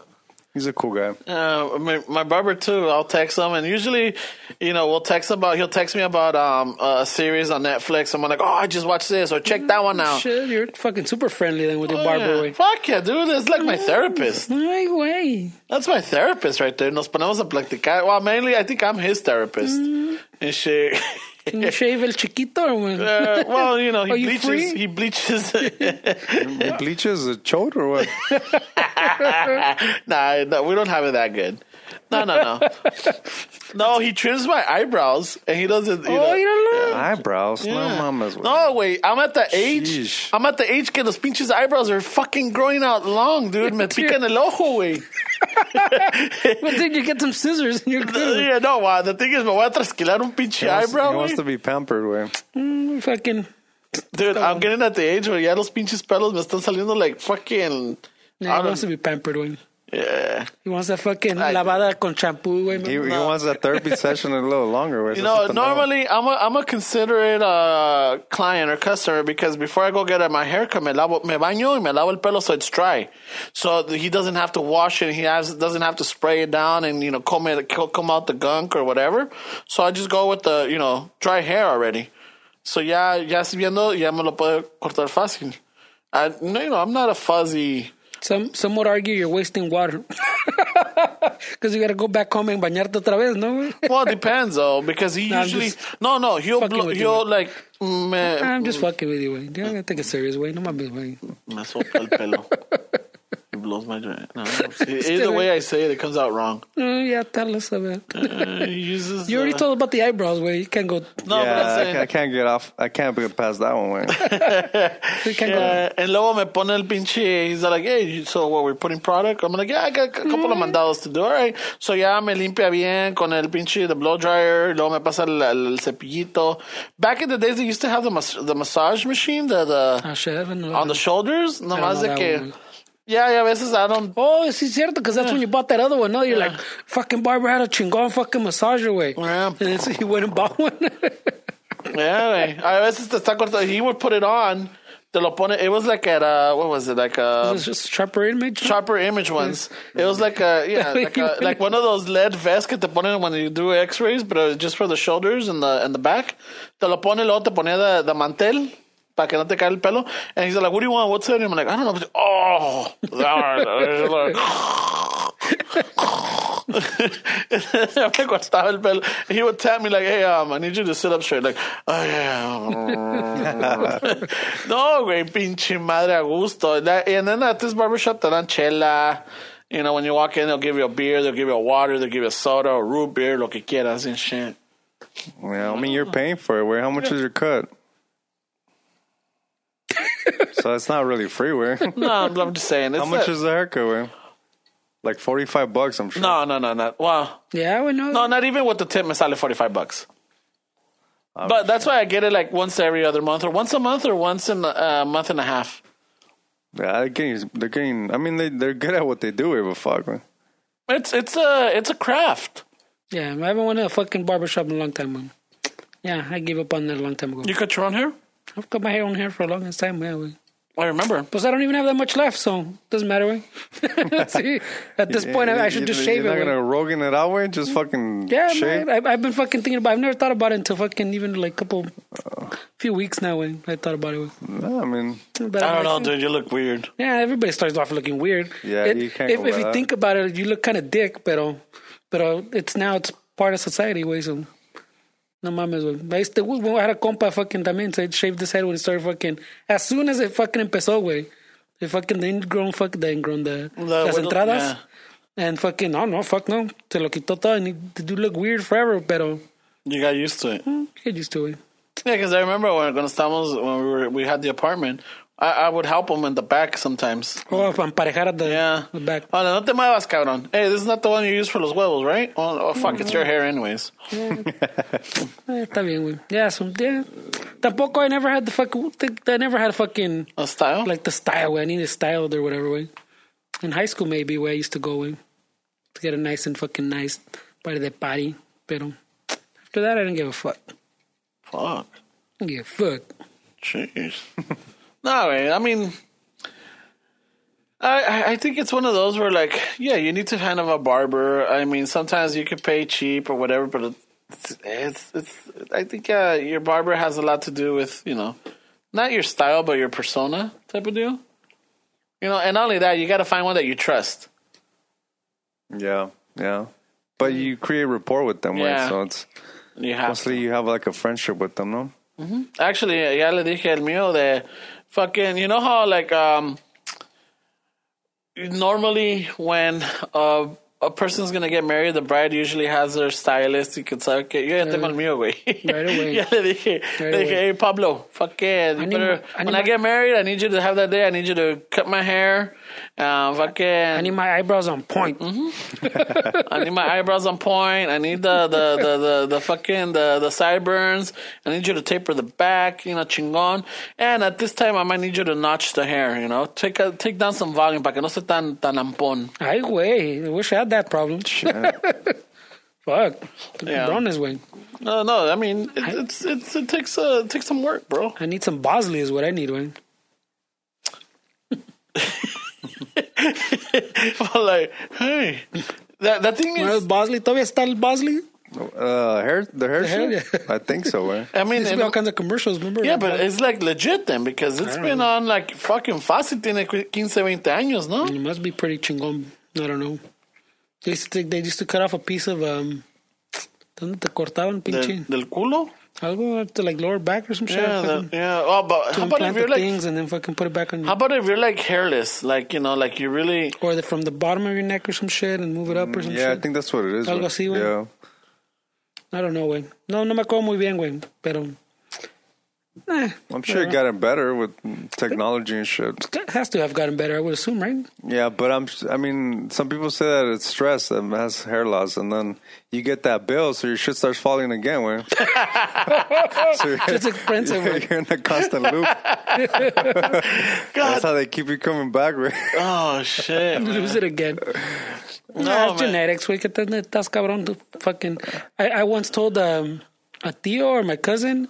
he's a cool guy. Uh, my, my barber too. I'll text him, and usually, you know, we'll text about. He'll text me about um a series on Netflix. I'm like, oh, I just watched this, or check that one out. Shit, you're fucking super friendly then with your Oh, barber, yeah. way. Fuck yeah, dude! It's like my therapist. Ay, güey. That's my therapist right there. Nos ponemos a platicar. Well, mainly, I think I'm his therapist. Mm. And shit. Can you shave el chiquito or when? Uh, well, you know, he Are you bleaches. free? He bleaches. He bleaches a chode or what? nah, no, we don't have it that good. No, no, no. no, he trims my eyebrows, and he doesn't. You oh, know, you don't know? Eyebrows. No mamas. No, wait. I'm at the age. Sheesh. I'm at the age que los pinches eyebrows are fucking growing out long, dude. Me pican el ojo, güey. But then you get some scissors and you're good. Yeah, no, wow. The thing is, me voy a trasquilar un pinche He wants, eyebrow, he wants güey. to be pampered, way. Mm, fucking. Dude, I'm getting at the age where ya los pinches pelos me están saliendo like fucking. Yeah, I he don't- wants to be pampered, güey. Yeah. He wants that fucking I- lavada con shampoo, güey. He, he wants that therapy session a little longer. Way. You know, normally I'm a I'm a considerate uh, client or customer because before I go get my haircut, me lavo me baño y me lavo el pelo so it's dry, so he doesn't have to wash it. He has doesn't have to spray it down and you know comb it comb out the gunk or whatever. So I just go with the you know dry hair already. So ya ya si viendo ya me lo puedo cortar fácil. I no, you know I'm not a fuzzy. Some, some would argue you're wasting water. Because you got to go back home and bañarte otra vez, ¿no? güey? Well, it depends though because he No, usually no no he'll fucking blow, with you, he'll man. like mm, me, I'm just fucking with you, güey. You gotta take it serious, way. No mames, güey. Me sopla el pelo. It blows my joint. No, either way I say it, it comes out wrong. Oh, yeah, tell us about it. Uh, uses. You already uh, told about the eyebrows, güey. You can't go. No, yeah, but I'm saying. can't, I can't get off. I can't get past that one. Way. You can't Yeah, and luego me pone el pinche. He's like, hey, so what, we're putting product? I'm like, yeah, I got a couple of mandados to do. All right. So ya me limpia bien con el pinche, the blow dryer. Luego me pasa el, el cepillito. Back in the days, they used to have the, mas- the massage machine, the, go. the Ah, shit, I don't know. on the shoulders. Nomás know de que. one. Yeah, yeah, a veces I don't. Oh, sí, es cierto, because that's when you bought that other one. No, you're Yeah. like, fucking barber had a chingón fucking massager, güey. Yeah. And then so he went and bought one. Yeah. A veces te está cortando. He would put it on. Te lo pone. It was like at uh what was it like uh It's just sharper image. sharper image ones. It was like a yeah like a, like one of those lead vests que te ponen when you do X-rays, but just for the shoulders and the and the back. Te lo pone luego te ponía de, de mantel. Para que no te caiga el pelo. And he's like, what do you want? What's it? And I'm like, I don't know. Oh. me cortaba el pelo. He would tap me like, hey, um, I need you to sit up straight. Like, oh, yeah. no, güey, pinche madre a gusto. That, and then at this barbershop te dan chela. You know, when you walk in, they'll give you a beer, they'll give you a water, they'll give you a soda, or root beer, lo que quieras and shit. Yeah, I mean, you're paying for it. Where? How much is your cut? so it's not really free. Where? No, I'm, I'm just saying. It's How much a- is the haircut? Where? Like forty five bucks. I'm sure. No, no, no, no. Well, Yeah, I would know. no, not even with the tip, me sale 45 bucks. But that's why I get it like once every other month, or once a month, or once in a uh, month and a half. Yeah, they're getting. They're getting. I mean, they they're good at what they do. Here, but fuck, man. It's it's a it's a craft. Yeah, I haven't went to a fucking barbershop in a long time, man. Yeah, I gave up on that a long time ago. You cut your own hair? I've got my hair on hair for a long time, yeah, güey. I remember. Plus, I don't even have that much left, so it doesn't matter, güey. See, at this point, I, I should just shave You're it, not güey. gonna Rogan it out, way. Just fucking Yeah, shave. man, I, I've been fucking thinking about. it. I've never thought about it until fucking even like a couple, few weeks now. When I thought about it, güey. No, I mean, But I I'm don't know, like, dude. You look weird. Yeah, everybody starts off looking weird. Yeah, It- you can't if, go if you that. think about it, you look kind of dick, pero, pero it's now it's part of society, way. So, no mames, güey. To, when I had a compa fucking también, so he shaved his head when he started fucking. As soon as it fucking empezó, güey, the fucking the ingrown, fuck the ingrown, the, The las entradas, yeah. and fucking no, no, fuck no, se lo quitó todo, and he, you look weird forever, pero You got used to it. Mm, get used to it. Yeah, because I remember when estábamos when we were we had the apartment, I, I would help him in the back sometimes. Oh, para emparejar at the, Yeah. the back. Oh, no, no te muevas, cabrón. Hey, this is not the one you use for los huevos, right? Oh, oh fuck, it's your hair anyways. Eh, está bien, güey. Yeah, so, yeah. Tampoco I never had the fucking, I never had a fucking. A style? like the style way. I needed styled or whatever way. In high school, maybe where I used to go way to get a nice and fucking nice part of the party. Pero after that, I didn't give a fuck. fuck. I didn't give a fuck. Jeez. no. I mean, I I- think it's one of those where like, yeah, you need to kind of a barber. I mean, sometimes you could pay cheap or whatever, but it's it's, it's I think uh, your barber has a lot to do with you know, not your style but your persona type of deal. You know, and not only that, you got to find one that you trust. yeah, yeah. But you create rapport with them, Yeah. right? So it's You have mostly you have like a friendship with them, no? Actually, ya le dije el mío de fucking, you know how like um normally when uh, a person's gonna get married, the bride usually has their stylist. You could say, okay, yo ya tengo el mío, güey. Right away. ya le dije, Right le dije, away. hey Pablo, fuck it. You I better, my- I need when I get married, I need you to have that day. I need you to cut my hair. Um, fucking, I need my eyebrows on point. I need my eyebrows on point. I need the the the the, the fucking the the sideburns. I need you to taper the back, you know, chingon. And at this time, I might need you to notch the hair. You know, take a, take down some volume para que no esté tan tan ampón. Ay, güey. I wish I had that problem. Fuck. Yeah. Cabrones, way. No, no. I mean, it, it's it's it takes uh it takes some work, bro. I need some Bosley is what I need, güey. like, hey, that that thing Bueno, is. Bosley, todavía está el Bosley. Uh, hair, the hair, hair, shit? I think so, eh? I mean, There's and- all kinds of commercials, remember? yeah, but it's like legit then because it's been on like fucking fácil tiene 15, 20 años, no? It must be pretty chingón. I don't know. They used to, they used to cut off a piece of um. ¿Dónde te cortaban, pinche? Del, del culo. Algo to like lower back or some shit. Yeah, the, yeah. Oh, but to how about if you're like, things and then fucking put it back on. how about if you're like hairless, like you know, like you really, or the, from the bottom of your neck or some shit and move it up or mm, some Yeah, I think that's what it is. Algo güey. así, güey. Yeah. I don't know, güey. No, no me acuerdo muy bien, güey. Pero. Eh, I'm sure it gotten better with technology and shit. it has to have gotten better, I would assume, right? Yeah, but I'm. I mean, some people say that it's stress that has hair loss, and then you get that bill, so your shit starts falling again. Way. so you're, It's expensive, you're, you're in a constant loop. That's how they keep you coming back. Right? oh shit, man. Lose it again. No, No, man. genetics, We Que te- estás cabrón. tú Fucking. I, I once told um, a tío or my cousin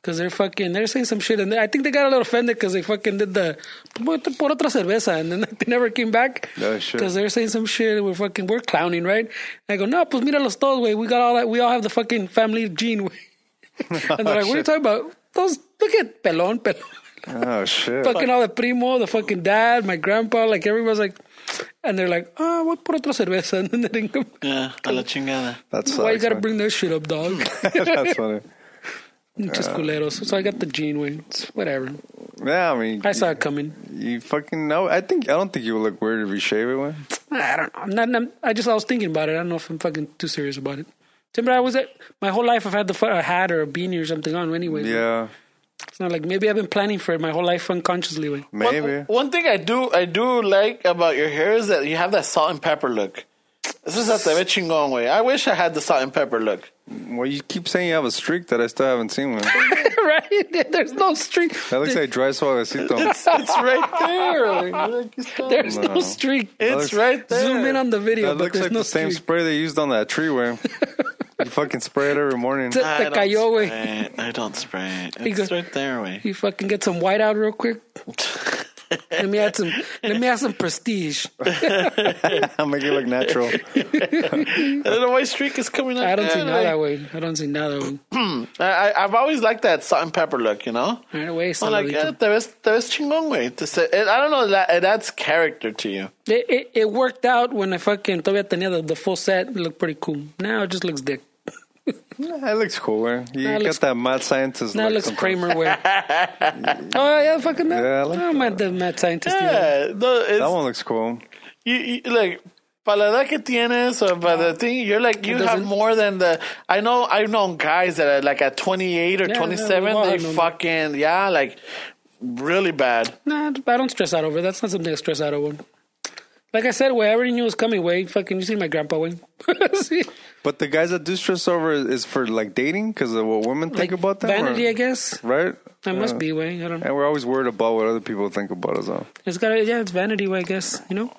because they're fucking. They're saying some shit, and they, I think they got a little offended because they fucking did the por por otra cerveza, and then they never came back Oh, shit. because they're saying some shit. and We're fucking. We're clowning, right? I go, no, pues míralos todos, güey. We got all that. We all have the fucking family gene, güey. and they're like, what are you talking about? Those look at pelón, pelón. Oh shit. fucking all the primo, the fucking dad, my grandpa, like everybody's like, and they're like, ah, what por otra cerveza. And then they didn't come. Yeah, a la chingada. That sucks. Why you gotta man. bring that shit up, dog? That's funny. Just uh, culeros. So I got the gene way. Whatever. Yeah, I mean, I saw it coming. you fucking know. I think I don't think you would look weird if you shave it. One. I don't know. I'm not, I'm, I just I was thinking about it. I don't know if I'm fucking too serious about it. Remember, I was at my whole life. I've had the a hat or a beanie or something on anyway. Yeah, It's not like maybe I've been planning for it my whole life unconsciously. Way. maybe. One, one thing I do I do like about your hair is that you have that salt and pepper look. This is at the ve chingón way. I wish I had the salt and pepper look. Well, you keep saying you have a streak that I still haven't seen one. right? There's no streak. That looks like dry suavecito. It's right there. Like, it's not- There's no, No. streak. it's looks- right there. Zoom in on the video, That but looks there's like no the same spray they used on that tree where you fucking spray it every morning. Te- I te don't cayó, güey. spray it. I don't spray it. He It's goes- right there, way. You fucking get some white out real quick. Let me add some. Let me add some prestige. I'll make it look natural. The white streak is coming out. I don't see there, nada, like- way. I don't see nada, way. I, I- I've always liked that salt and pepper look, you know? Ah, right away, I'm like, yeah, te ves, te ves chingón, güey. Te se- it- I don't know, that, it adds character to you. It, it, it worked out when I fucking todavía tenía the, the full set. It looked pretty cool. Now it just looks dick. That looks cool, man. You Nah, got looks- that mad scientist. Now it look looks sometimes. Kramer way. oh yeah, fucking that. Yeah, I like oh, my the mad scientist. Yeah, no, it's, That one looks cool. you, you, like, para la edad que tienes, or by the thing, you're like, you have more than the, I know, I've known guys that are like at 28 or Yeah, 27, yeah, we've they fucking, yeah, like, really bad. Nah, I don't stress out over. it. That's not something I stress out over. Like I said, way I already knew it was coming. Way fucking, you see my grandpa way. But the guys that do stress over is for like dating because of what women think Like about them. vanity, or- I guess. right? That must be way. I don't know. And we're always worried about what other people think about us. Though. It's got yeah, it's vanity way, I guess. You know,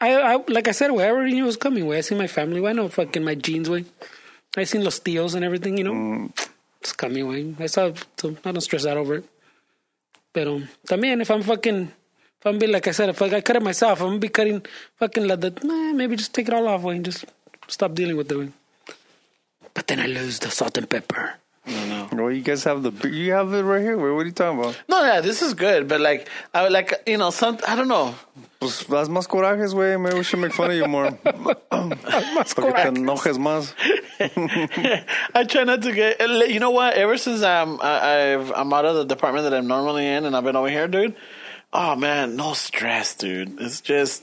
I, I like I said, way I already knew it was coming. Way I see my family. Way I know fucking my genes. Way I seen los tios and everything. You know, Mm. it's coming. Way I saw. So I don't stress out over it. Pero también if I'm fucking. If I'm be like I said, if I cut it myself, I'm gonna be cutting fucking like that. Nah, maybe just take it all off, way, and just stop dealing with the Way. But then I lose the salt and pepper. No, no. Well, you guys have the you have it right here. Wait, What are you talking about? No, yeah, this is good, but like, I would like, you know, some, I don't know. Pues las más corajes, güey. Maybe we should make fun of you more. Más Porque te enojes más. I try not to get. Uh, you know what? Ever since I'm I, I've I'm out of the department that I'm normally in, and I've been over here, dude. Oh man, no stress, dude. It's just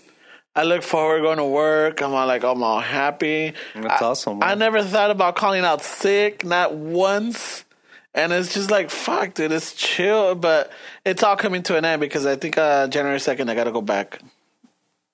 I look forward going to work. I'm all like, I'm all happy. That's I, awesome, man. I never thought about calling out sick, not once. And it's just like fuck, dude. It's chill, but it's all coming to an end because I think uh, January second I gotta go back.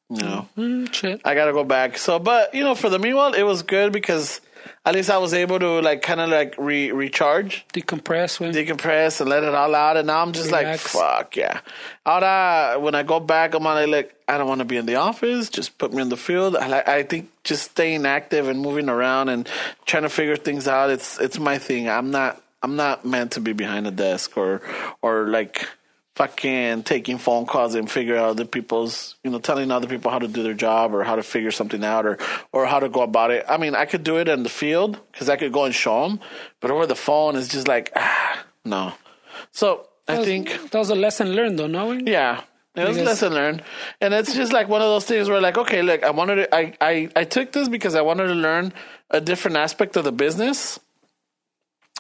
You know. Mm, shit. I gotta go back. So, but you know, for the meanwhile, it was good because at least I was able to like kind of like re- recharge, Decompress. Way. decompress, and let it all out. And now I'm just Relax. like, fuck yeah. Ahora, when I go back, I'm like, like I don't want to be in the office. Just put me in the field. I, like- I think just staying active and moving around and trying to figure things out. It's it's my thing. I'm not I'm not meant to be behind a desk or or like fucking taking phone calls and figure out other people's you know telling other people how to do their job or how to figure something out or or how to go about it i mean i could do it in the field because i could go and show them but over the phone it's just like ah no so That i was- think that was a lesson learned, though. No, yeah. It was a lesson learned. And it's just like one of those things where like, okay, look, I wanted to I, I, I took this because I wanted to learn a different aspect of the business.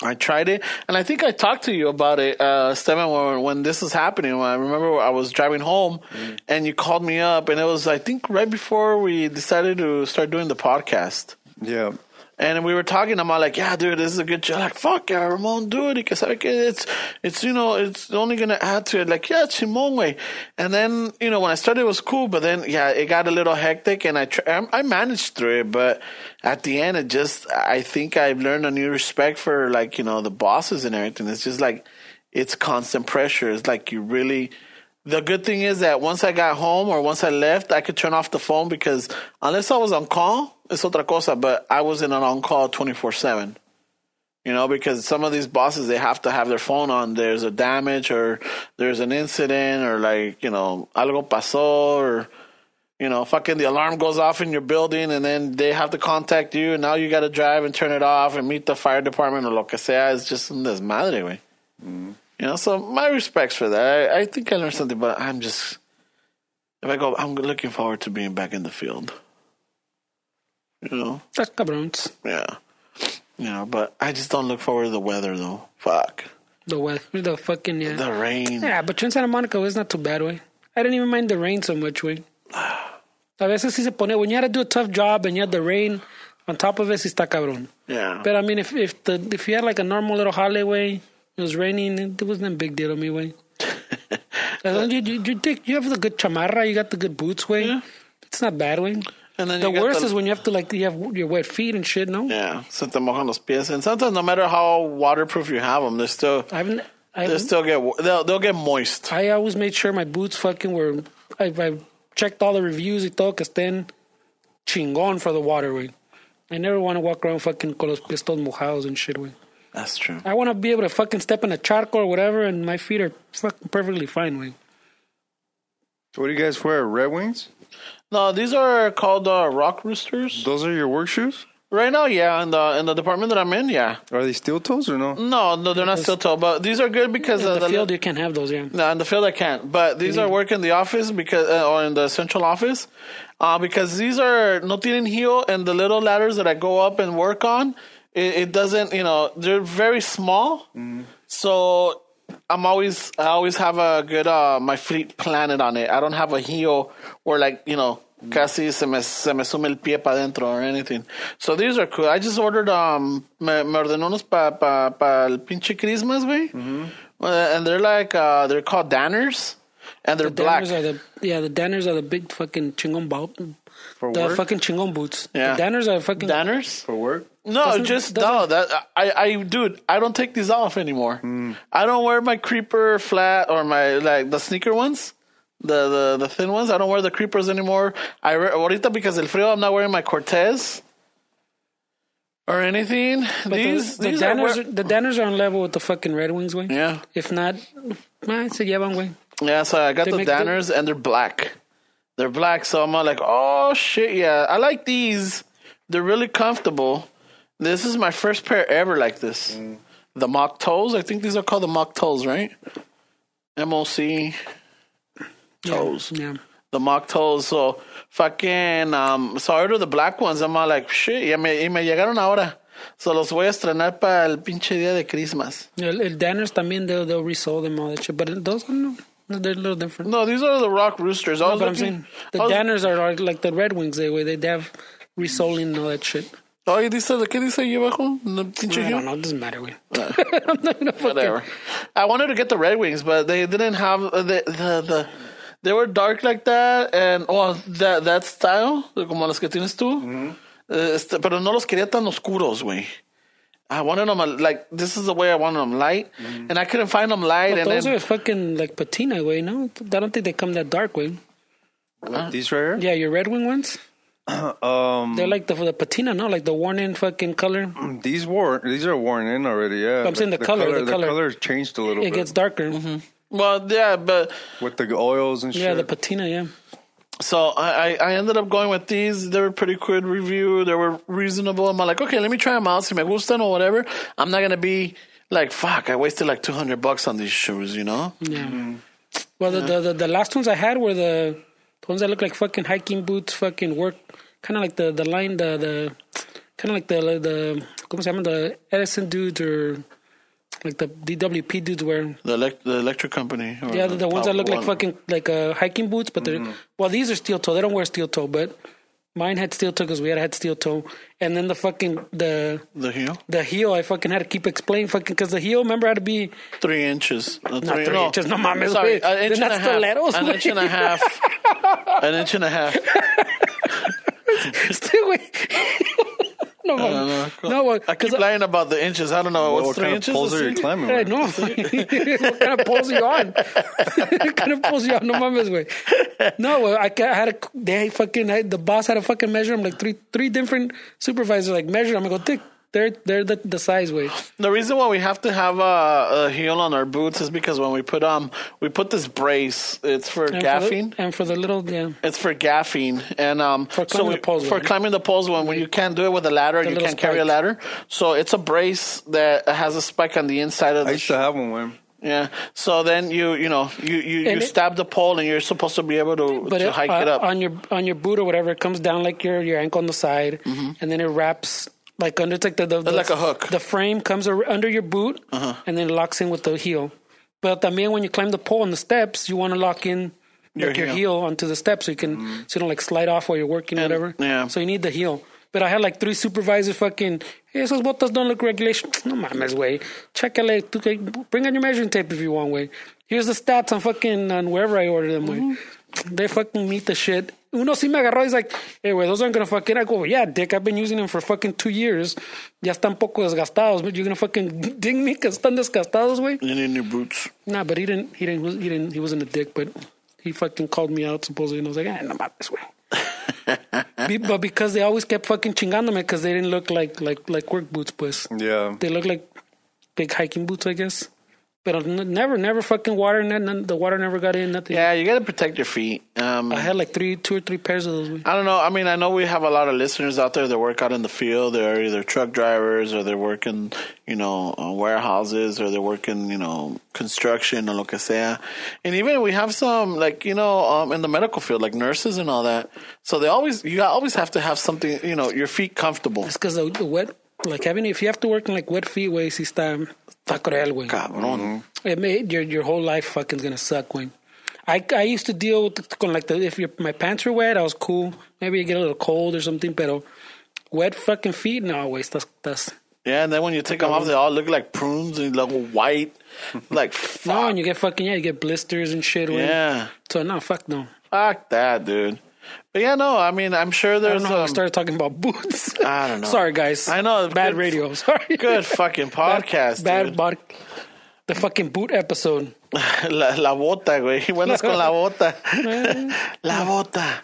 I tried it, and I think I talked to you about it, uh, Steven, when, when this was happening. I remember I was driving home, and you called me up, and it was I think right before we decided to start doing the podcast. Yeah. And we were talking. I'm like, "Yeah, dude, this is a good job." Like, "Fuck yeah, Ramon, do it." Because it's it's you know it's only gonna add to it. Like, yeah, it's Simone way. And then you know when I started, it was cool. But then yeah, it got a little hectic, and I tr- I managed through it. But at the end, it just I think I've learned a new respect for like you know the bosses and everything. It's just like it's constant pressure. It's like you really. The good thing is that once I got home or once I left, I could turn off the phone because unless I was on call, it's otra cosa. But I was in an on call twenty four seven. You know, because some of these bosses they have to have their phone on. There's a damage or there's an incident or like you know algo pasó or you know fucking the alarm goes off in your building and then they have to contact you and now you got to drive and turn it off and meet the fire department or lo que sea. It's just un desmadre, güey. Mm-hmm. You know, so my respects for that. I, I think I learned something, but I'm just if I go, I'm looking forward to being back in the field. You know, That's cabrons. yeah, you know, but I just don't look forward to the weather though. Fuck The weather, the fucking yeah. the rain. Yeah, but you're in Santa Monica it's not too bad, way. I didn't even mind the rain so much, way. A veces sí se pone, when you had to do a tough job and you had the rain on top of it, sí está cabrón. Yeah, But I mean, if if the if you had like a normal little holiday, it was raining, it wasn't a big deal to me, way. As long as you, you, you, take, you have the good chamarra, you got the good boots, way. Yeah. It's not bad, way. And then The you worst the- is when you have to like you have your wet feet and shit. No, yeah, se te mojan los pies, and sometimes no matter how waterproof you have them, they're still I haven't. I, they haven't, still get they'll they'll get moist. I always made sure my boots fucking were. I, I checked all the reviews y todo que estén chingón for the water, way. I never want to walk around fucking con los pies todos mojados and shit, way. That's true. I want to be able to fucking step in a charco or whatever, and my feet are fucking perfectly fine, way. What do you guys wear? Red Wings? No, these are called uh, rock roosters. Those are your work shoes? Right now, yeah, in the in the department that I'm in, yeah. Are they steel toes or no? No, no, they're not steel toe, but these are good because In uh, the field, you can't have those, yeah. No, in the field I can't. But these are work in the office because, uh, or in the central office, uh, because these are no tienen heel, and the little ladders that I go up and work on, it, it doesn't. You know, they're very small, so I'm always I always have a good uh my feet planted on it. I don't have a heel or like you know. Casi se me, se me sume el pie para adentro or anything. So these are cool. I just ordered, um, me, me ordenó unos para pa, pa el pinche Christmas, güey. Uh, and they're like uh, they're called Danners, and they're The black. Danners are the yeah, the Danners are the big fucking chingon bout. For The work? fucking chingon boots. Yeah. The Danners are fucking. Danners? For work? No, Doesn't- just doesn't- no. That I, I, dude, I don't take these off anymore. Mm. I don't wear my creeper flat or my like the sneaker ones, the the, the thin ones. I don't wear the creepers anymore. I re- ahorita because el frío, I'm not wearing my Cortez or anything. But these the, the these Danners, are, the Danners are on level with the fucking Red Wings, way. yeah. If not, man, se llevan, way. Yeah, so I got They the good- Danners and they're black. They're black, so I'm like, oh shit, yeah, I like these. They're really comfortable. This is my first pair ever like this. The moc toes, I think these are called the moc toes, right? M O C toes. Yeah. The moc toes. So fucking, um, so I ordered the black ones. I'm all like, shit, ya me, y me llegaron ahora. So los voy a estrenar para el pinche día de Christmas. El, el Danners también, they'll, they'll resell them, all that shit. But those, are no, they're a little different. No, these are the rock roosters. I No, but I'm saying the Danners are, like the Red Wings, they way they have resoling and all that shit. Oye, dice, ¿qué dice ahí abajo? No, pinche I heel? don't know, it doesn't matter, way. I'm not gonna fucking. Whatever. I wanted to get the Red Wings, but they didn't have uh, the the, the they were dark like that, and oh that that style, como los que tienes tú. Eh, Este, pero no los quería tan oscuros, güey. I wanted them uh, like this is the way I wanted them light, and I couldn't find them light. But and those then are fucking like patina way, no? I don't think they come that dark way. These right here? Yeah, your Red Wing ones? Um, They're like the the patina, no? Like the worn in fucking color. these wore these are worn in already. Yeah, I'm saying the color, the color. color's changed a little It bit gets darker. well, yeah, but with the oils and shit. Yeah, the patina, yeah. So I, I I ended up going with these. They were pretty good review. They were reasonable. I'm like, okay, let me try them out. Si me gustan or whatever. I'm not gonna be like, fuck, I wasted like 200 bucks on these shoes, you know? Yeah. Well, the, the, the the last ones I had were the, the ones that look like fucking hiking boots, fucking work, kind of like the the line, the the kind of like the the ¿cómo se llama? The Edison dudes or like the DWP dudes wear. The elect, the electric company. or Yeah, the, the ones that look like fucking like uh, hiking boots, but they're well, these are steel toe. They don't wear steel toe, but mine had steel toe because we had had steel toe, and then the fucking the the heel, the heel. I fucking had to keep explaining fucking because the heel remember had to be three inches. Uh, Not three inches, no mames, Sorry, an inch and a half. stilettos, An inch and a half. An inch and a half. Stay away. no, no, no, I keep lying about the inches. I don't know what, what's what three kind of inches. poles are you climbing I with? know. what kind of pulls you on? what kind of pulls you on? No mames, way. No, I, had a. They fucking had, the boss had to fucking measure them like three three different supervisors like measure them. I go, oh, Dick, they're they're the, the size way. The reason why we have to have a, a heel on our boots is because when we put um we put this brace. It's for And gaffing. for the, and for the little yeah. It's for gaffing and um For so climbing we- the poles, for right? climbing the poles when, when you can't do it with a ladder, you can't carry a ladder. So it's a brace that has a spike on the inside of I the used to have one. Man. Yeah. So then you you know you you, you And it- stab the pole and you're supposed to be able to, But to it, hike uh, it up. on your on your boot or whatever, it comes down like your your ankle on the side, and then it wraps like under. It's like the, the, the like a hook. The frame comes under your boot, Uh-huh. and then it locks in with the heel. But también when you climb the pole on the steps, you want to lock in Your like your heel. heel onto the steps so you can so you don't like slide off while you're working or And- whatever. yeah. So you need the heel. But I had like three supervisors fucking, hey, esos botas don't look regulation. No mames, way. Tú que- Bring on your measuring tape if you want, way. Here's the stats on fucking, on wherever I ordered them, way. Mm-hmm. They fucking meet the shit. Uno sí me agarró. He's like, hey, way, those aren't gonna fucking. I go, yeah, dick, I've been using them for fucking two years. Ya están poco desgastados, but you're gonna fucking ding me que están desgastados, way. you need new boots. Nah, but he didn't. He didn't. He didn't. He wasn't a dick, but he fucking called me out supposedly, and I was like, ah, no mames, way. Be- but because they always kept fucking chingándome because they didn't look like like like work boots, pues. Yeah. They look like big hiking boots, I guess. But n- never, never fucking water. None, the water never got in. Nothing. Yeah, you got to protect your feet. Um, I had like three, two or three pairs of those. I don't know. I mean, I know we have a lot of listeners out there that work out in the field. They're either truck drivers or they're working, you know, uh, warehouses or they're working, you know, construction or lo que sea. And even we have some, like, you know, um, in the medical field, like nurses and all that. So they always, you always have to have something, you know, your feet comfortable. It's because the, the wet, like having if you have to work in like wet feet, way, si está, cruel, güey. Cabrón. Eh, it made your your whole life fucking gonna suck, güey. I I used to deal with con like the if your my pants were wet, I was cool. Maybe you get a little cold or something, pero wet fucking feet, no, güey, estás, estás. Yeah, and then when you take them off, they all look like prunes and look white. like, No, fuck. and you get fucking yeah, you get blisters and shit. güey. Yeah. So no, fuck no. Fuck that, dude. But yeah, no, I mean, I'm sure I there's. don't know how we um, started talking about boots. I don't know. Sorry, guys. I know. Bad Good- radio. Sorry. Good fucking podcast, Bad, bod- The fucking boot episode. La, la bota, güey. Buenas con la bota. la bota.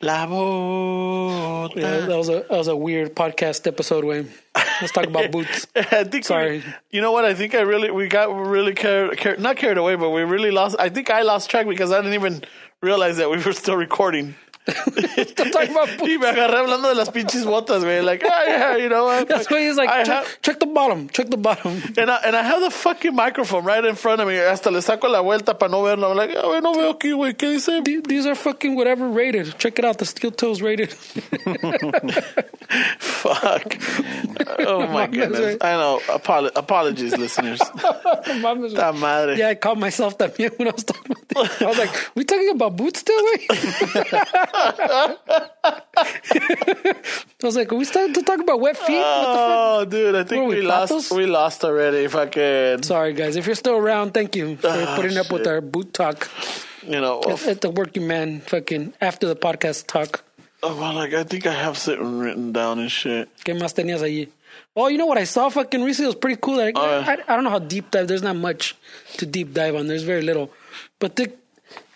La bota. Yeah, that was a that was a weird podcast episode. Way. Let's talk about boots. I think Sorry. we- you know what? I think I really we got really carried, car, not carried away, but we really lost. I think I lost track because I didn't even realize that we were still recording. Stop talking about boots. Y me agarré hablando de las pinches botas, güey. Like, ah, yeah, you know what? That's why he's like, check, have- check the bottom, check the bottom. And I, and I have the fucking microphone right in front of me. Hasta le saco la vuelta para no verlo. I'm like, güey, no veo aquí, güey. ¿Qué dice? Th- These are fucking whatever rated. Check it out. The steel toes rated. Fuck. Oh my goodness. güey. I know. Apolo- apologies, listeners. Ta madre. yeah, I caught myself that when I was talking about this. I was like, we talking about boots still? Wait? I was like, are we starting to talk about wet feet? The? Oh, dude, I think we, we, lost. patos? We lost already. Fucking, Sorry, guys. If you're still around, thank you for Ah, putting up with our boot talk. you know. At, at the working man, fucking after the podcast talk. Oh, well, like I think I have something written down and shit. ¿Qué más tenías allí? Oh, you know what I saw fucking recently? It was pretty cool. Like, Oh, yeah. I, I don't know how deep dive. There's not much to deep dive on. There's very little. But they,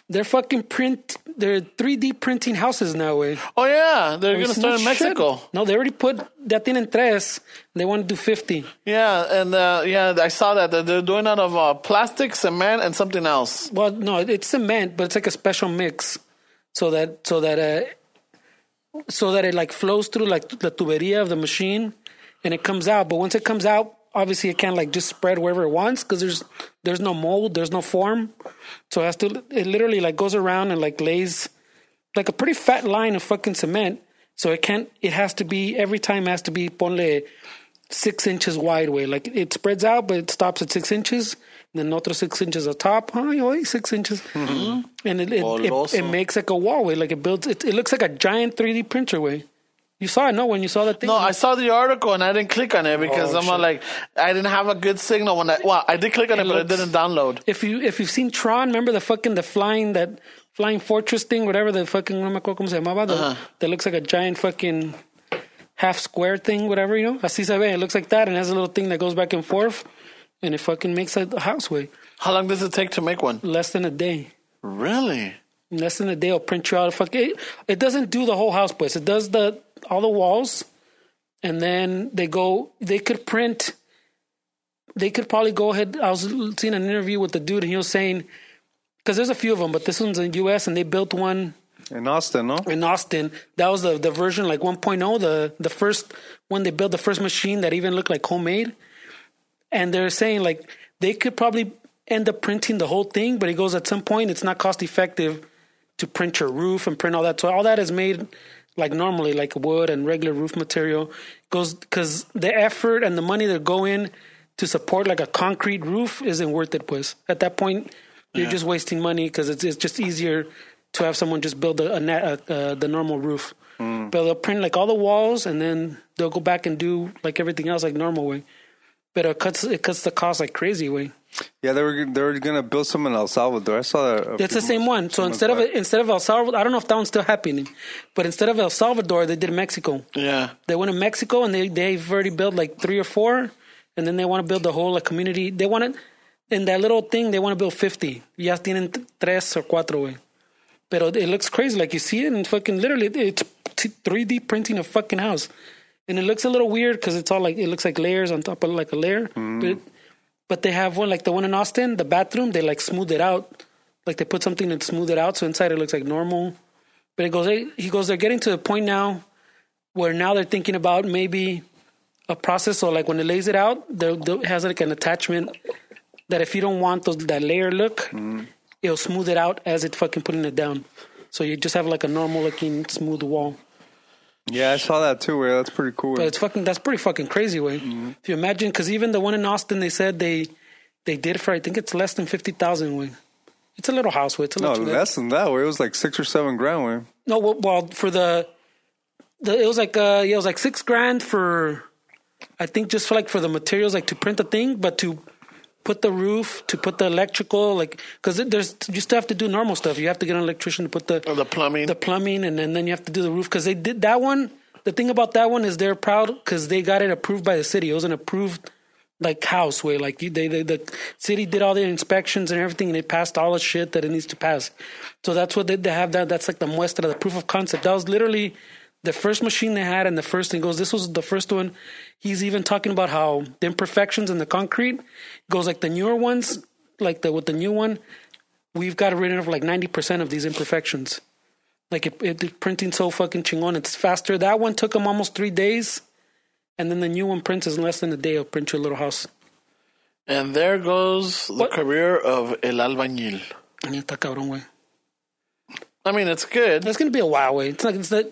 they're fucking print. They're 3D printing houses now, way. Oh yeah, they're gonna start no in Mexico. shit. No, they already put that thing in tres. They want to do 50. Yeah, and uh, yeah, I saw that that they're doing out of uh, plastic, cement, and something else. Well, no, it's cement, but it's like a special mix, so that so that uh, so that it like flows through like the tuberia of the machine, and it comes out. But once it comes out, obviously it can't like just spread wherever it wants because there's there's no mold, there's no form, so it has to. It literally like goes around and like lays like a pretty fat line of fucking cement. So it can't. It has to be every time has to be ponle six inches wide way. Like it spreads out, but it stops at six inches. And then another six inches atop. Huh? Oy, six inches. Mm-hmm. And it it, it, it makes like a wall way. Like it builds. It, it looks like a giant 3D printer way. You saw it, no? When you saw the thing. No, I saw the article and I didn't click on it because Oh, I'm shit. like, I didn't have a good signal when I. Well, I did click on it, It but it didn't download. if you if you've seen Tron, remember the fucking the flying that flying fortress thing, whatever the fucking no me acuerdo cómo se llamaba, the, Uh-huh. that looks like a giant fucking half square thing, whatever you know. Así se ve. It looks like that and has a little thing that goes back and forth, and it fucking makes a house way How long does it take to make one? less than a day. Really? Less than a day, it'll print you out. a Fuck it, it doesn't do the whole house, but it does the all the walls, and then they go. They could print. They could probably go ahead. I was seeing an interview with the dude, and he was saying because there's a few of them, but this one's in U.S. and they built one In Austin, no? in Austin. That was the the version like 1.0, the the first when they built the first machine that even looked like homemade. And they're saying like they could probably end up printing the whole thing, but it goes at some point it's not cost effective to print your roof and print all that. So all that is made like normally, like wood and regular roof material. Goes because the effort and the money that go in to support like a concrete roof isn't worth it. Pues at that point, you're just wasting money because it's it's just easier to have someone just build a, a, net, a, the normal roof. Mm. But they'll print like all the walls and then they'll go back and do like everything else like normal way. But it cuts it cuts the cost like crazy way. Yeah, they were they were gonna build some in El Salvador. I saw that. Uh, a It's the same months- one. So instead of back. instead of El Salvador, I don't know if that one's still happening, but instead of El Salvador, they did Mexico. Yeah. They went to Mexico and they they've already built like three or four, and then they want to build the whole like community. They want to in that little thing. They want to build fifty. Ya tienen tres or cuatro way. Pero it looks crazy. Like you see it and fucking literally it's three D printing a fucking house, and it looks a little weird because it's all like it looks like layers on top of like a layer. Mm. But but they have one like the one in Austin, the bathroom. They like smooth it out, like they put something and smooth it out, so inside it looks like normal. But it goes, hey, he goes, they're getting to the point now where now they're thinking about maybe a process. So like when it lays it out, there has like an attachment that if you don't want those that layer look, mm-hmm. it'll smooth it out as it fucking putting it down. So you just have like a normal looking smooth wall. Yeah, I saw that too. Where that's pretty cool. But it's fucking that's pretty fucking crazy way. If you imagine, because even the one in Austin, they said they they did for I think it's less than fifty thousand. Way, it's a little house. Way, it's a no, less than that. Where it was like six or seven grand. Where No, well, well for the the it was like uh yeah, it was like six grand for I think just for like for the materials like to print the thing, but to put the roof, to put the electrical, like because there's you still have to do normal stuff. You have to get an electrician to put the Or the plumbing. the plumbing, and then, then you have to do the roof because they did that one. The thing about that one is they're proud because they got it approved by the city. It was an approved like house way. Like they, they the city did all the inspections and everything, and it passed all the shit that it needs to pass. So that's what they, they have. That that's like the muestra, the proof of concept. That was literally the first machine they had, and the first thing goes. This was the first one. He's even talking about how the imperfections in the concrete goes like the newer ones, like the with the new one we've got rid of like 90% of these imperfections. Like it, it, the printing so fucking chingon. It's faster. That one took him almost three days. And then the new one prints in less than a day. It'll print your little house. And there goes the What? career of El Albañil. Está cabrón, güey. I mean, it's good. It's gonna be a while, way. It's like it's not,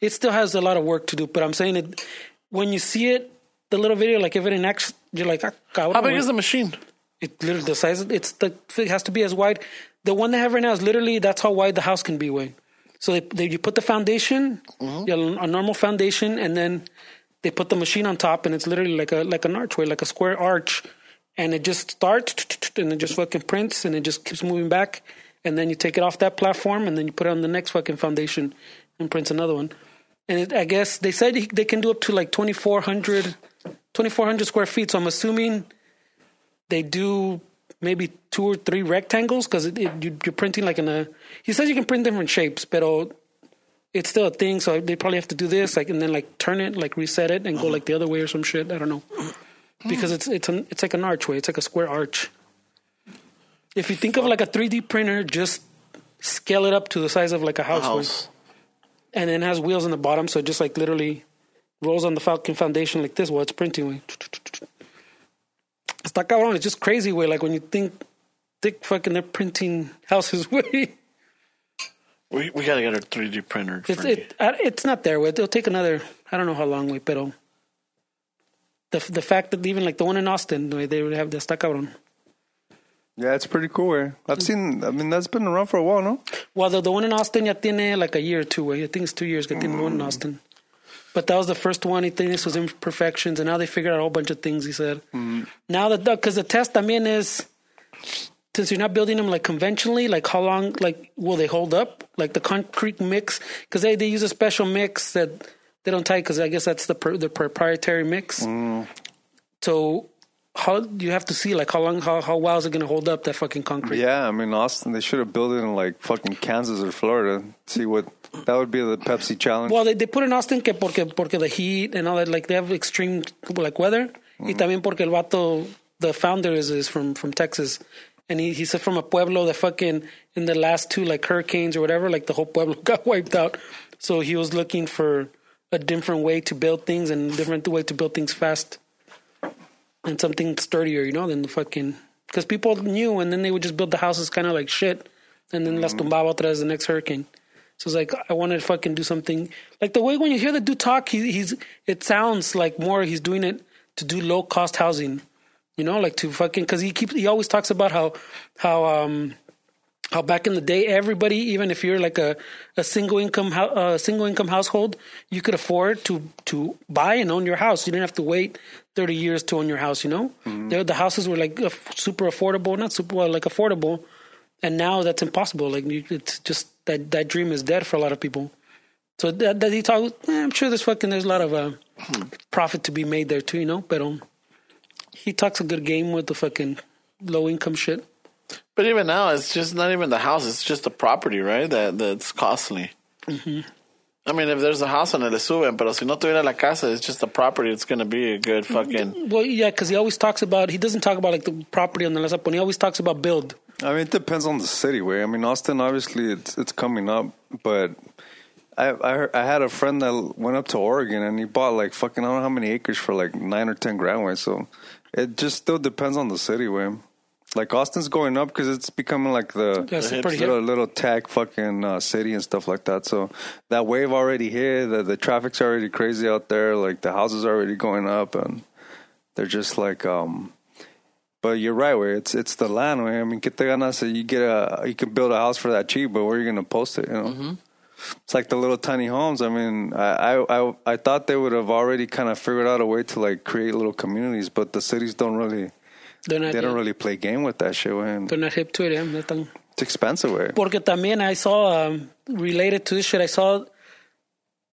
it still has a lot of work to do. But I'm saying it when you see it, the little video, like if it enacts, you're like, ah, cabrón, How big is the machine? It literally the size. It's the it has to be as wide. The one they have right now is literally that's how wide the house can be. Way. So they, they you put the foundation, you know, a normal foundation, and then they put the machine on top, and it's literally like a like an archway, like a square arch, and it just starts and it just fucking prints, and it just keeps moving back, and then you take it off that platform, and then you put it on the next fucking foundation, and prints another one. And it, I guess they said they can do up to like 2,400 2,400 square feet. So I'm assuming they do maybe two or three rectangles because you, you're printing like in a. He says you can print different shapes, but it's still a thing. So they probably have to do this, like, and then like turn it, like reset it, and go like the other way or some shit. I don't know, because it's it's an it's like an archway. It's like a square arch. If you think of like a 3D printer, just scale it up to the size of like a house. House. and then it has wheels on the bottom, so it just like literally rolls on the Falcon Foundation like this while it's printing. Way. Está cabrón. It's just crazy way. Like when you think, think fucking they're printing houses way. We we gotta get a 3D printer. It's it. It's not there. Way. It'll take another. I don't know how long way, pero the the fact that even like the one in Austin, way, they would have the está cabrón. yeah, it's pretty cool. Where I've mm. seen. I mean, that's been around for a while, no? Well, the, the one in Austin ya tiene like a year or two. Way. I think it's two years. Que tiene the one in mm. Austin. But that was the first one. He thinks this was imperfections, and now they figured out a whole bunch of things. He said. Mm-hmm. Now that because the test también is since you're not building them like conventionally, like how long like will they hold up? Like the concrete mix because they they use a special mix that they don't tie because I guess that's the per, the proprietary mix. Mm-hmm. So how you have to see like how long how how well is it going to hold up that fucking concrete? Yeah, I mean, Austin. They should have built it in like fucking Kansas or Florida. See what that would be the Pepsi challenge. Well, they, they put in Austin que porque porque the heat and all that, like they have extreme like weather, y mm-hmm. también porque el vato, the founder is is from from Texas, and he he said from a pueblo that fucking in the last two like hurricanes or whatever, like the whole pueblo got wiped out. So he was looking for a different way to build things and a different way to build things fast, and something sturdier, you know, than the fucking because people knew, and then they would just build the houses kind of like shit, and then las mm-hmm. tumbaba otra vez the next hurricane. So it's like I wanted to fucking do something. Like the way when you hear the dude talk, he, he's it sounds like more he's doing it to do low cost housing, you know, like to fucking because he keeps he always talks about how how um how back in the day everybody even if you're like a, a single income uh, single income household you could afford to to buy and own your house. You didn't have to wait 30 years to own your house you know? The, the houses were like uh, super affordable not super well like affordable. And now that's impossible. Like you, it's just that that dream is dead for a lot of people so that, that he talk eh, i'm sure there's fucking there's a lot of uh, profit to be made there too you know but um he talks a good game with the fucking low income shit But even now, it's just not even the house; it's just the property, right? That that's costly. Mm-hmm. I mean, if there's a house on it, le suben, pero si no tuviera la casa, it's just the property. It's going to be a good fucking. Well, yeah, because he always talks about he doesn't talk about like the property on the last He always talks about build. I mean, it depends on the city. Way I mean, Austin obviously it's it's coming up, but I I, heard, I had a friend that went up to Oregon and he bought like fucking I don't know how many acres for like nine or ten grand. Way so it just still depends on the city. Way like Austin's going up because it's becoming like the Yeah, it's The pretty little, hip. little tech fucking uh, city and stuff like that. So that wave already hit. The, the traffic's already crazy out there. Like the houses are already going up, and they're just like. um But you're right, way it's it's the land. Way I mean, get the ganas. You get a you can build a house for that cheap, but where are you gonna post it? You know. Mm-hmm. It's like the little tiny homes. I mean, I, I I I thought they would have already kind of figured out a way to like create little communities, but the cities don't really they don't really play game with that shit. and they're not hip to it. Yeah, tan- it's expensive. Way. Porque también I saw um, related to this shit. I saw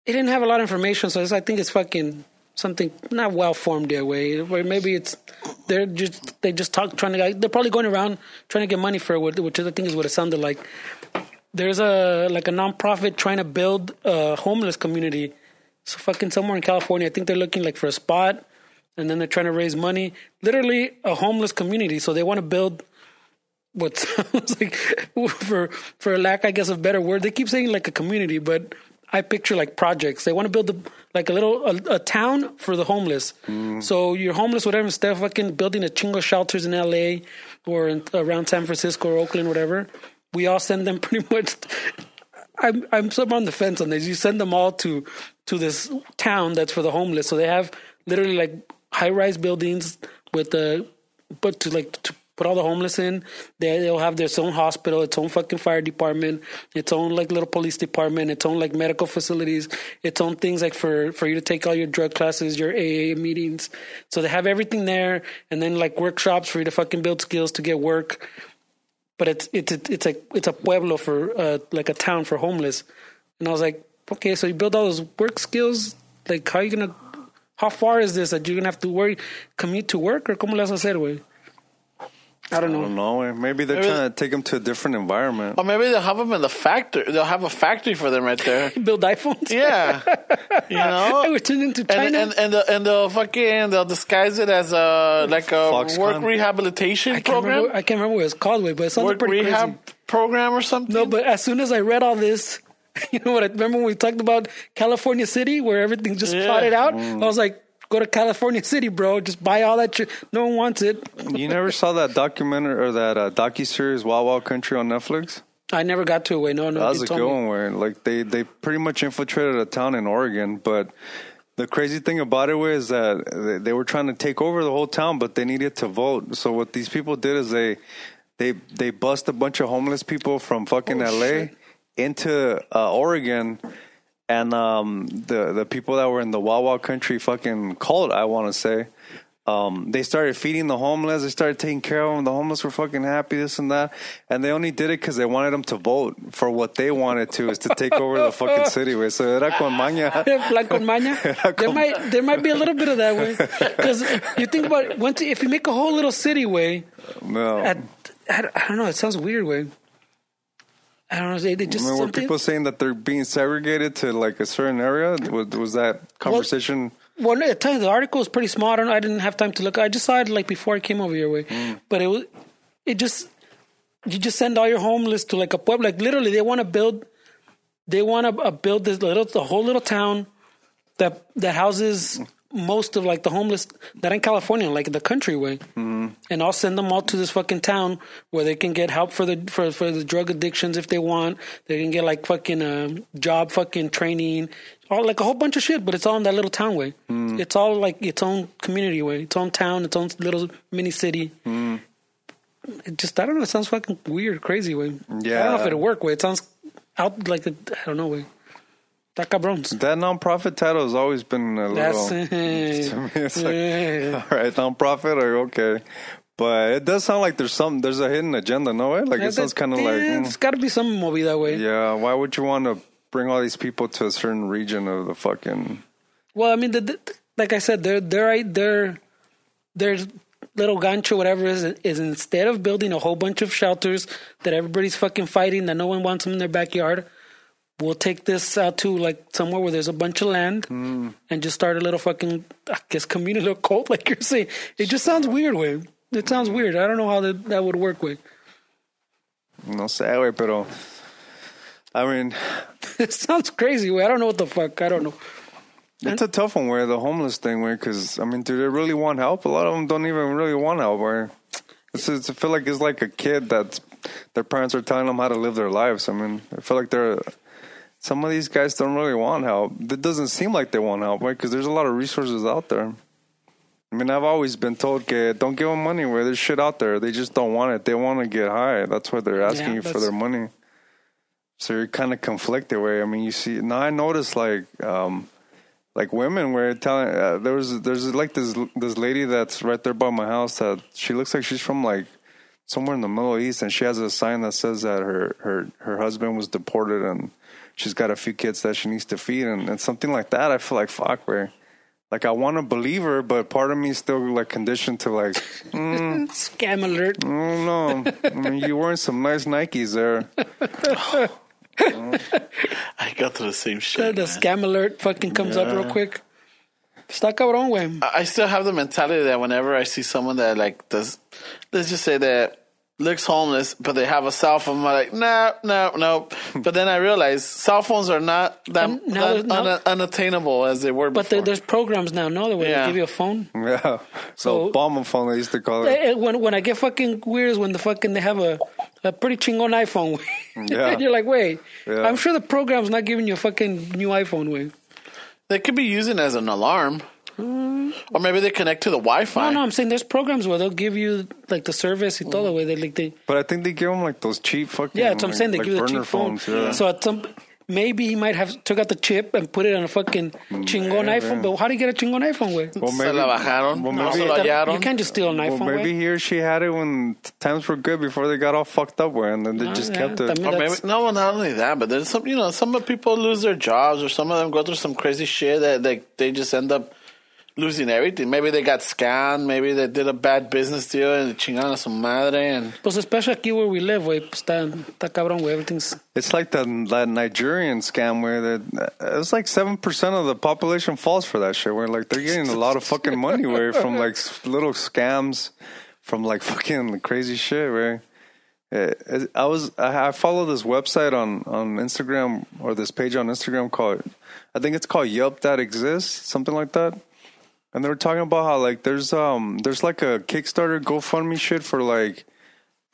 it didn't have a lot of information, so I think it's fucking something not well formed that way. Or maybe it's they're just they just talk trying to they're probably going around trying to get money for it, which I think is what it sounded like. There's a like a nonprofit trying to build a homeless community. So fucking somewhere in California, I think they're looking like for a spot, and then they're trying to raise money. Literally a homeless community. So they want to build what sounds like for for lack I guess of better word. They keep saying like a community, but I picture like projects. They want to build like a little a, a town for the homeless. Mm. So you're homeless, whatever. Instead of fucking building a chingo shelters in L.A. or in, around San Francisco or Oakland, whatever, we all send them pretty much. I'm I'm so on the fence on this. You send them all to to this town that's for the homeless. So they have literally like high rise buildings with the but to like to put all the homeless in. They they'll have their own hospital, its own fucking fire department, its own like little police department, its own like medical facilities, its own things like for for you to take all your drug classes, your AA meetings. So they have everything there, and then like workshops for you to fucking build skills to get work but it's it's it's like it's a pueblo for uh, like a town for homeless. And I was like, okay, so you build all those work skills. Like, how you gonna? How far is this that you're gonna have to work, commute to work, or cómo le vas a hacer, güey? I don't I know. don't know. Maybe they're Maybe- trying to take them to a different environment. Or maybe they'll have them in the factory. They'll have a factory for them right there. Build iPhones. Yeah, you know. Hey, we're turning into And China. and and, the, and they'll fucking they'll disguise it as a like a Foxconn. work rehabilitation I program, remember. I can't remember what it's called, way, but it sounded work pretty rehab crazy. program or something. No, but as soon as I read all this, you know what? I remember when we talked about California City, where everything just Yeah. plotted out. I was like, go to California City, bro. Just buy all that shit. No one wants it. You never saw that documentary or that uh, docu series Wild Wild Country on Netflix? I never got to it. No, no. That was a good one where like they they pretty much infiltrated a town in Oregon, but the crazy thing about it was that they- they were trying to take over the whole town, but they needed to vote. So what these people did is they they they bust a bunch of homeless people from fucking Oh, LA shit. into uh, Oregon. And um, the the people that were in the Wild Country fucking cult, I want to say, um, they started feeding the homeless. They started taking care of them. The homeless were fucking happy, this and that. And they only did it because they wanted them to vote for what they wanted to, is to take over the fucking city. Way. So era con maña. Plan con maña. There might there might be a little bit of that way because you think about it, once if you make a whole little city way No. at I, I don't know it sounds weird way. I don't know. They, they just Remember something. people saying that they're being segregated to like a certain area? Was, was that conversation? Well, at times the article was pretty small. I don't know. I didn't have time to look. I just saw it like before I came over here. Way, Mm. but it was it just you just send all your homeless to like a pueblo. Like literally, they want to build. They want to uh, build this little, the whole little town that that houses most of like the homeless that in California, like the country way, mm. and I'll send them all to this fucking town where they can get help for the for for the drug addictions if they want. They can get like fucking uh, job fucking training, all like a whole bunch of shit. But it's all in that little town way. Mm. It's all like its own community way, its own town, its own little mini city. Mm. It just I don't know. It sounds fucking weird, crazy way. Yeah. I don't know if it'll work way. It sounds out like I I don't know way. Está cabrón. That nonprofit title has always been a That's little. to me, it's like, all right, nonprofit, or okay. But it does sound like there's some, there's a hidden agenda, no way? Like it sounds kind of like, yeah, mm, it's got to be some movida way. yeah, why would you want to bring all these people to a certain region of the fucking. Well, I mean, the, the, like I said, their their their their little gancho, whatever is, is instead of building a whole bunch of shelters that everybody's fucking fighting, that no one wants them in their backyard, we'll take this out to like somewhere where there's a bunch of land Hmm. and just start a little fucking, I guess, community little cult, like you're saying. It just sounds weird, way. It sounds weird. I don't know how that, that would work, way. No sé, güey, pero. I mean, It sounds crazy, way. I don't know what the fuck. I don't know. it's a tough one where the homeless thing, where, because, I mean, do they really want help? A lot of them don't even really want help, where. It's, it's, I feel like it's like a kid that their parents are telling them how to live their lives. I mean, I feel like they're. Some of these guys don't really want help. It doesn't seem like they want help, right? Because there's a lot of resources out there. I mean, I've always been told, okay, don't give them money where there's shit out there. They just don't want it. They want to get high. That's why they're asking Yeah, you for their money. So you're kind of conflicted. Way I mean, you see now. I notice like, um, like women were telling uh, there was there's like this this lady that's right there by my house that she looks like she's from like somewhere in the Middle East, and she has a sign that says that her her her husband was deported and she's got a few kids that she needs to feed, and, and something like that. I feel like fuck, where like I want to believe her, but part of me is still like conditioned to like, mm, Scam alert. I don't know. I mean, you wearing some nice Nikes there. I got to the same shit. the man. scam alert fucking comes up real quick. Stuck Está cabrón, güey. I still have the mentality that whenever I see someone that like does, let's just say that looks homeless, but they have a cell phone, I'm like, no, no, no. but then I realize cell phones are not that, And now that there's no- un- unattainable as they were But before. there, there's programs now, no, where Yeah. they give you a phone. Yeah, So- so Obama phone I used to call it. Eh, eh, When when I get fucking weird is when the fucking they have a a pretty chingon iPhone. Yeah. and you're like, wait, Yeah. I'm sure the program's not giving you a fucking new iPhone. Way. they could be using it as an alarm, or maybe they connect to the Wi-Fi. No, no, I'm saying there's programs where they'll give you like the service y todo, way. They like they But I think they give them like those cheap fucking. yeah, that's what I'm saying. They like give you the burner cheap phone. phones. Yeah. So at some maybe he might have took out the chip and put it on a fucking chingon yeah, iPhone. But how do you get a chingon iPhone? Way. well, Se la bajaron. Well, No, maybe, se lo. You can't just steal an well, iPhone. maybe güey. he or she had it when times were good before they got all fucked up, with, and then they Ah, just yeah, kept it. también Or maybe no, well, not only that, but there's some, you know, some of people lose their jobs, or some of them go through some crazy shit that they they just end up losing everything. Maybe they got scammed. Maybe they did a bad business deal and chingaron a su madre. And Pues especially aquí where we live, güey, pues está, está cabrón, güey. Everything's It's like that, that Nigerian scam where that it's like seven percent of the population falls for that shit. Where like they're getting a lot of fucking money where from like little scams, from like fucking crazy shit. Where Eh, I was I I follow this website on on Instagram or this page on Instagram called I think it's called Yelp that exists something like that. And they were talking about how like there's um there's like a Kickstarter GoFundMe shit for like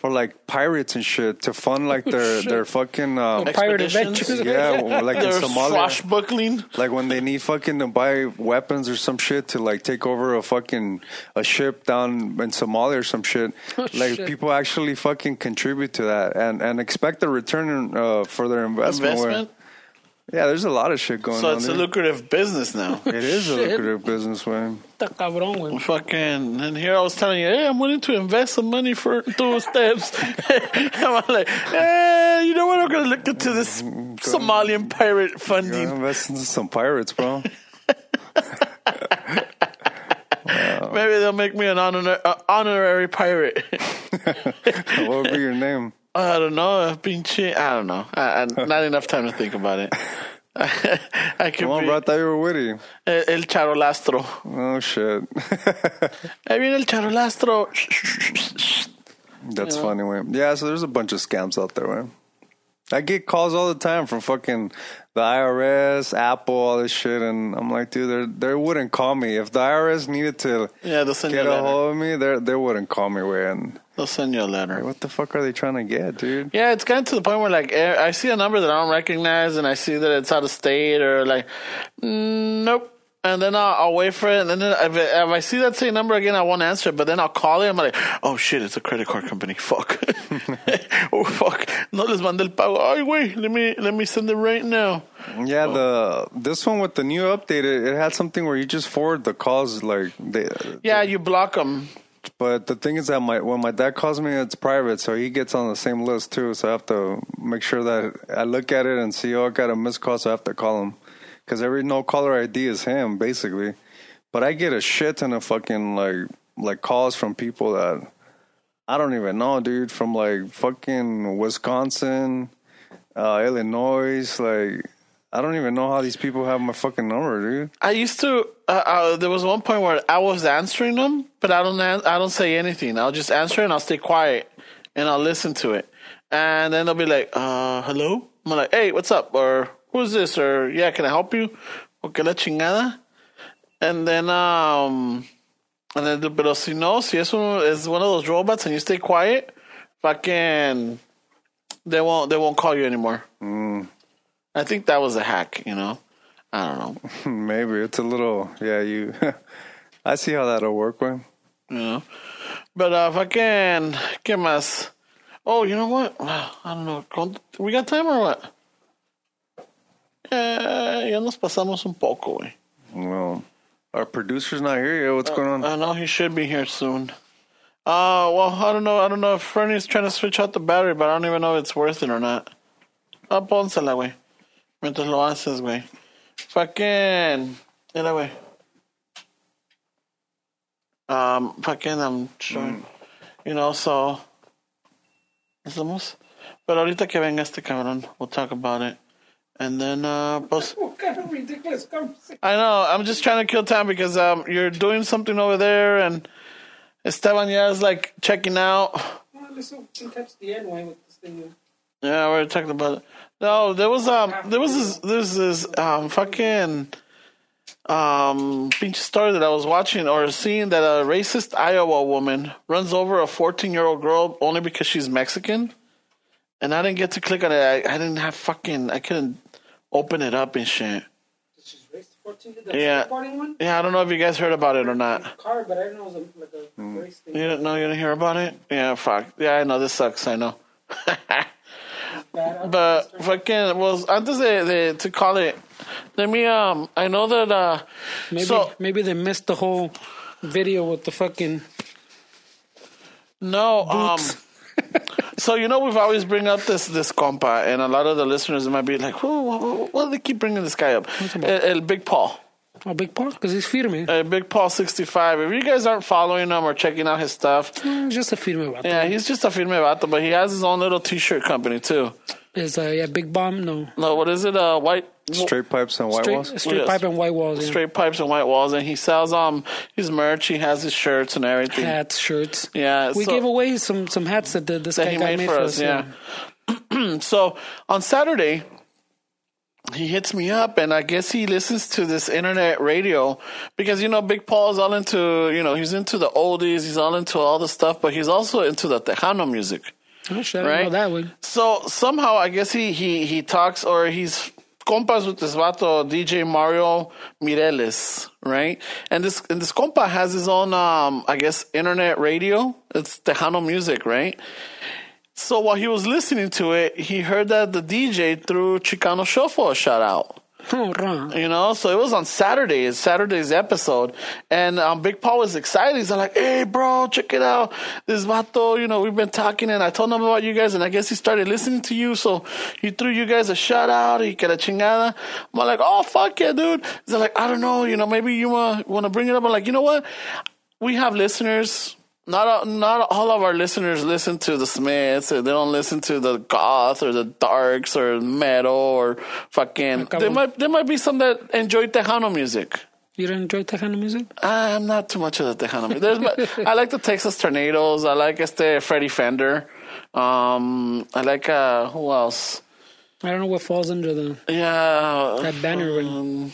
for like pirates and shit to fund like their Shit. their fucking um, pirate Expeditions? adventures. yeah well, like in they're Somalia swashbuckling. like when they need fucking to buy weapons or some shit to like take over a fucking a ship down in Somalia or some shit. Oh, like shit. people actually fucking contribute to that and and expect a return uh, for their investment. where- Investment. Yeah, there's a lot of shit going So on. So it's a lucrative business now. it is a lucrative business, man. Está cabrón, güey. Fucking, and here I was telling you, hey, I'm willing to invest some money for two steps. I'm like, eh, you know what? I'm gonna look into this Somalian pirate funding. investing in some pirates, bro. Maybe they'll make me an honor, uh, honorary pirate. what would be your name? I don't know. Pinche, I don't know. I, I, not enough time to think about it. I could Come on, be bro. I thought you were witty. el, el charolastro. Oh shit. Ahí viene el charolastro. That's funny, man. Yeah, so there's a bunch of scams out there, man. I get calls all the time from fucking the IRS, Apple, all this shit, and I'm like, dude, they they wouldn't call me if the IRS needed to Yeah, they'll send you get a a letter. hold of me. They they wouldn't call me. when They'll send you a letter. what the fuck are they trying to get, dude? Yeah, it's gotten to the point where like eh, I see a number that I don't recognize, and I see that it's out of state, or like, mm, nope. And then I'll, I'll wait for it, and then if, if I see that same number again, I won't answer. it. But then I'll call it. I'm like, oh shit, it's a credit card company. Fuck. oh fuck. No les mandé el pago. Ay, güey, let me let me send it right now. Yeah, oh. the this one with the new update, it, it had something where you just forward the calls like they. Yeah, you block them. But the thing is that my when my dad calls me, it's private, so he gets on the same list too. So I have to make sure that I look at it and see, oh, I got a missed call, so I have to call him because every no caller ID is him basically. But I get a shit ton of fucking like like calls from people that I don't even know, dude, from like fucking Wisconsin, uh, Illinois, like. I don't even know how these people have my fucking number, dude. I used to. Uh, uh, there was one point where I was answering them, but I don't. An- I don't say anything. I'll just answer and I'll stay quiet and I'll listen to it. And then they'll be like, uh, "Hello." I'm like, "Hey, what's up?" Or "Who's this?" Or "Yeah, can I help you?" Okay, la chingada. And then, um, and then, pero si no, si es one, is one of those robots and you stay quiet, fucking, they won't. They won't call you anymore. I think that was a hack. You know, I don't know. Maybe it's a little, yeah. You, I see how that'll work, man. Know? But uh, fucking, ¿qué más? Oh, you know what? I don't know. We got time or what? Eh, ya nos pasamos un poco, güey. Well, our producer's not here yet. What's going on? I know he should be here soon. Uh, well, I don't know. I don't know if Fernie's trying to switch out the battery, but I don't even know if it's worth it or not. Ah, pónsela, güey. Mientras lo haces, güey. Fucking. Mira, güey. Um, fucking, I'm sure. You know, so. Estamos. Pero ahorita que venga este cabrón, we'll talk about it. And then, uh. What kind of ridiculous conversation? I know. I'm just trying to kill time because um, you're doing something over there, and Esteban yeah is like checking out. Well, we catch the end way with this thing. Yeah, we're talking about it. No, there was um, there was this, there's this um, fucking um, pinche story that I was watching or seeing that a racist Iowa woman runs over a 14 year old girl only because she's Mexican, and I didn't get to click on it. I, I didn't have fucking, I couldn't open it up and shit. She's racist 14 the Yeah. one? Yeah, I don't know if you guys heard about it or not. Car, but I didn't know it was a, like a Mm. race thing. You didn't know you didn't hear about it? Yeah, fuck. Yeah, I know this sucks. I know. But fucking well, antes de, de to call it, let me um. I know that uh. maybe, so maybe they missed the whole video with the fucking no um. So you know we've always bring up this this compa, and a lot of the listeners might be like, "Whoa, whoa, whoa, why do they keep bringing this guy up?" El, El Big Paul, oh, Big Paul because he's firme. El Big Paul sixty five. If you guys aren't following him or checking out his stuff, Mm, just a firme vato. yeah, he's just a firme vato, but he has his own little T-shirt company too. Is uh, yeah, Big Bomb? No, No, what is it? Uh, white Straight pipes and white straight, walls. straight Yes. pipe and white walls. Yeah. straight pipes and white walls, and he sells um his merch. He has his shirts and everything. hats, shirts. Yeah, we so- gave away some some hats that the, this that guy he got made, for us. Yeah. so on Saturday, he hits me up, and I guess he listens to this internet radio because you know Big Paul is all into you know he's into the oldies, he's all into all the stuff, but he's also into the Tejano music. Oh shit, I Right? know that one. So somehow I guess he he he talks or he's compas with this vato DJ Mario Mireles, right? And this and this compa has his own um I guess internet radio. It's Tejano music, right? So while he was listening to it, he heard that the DJ threw Chicano Shuffle a shout out. You know, so it was on Saturday, it's Saturday's episode. And um, Big Paul was excited. He's like, hey, bro, check it out. This vato, you know, we've been talking and I told him about you guys and I guess he started listening to you. So he threw you guys a shout out. He que a chingada. I'm like, oh, fuck yeah, dude. He's like, I don't know, you know, maybe you want to bring it up. I'm like, you know what? We have listeners. Not all, not all of our listeners listen to the Smiths. Or they don't listen to the goth or the darks or metal or fucking. There might there might be some that enjoy Tejano music. You don't enjoy Tejano music? I'm not too much of the Tejano music. There's, my- I like the Texas Tornadoes. I like este Freddie Fender. Um, I like uh, who else? I don't know what falls under the Yeah. that banner. um,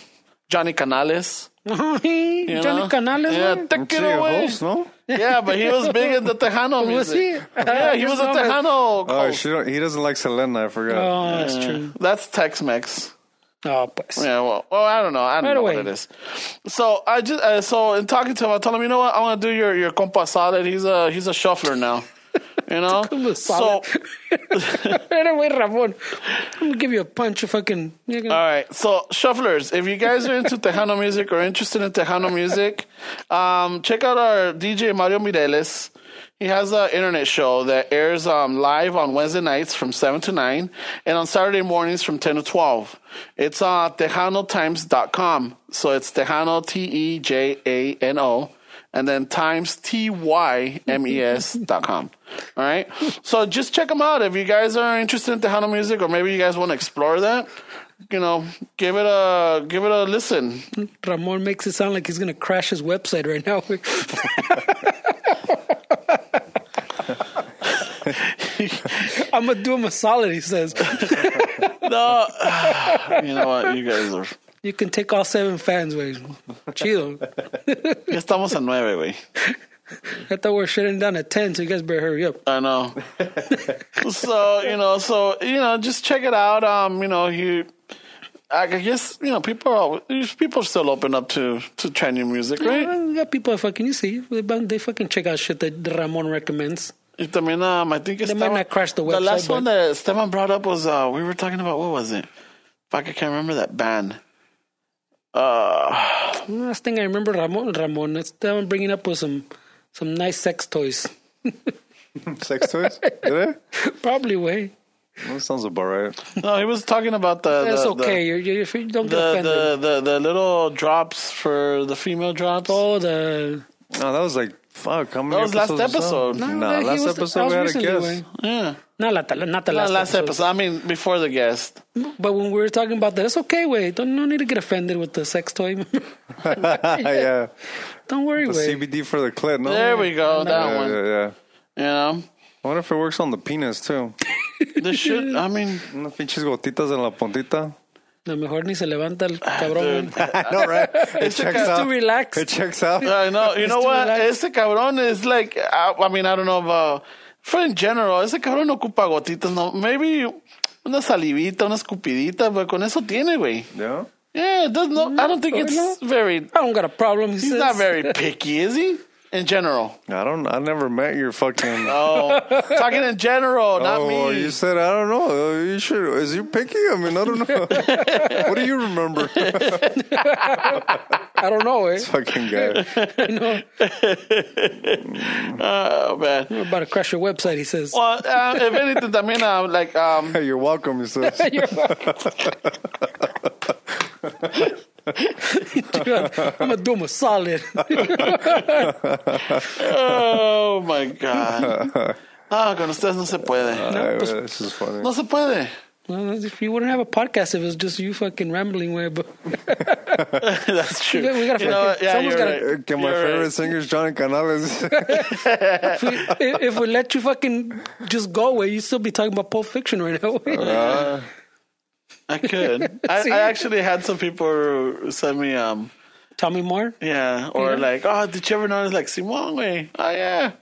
Johnny Canales. Johnny know? Canales. Yeah, güey. take Sí, it away. host, no? Yeah, but he was big in the Tejano music. Was he? Yeah, he was a No, but- Tejano. Oh, she don't, he doesn't like Selena. I forgot. Oh, that's true. That's Tex-Mex. Oh, pues. Yeah, well, well, I don't know. I don't Right know away. what it is. So I just uh, so in talking to him, I told him, you know what, I want to do your your compa solid. He's a he's a shuffler now. You know, so away, Ramon. I'm gonna give you a punch. You fucking. You're gonna, all right, so shufflers, if you guys are into Tejano music or interested in Tejano music, um, check out our DJ Mario Mireles. He has an internet show that airs um, live on Wednesday nights from 7 to 9 and on Saturday mornings from 10 to 12. It's on TejanoTymes.com. So it's Tejano, T E J A N O, and then Times, T Y M E S dot com. All right. So just check them out if you guys are interested in Tejano music or maybe you guys want to explore that. You know, give it a give it a listen. Ramon makes it sound like he's gonna crash his website right now. I'm gonna do him a solid. He says No, you know what? You guys are. You can take all seven fans. Way chido. Ya estamos a nueve, güey. I thought we are shutting down at ten, so you guys better hurry up. I know. so you know, so you know, just check it out. Um, you know, you. I guess you know people are people still open up to to new music, right? We got people fucking you see they, fucking check out shit that Ramon recommends. Y también, um, I think They Esteban, might not crash the The last one that Esteban brought up was uh, we were talking about what was it? Fuck, I can't remember that band. Uh, Last thing I remember, Ramon, Ramon, it's them bringing up with some some nice sex toys. Sex toys? Did it? Probably way. That sounds about right. no, he was talking about the. That's the, okay. you're, you're, you don't get The, offended. the, the, the little drops for the female drops. oh, the No, that was like fuck. How many That was last episodes was that? episode. No, No, he last was- episode we had a recently, guest. güey. Yeah. Not la, not the Not last, last episode. I mean, before the guest. But when we were talking about that, it's okay. Wait, don't no need to get offended with the sex toy. yeah, don't worry, the wait. CBD for the clit. No, There we go. That yeah, one. Yeah, yeah. You know, I wonder if it works on the penis too. this should. I mean, Unas pinches gotitas en la puntita. A lo mejor ni se levanta el ah, cabrón. dude. I know, right? It checks out. to relax. It checks out. I know. You know It's too what? relaxed. Este cabrón is like. I, I mean, I don't know about. For in general, ese cabrón no ocupa gotitas. No, maybe una salivita, una escupidita, pero con eso tiene, güey. Yeah. Yeah, no. I don't think it's very. I don't got a problem. He He's says. not very picky, is he? In general. I don't. I never met your fucking. Oh, talking in general, not oh, me. you said I don't know. You should. Is you picky? I mean, I don't know. what do you remember? I don't know. Eh? fucking guy. You know, Oh man. I'm about to crash your website. He says. Well, uh, if anything, también uh, like um, Hey, you're welcome. He says. You're Dude, I'm gonna do him a solid. oh my god. Ah, con ustedes no se puede. Ay, pues- this is funny. No se puede. Well, if you wouldn't have a podcast if it was just you fucking rambling way, but That's true. We gotta- we gotta you know, yeah, someone's you're gotta- right. Okay, my You're favorite right. singer is Johnny Canales. if we, if we let you fucking just go away, you'd still be talking about Pulp Fiction right now. Uh, I could. I, I actually had some people send me, um, Tell me more. yeah, or Yeah. like, oh, did you ever notice like Simone? Way? Oh yeah,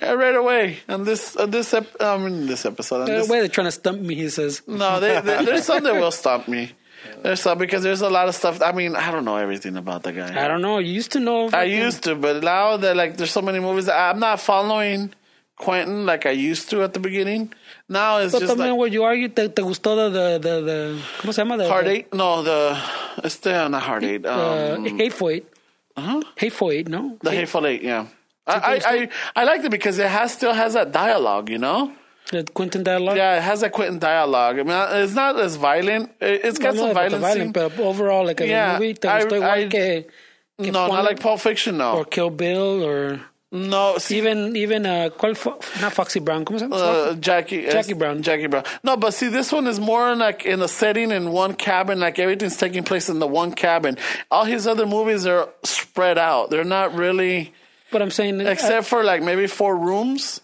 yeah, right away. And this, uh, this, ep- I mean, this episode. on The this, way they're trying to stump me, he says. no, they, they, there's some that will stop me. There's some because there's a lot of stuff. I mean, I don't know everything about the guy. I don't know. You used to know. I fucking- used to, but now that like there's so many movies that I'm not following Quentin like I used to at the beginning. Now it's But just también, like what you argue, te, te gustó the, the, the, the, ¿cómo se llama? The, Heart the, Eight. No, the este not Heart Eight. Uh, Um, Hateful Eight. Hateful Eight, no? the Hateful Eight. Yeah, I, I I I liked it because it has still has that dialogue. You know. The Quentin dialogue. Yeah, it has that Quentin dialogue. I mean, it's not as violent. It- It's got No, some no, violence. scene. but overall, like a Yeah, movie, I- I- que, que No, not like Pulp Fiction. No, or Kill Bill or no. See, even even uh, ¿cuál fue? Not Foxy Brown, ¿cómo se llama? uh, Jackie Jackie uh, Brown. Jackie Brown. No, but see, this one is more like in a setting in one cabin. Like everything's taking place in the one cabin. All his other movies are spread out. They're not really, but I'm saying, uh, except for like maybe four rooms.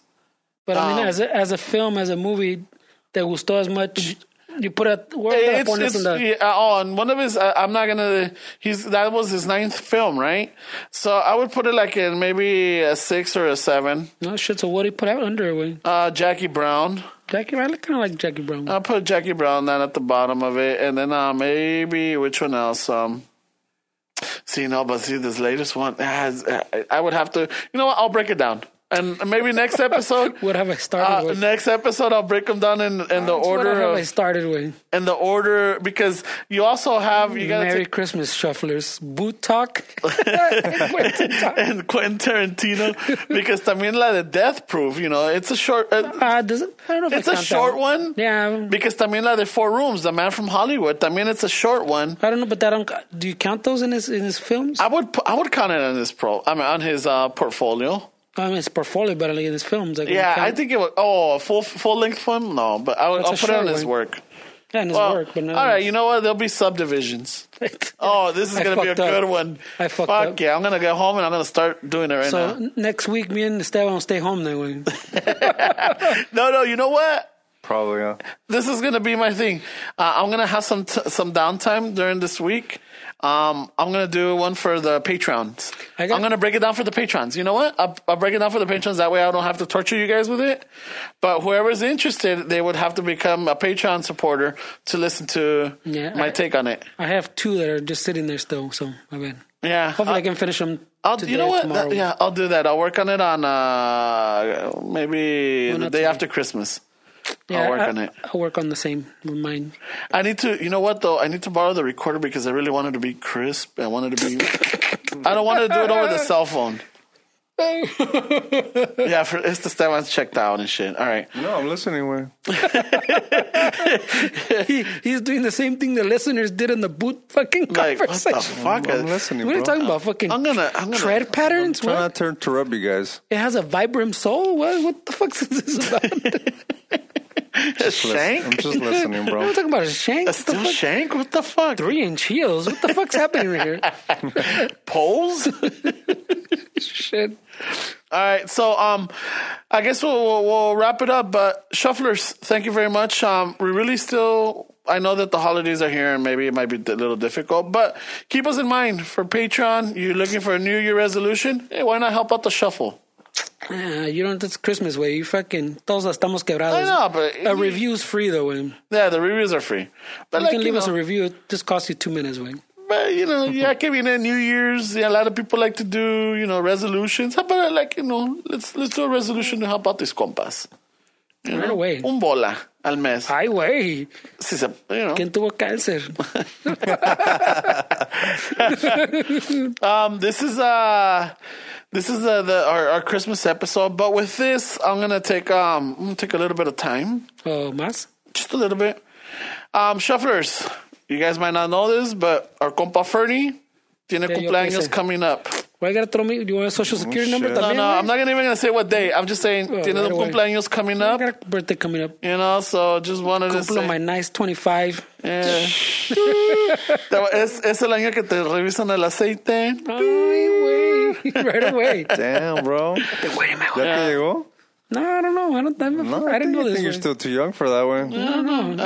but I mean, um, as a, as a film, as a movie, te gustó as much You put a Where the It's, it's, in the? yeah, oh, and one of his, uh, I'm not gonna. He's that was his ninth film, right? So I would put it like in maybe a six or a seven. No shit. So what do you put out under? Way? Uh, Jackie Brown. Jackie, I kind of like Jackie Brown. I'll put Jackie Brown down at the bottom of it, and then uh, maybe which one else? Um, see, no, but see this latest one has. I would have to. You know what? I'll break it down, and maybe next episode. what have I started Uh, with? next episode, I'll break them down in, in the what order have I started with? in the order because you also have you got Merry Christmas, shufflers. Boot talk. And Quentin Tarantino because también la de Death Proof, you know, it's a short. Uh, Uh, does it, I don't know if it's a short that. one. Yeah. Because también la de Four Rooms, the man from Hollywood. También it's a short one. I don't know, but that don't. Do you count those in his in his films? I would I would count it on his pro. I mean on his uh, portfolio. I mean, it's portfolio, but like in his films. Like, Yeah, I think it was. Oh, full full length film? No, but I, I'll put it on his work. Yeah, in his Well, work, but no. all right, you know what? There'll be subdivisions. Oh, this is I gonna be a up. good one. I fucked Fuck up. yeah! I'm gonna get home and I'm gonna start doing it right So now. So next week, me and Esteban will stay home then. Way. No, no, you know what? Probably, yeah. this is gonna be my thing. Uh, I'm gonna have some t- some downtime during this week. Um, I'm gonna do one for the patrons. I got- I'm gonna break it down for the patrons. You know what? I'll, I'll break it down for the patrons. That way, I don't have to torture you guys with it. But whoever's interested, they would have to become a Patreon supporter to listen to Yeah, my I- take on it. I have two that are just sitting there still. So my bad. Yeah. Hopefully, I I'll- can finish them. I'll, today you know what? That- yeah, I'll do that. I'll work on it on uh, maybe Well, the day today. after Christmas. Yeah, I'll work I, on it. I'll work on the same with mine. I need to, you know what though? I need to borrow the recorder because I really wanted to be crisp. I wanted to be. I don't want to do it over the cell phone. yeah, for it's the Stefan's checked out and shit. All right. No, I'm listening. Way. he, he's doing the same thing the listeners did in the boot fucking Like what the conversation. fuck? I'm listening, What are you talking about? Fucking I'm gonna, I'm gonna. tread patterns? Try What? not to interrupt you guys. It has a Vibram sole? What, what the fuck is this about? shank. I'm just listening, bro. I'm bro. talking about a shank. A What the steel fuck? shank? What the fuck? Three inch heels. What the fuck's happening right here? poles? Shit. All right, so um, I guess we'll, we'll we'll wrap it up. But shufflers, thank you very much. Um, we really still, I know that the holidays are here, and maybe it might be a little difficult, but keep us in mind for Patreon. You're looking for a New Year resolution? Hey, why not help out the shuffle? Ah, you don't. That's Christmas way. You fucking todos estamos quebrados. I know, but a review's free though, way. Yeah, the reviews are free. But like, can leave you us a review. It just costs you two minutes, way. but you know, yeah, que viene New Year's. Yeah, a lot of people like to do you know resolutions. How about like you know, let's let's do a resolution to help out these compas. You Right know? away. Un bola al mes. Ay, güey. Si se, you know. ¿Quién tuvo cáncer? Um, this is uh, this is uh, the our, our Christmas episode. But with this, I'm gonna take um, I'm gonna take a little bit of time, Oh, más? just a little bit. Um, shufflers, you guys might not know this, but our compa Fernie tiene Yeah, cumpleaños coming up. Why gotta throw me? Do you want a social oh, security number shit. No, no, güey? I'm not gonna even gonna say what day. I'm just saying Oh, tiene right away. cumpleaños coming I up. got a birthday coming up. You know, so just wanted to Cumplo say. my nice 25. Yeah. es, es el año que te revisan el aceite. Ay, güey. right away. Damn, bro. Wait a minute. ¿Ya que llegó? No, I don't know. I don't. I'm, No, I didn't think, know I this. think you're güey. still too young for that way. No, no.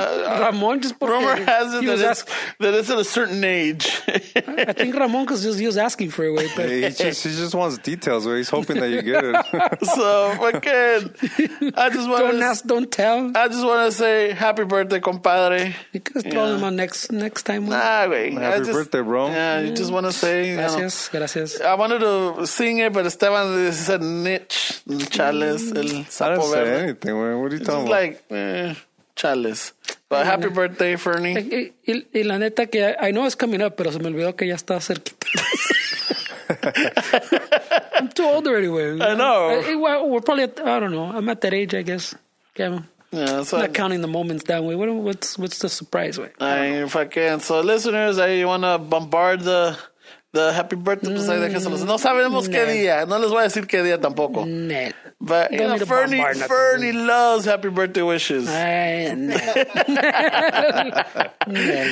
Ramon just porque Rumor has it that was it's, ask, that it's at a certain age. I think Ramon because he was asking for it. Wait, but He just, he just wants details. Way. He's hoping that you get it. so fucking, I just want don't to, ask, don't tell. I just want to say happy birthday, compadre. You could just throw Yeah. them on next next time. güey. Nah, güey. I Happy just- birthday, bro. Yeah, you just want to say, you know, Gracias, gracias. I wanted to sing it, but Esteban said niche, chales, el I didn't sapo say anything. Man. What are you It's talking just about? like, eh, chales. But happy birthday, Fernie. Y, y- y la neta que I, I know it's coming up, pero se me olvidó que ya está cerquita. I'm too old already, güey. I know. I- well, we're probably at, I don't know. I'm at that age, I guess. Yeah, I'm Yeah, so not counting the moments that way. What, what's what's the surprise way? I fucking so listeners, I want to bombard the the happy birthday. Pues ahí déjenselos. No sabemos qué no. día. No les voy a decir qué día tampoco. Nah. But you know, Fernie. Fernie loves happy birthday wishes. Ay, nah.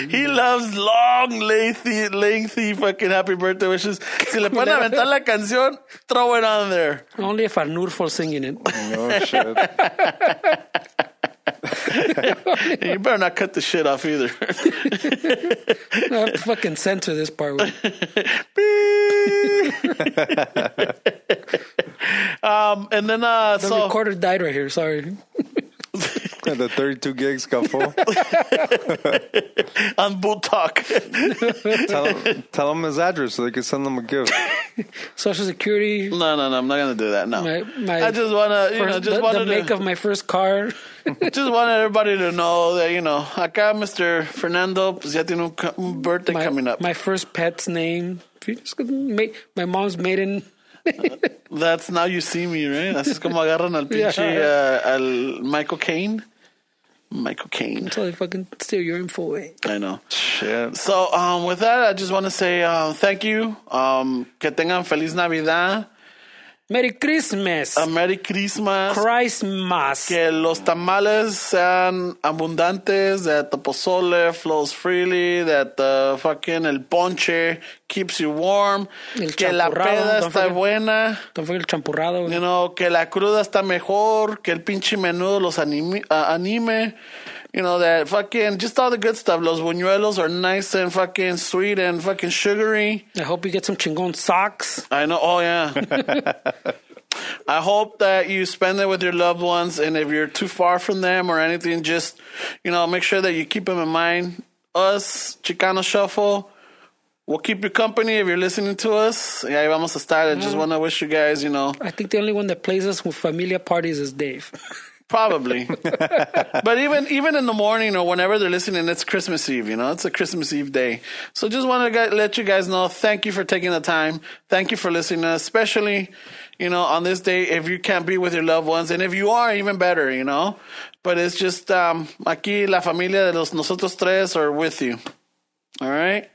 He loves long, lengthy, lengthy fucking happy birthday wishes. Si le pueden aventar la canción, throw it on there. Only if Arnulfo's singing it. No shit. you better not cut the shit off either. I have to fucking censor this part. güey. um, and then uh, The so recorder died right here. Sorry. the 32 gigs got full. on boot talk. tell, him, tell him his address so they can send him a gift. Social Security. no, no, no, I'm not gonna do that. No, My, my I just wanna, you know, just the, wanted the make to, of my first car. just wanted everybody to know that you know, acá Mr. Fernando, pues ya tiene un, birthday My, coming up. my first pet's name. My, my mom's maiden. That's now you see me, right? Así es como agarran al pinche Yeah. uh, al Michael Caine. Michael Caine. So they fucking steal your info away. I know. Shit. So, um, with that, I just want to say uh, thank you. Um, que tengan feliz Navidad, Merry Christmas. a Merry Christmas. Christmas. Que los tamales sean abundantes, that the pozole flows freely, that the fucking el ponche keeps you warm, El que la peda está forget. buena. Forget el champurrado. You know, que la cruda está mejor, que el pinche menudo los anime, anime. You know, that fucking, just all the good stuff. Los buñuelos are nice and fucking sweet and fucking sugary. I hope you get some chingon socks. I know, oh yeah. I hope that you spend it with your loved ones, and if you're too far from them or anything, just, you know, make sure that you keep them in mind. Us, Chicano Shuffle, we'll keep you company if you're listening to us. Y ahí vamos a estar. I just want to wish you guys, you know, I think the only one that plays us with familia parties is Dave. Probably. but even even in the morning or whenever they're listening, it's Christmas Eve, you know? It's a Christmas Eve day. So just want to let you guys know, thank you for taking the time. Thank you for listening, especially, you know, on this day if you can't be with your loved ones. And if you are, even better, you know? But it's just um aquí la familia de los nosotros tres are with you. All right?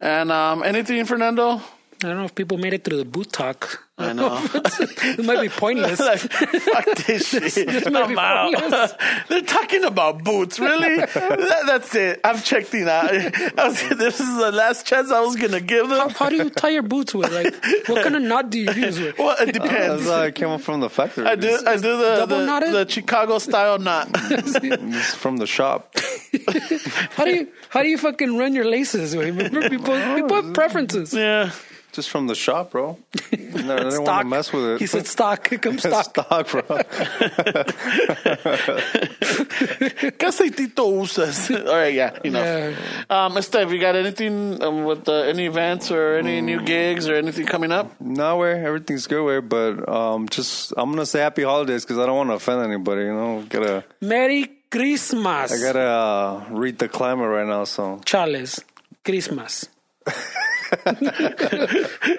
And um anything, Fernando? I don't know if people made it through the boot talk. I know. it might be pointless. like, fuck this shit. this might be I'm out. pointless. They're talking about boots, really? That- that's it. I'm checking out. I was, this is the last chance I was gonna give them. How do you tie your boots with? Like, what kind of knot do you use with? Well, it depends. Oh, how it came up from the factory. I do. I do the Double the, the Chicago style knot. It's from the shop. How do you how do you fucking run your laces? Remember, people people have preferences. yeah. Just from the shop, bro. No, I didn't want to mess with it. He said stock. Here comes It's stock. stock, bro. ¿Qué aceitito usas? All right, yeah, enough. Yeah. Um, Steph, you got anything um, with uh, any events or any new gigs or anything coming up? no way, everything's good way, but um, just I'm gonna say happy holidays because I don't want to offend anybody. You know, gotta Merry Christmas. I gotta uh, read the climate right now. So Charles. Christmas.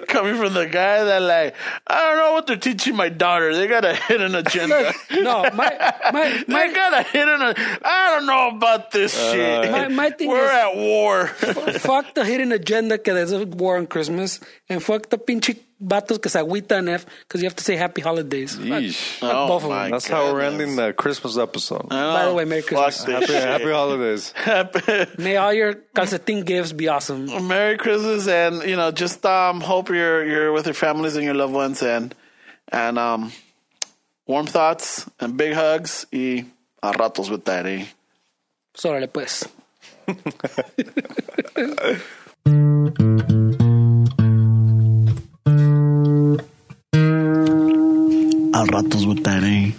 Coming from the guy that like, I don't know what they're teaching my daughter. They got a hidden agenda. No, my my They my got a hidden. I don't know about this uh, shit. my, my thing We're is at war. fuck the hidden agenda que there's a war on Christmas and fuck the pinche vatos que se agüitan because you have to say happy holidays. Fuck, Yeesh. fuck Oh, both of my them. that's how we're ending the Christmas episode. By the way, Merry Fuck Christmas. this Happy, shit. happy holidays. May all your calcetin gifts be awesome. Merry Christmas, and you know, just um, hope you're you're with your families and your loved ones, and and um, warm thoughts and big hugs. Y a ratos with that, eh? Sórale pues. Al rato os votaré.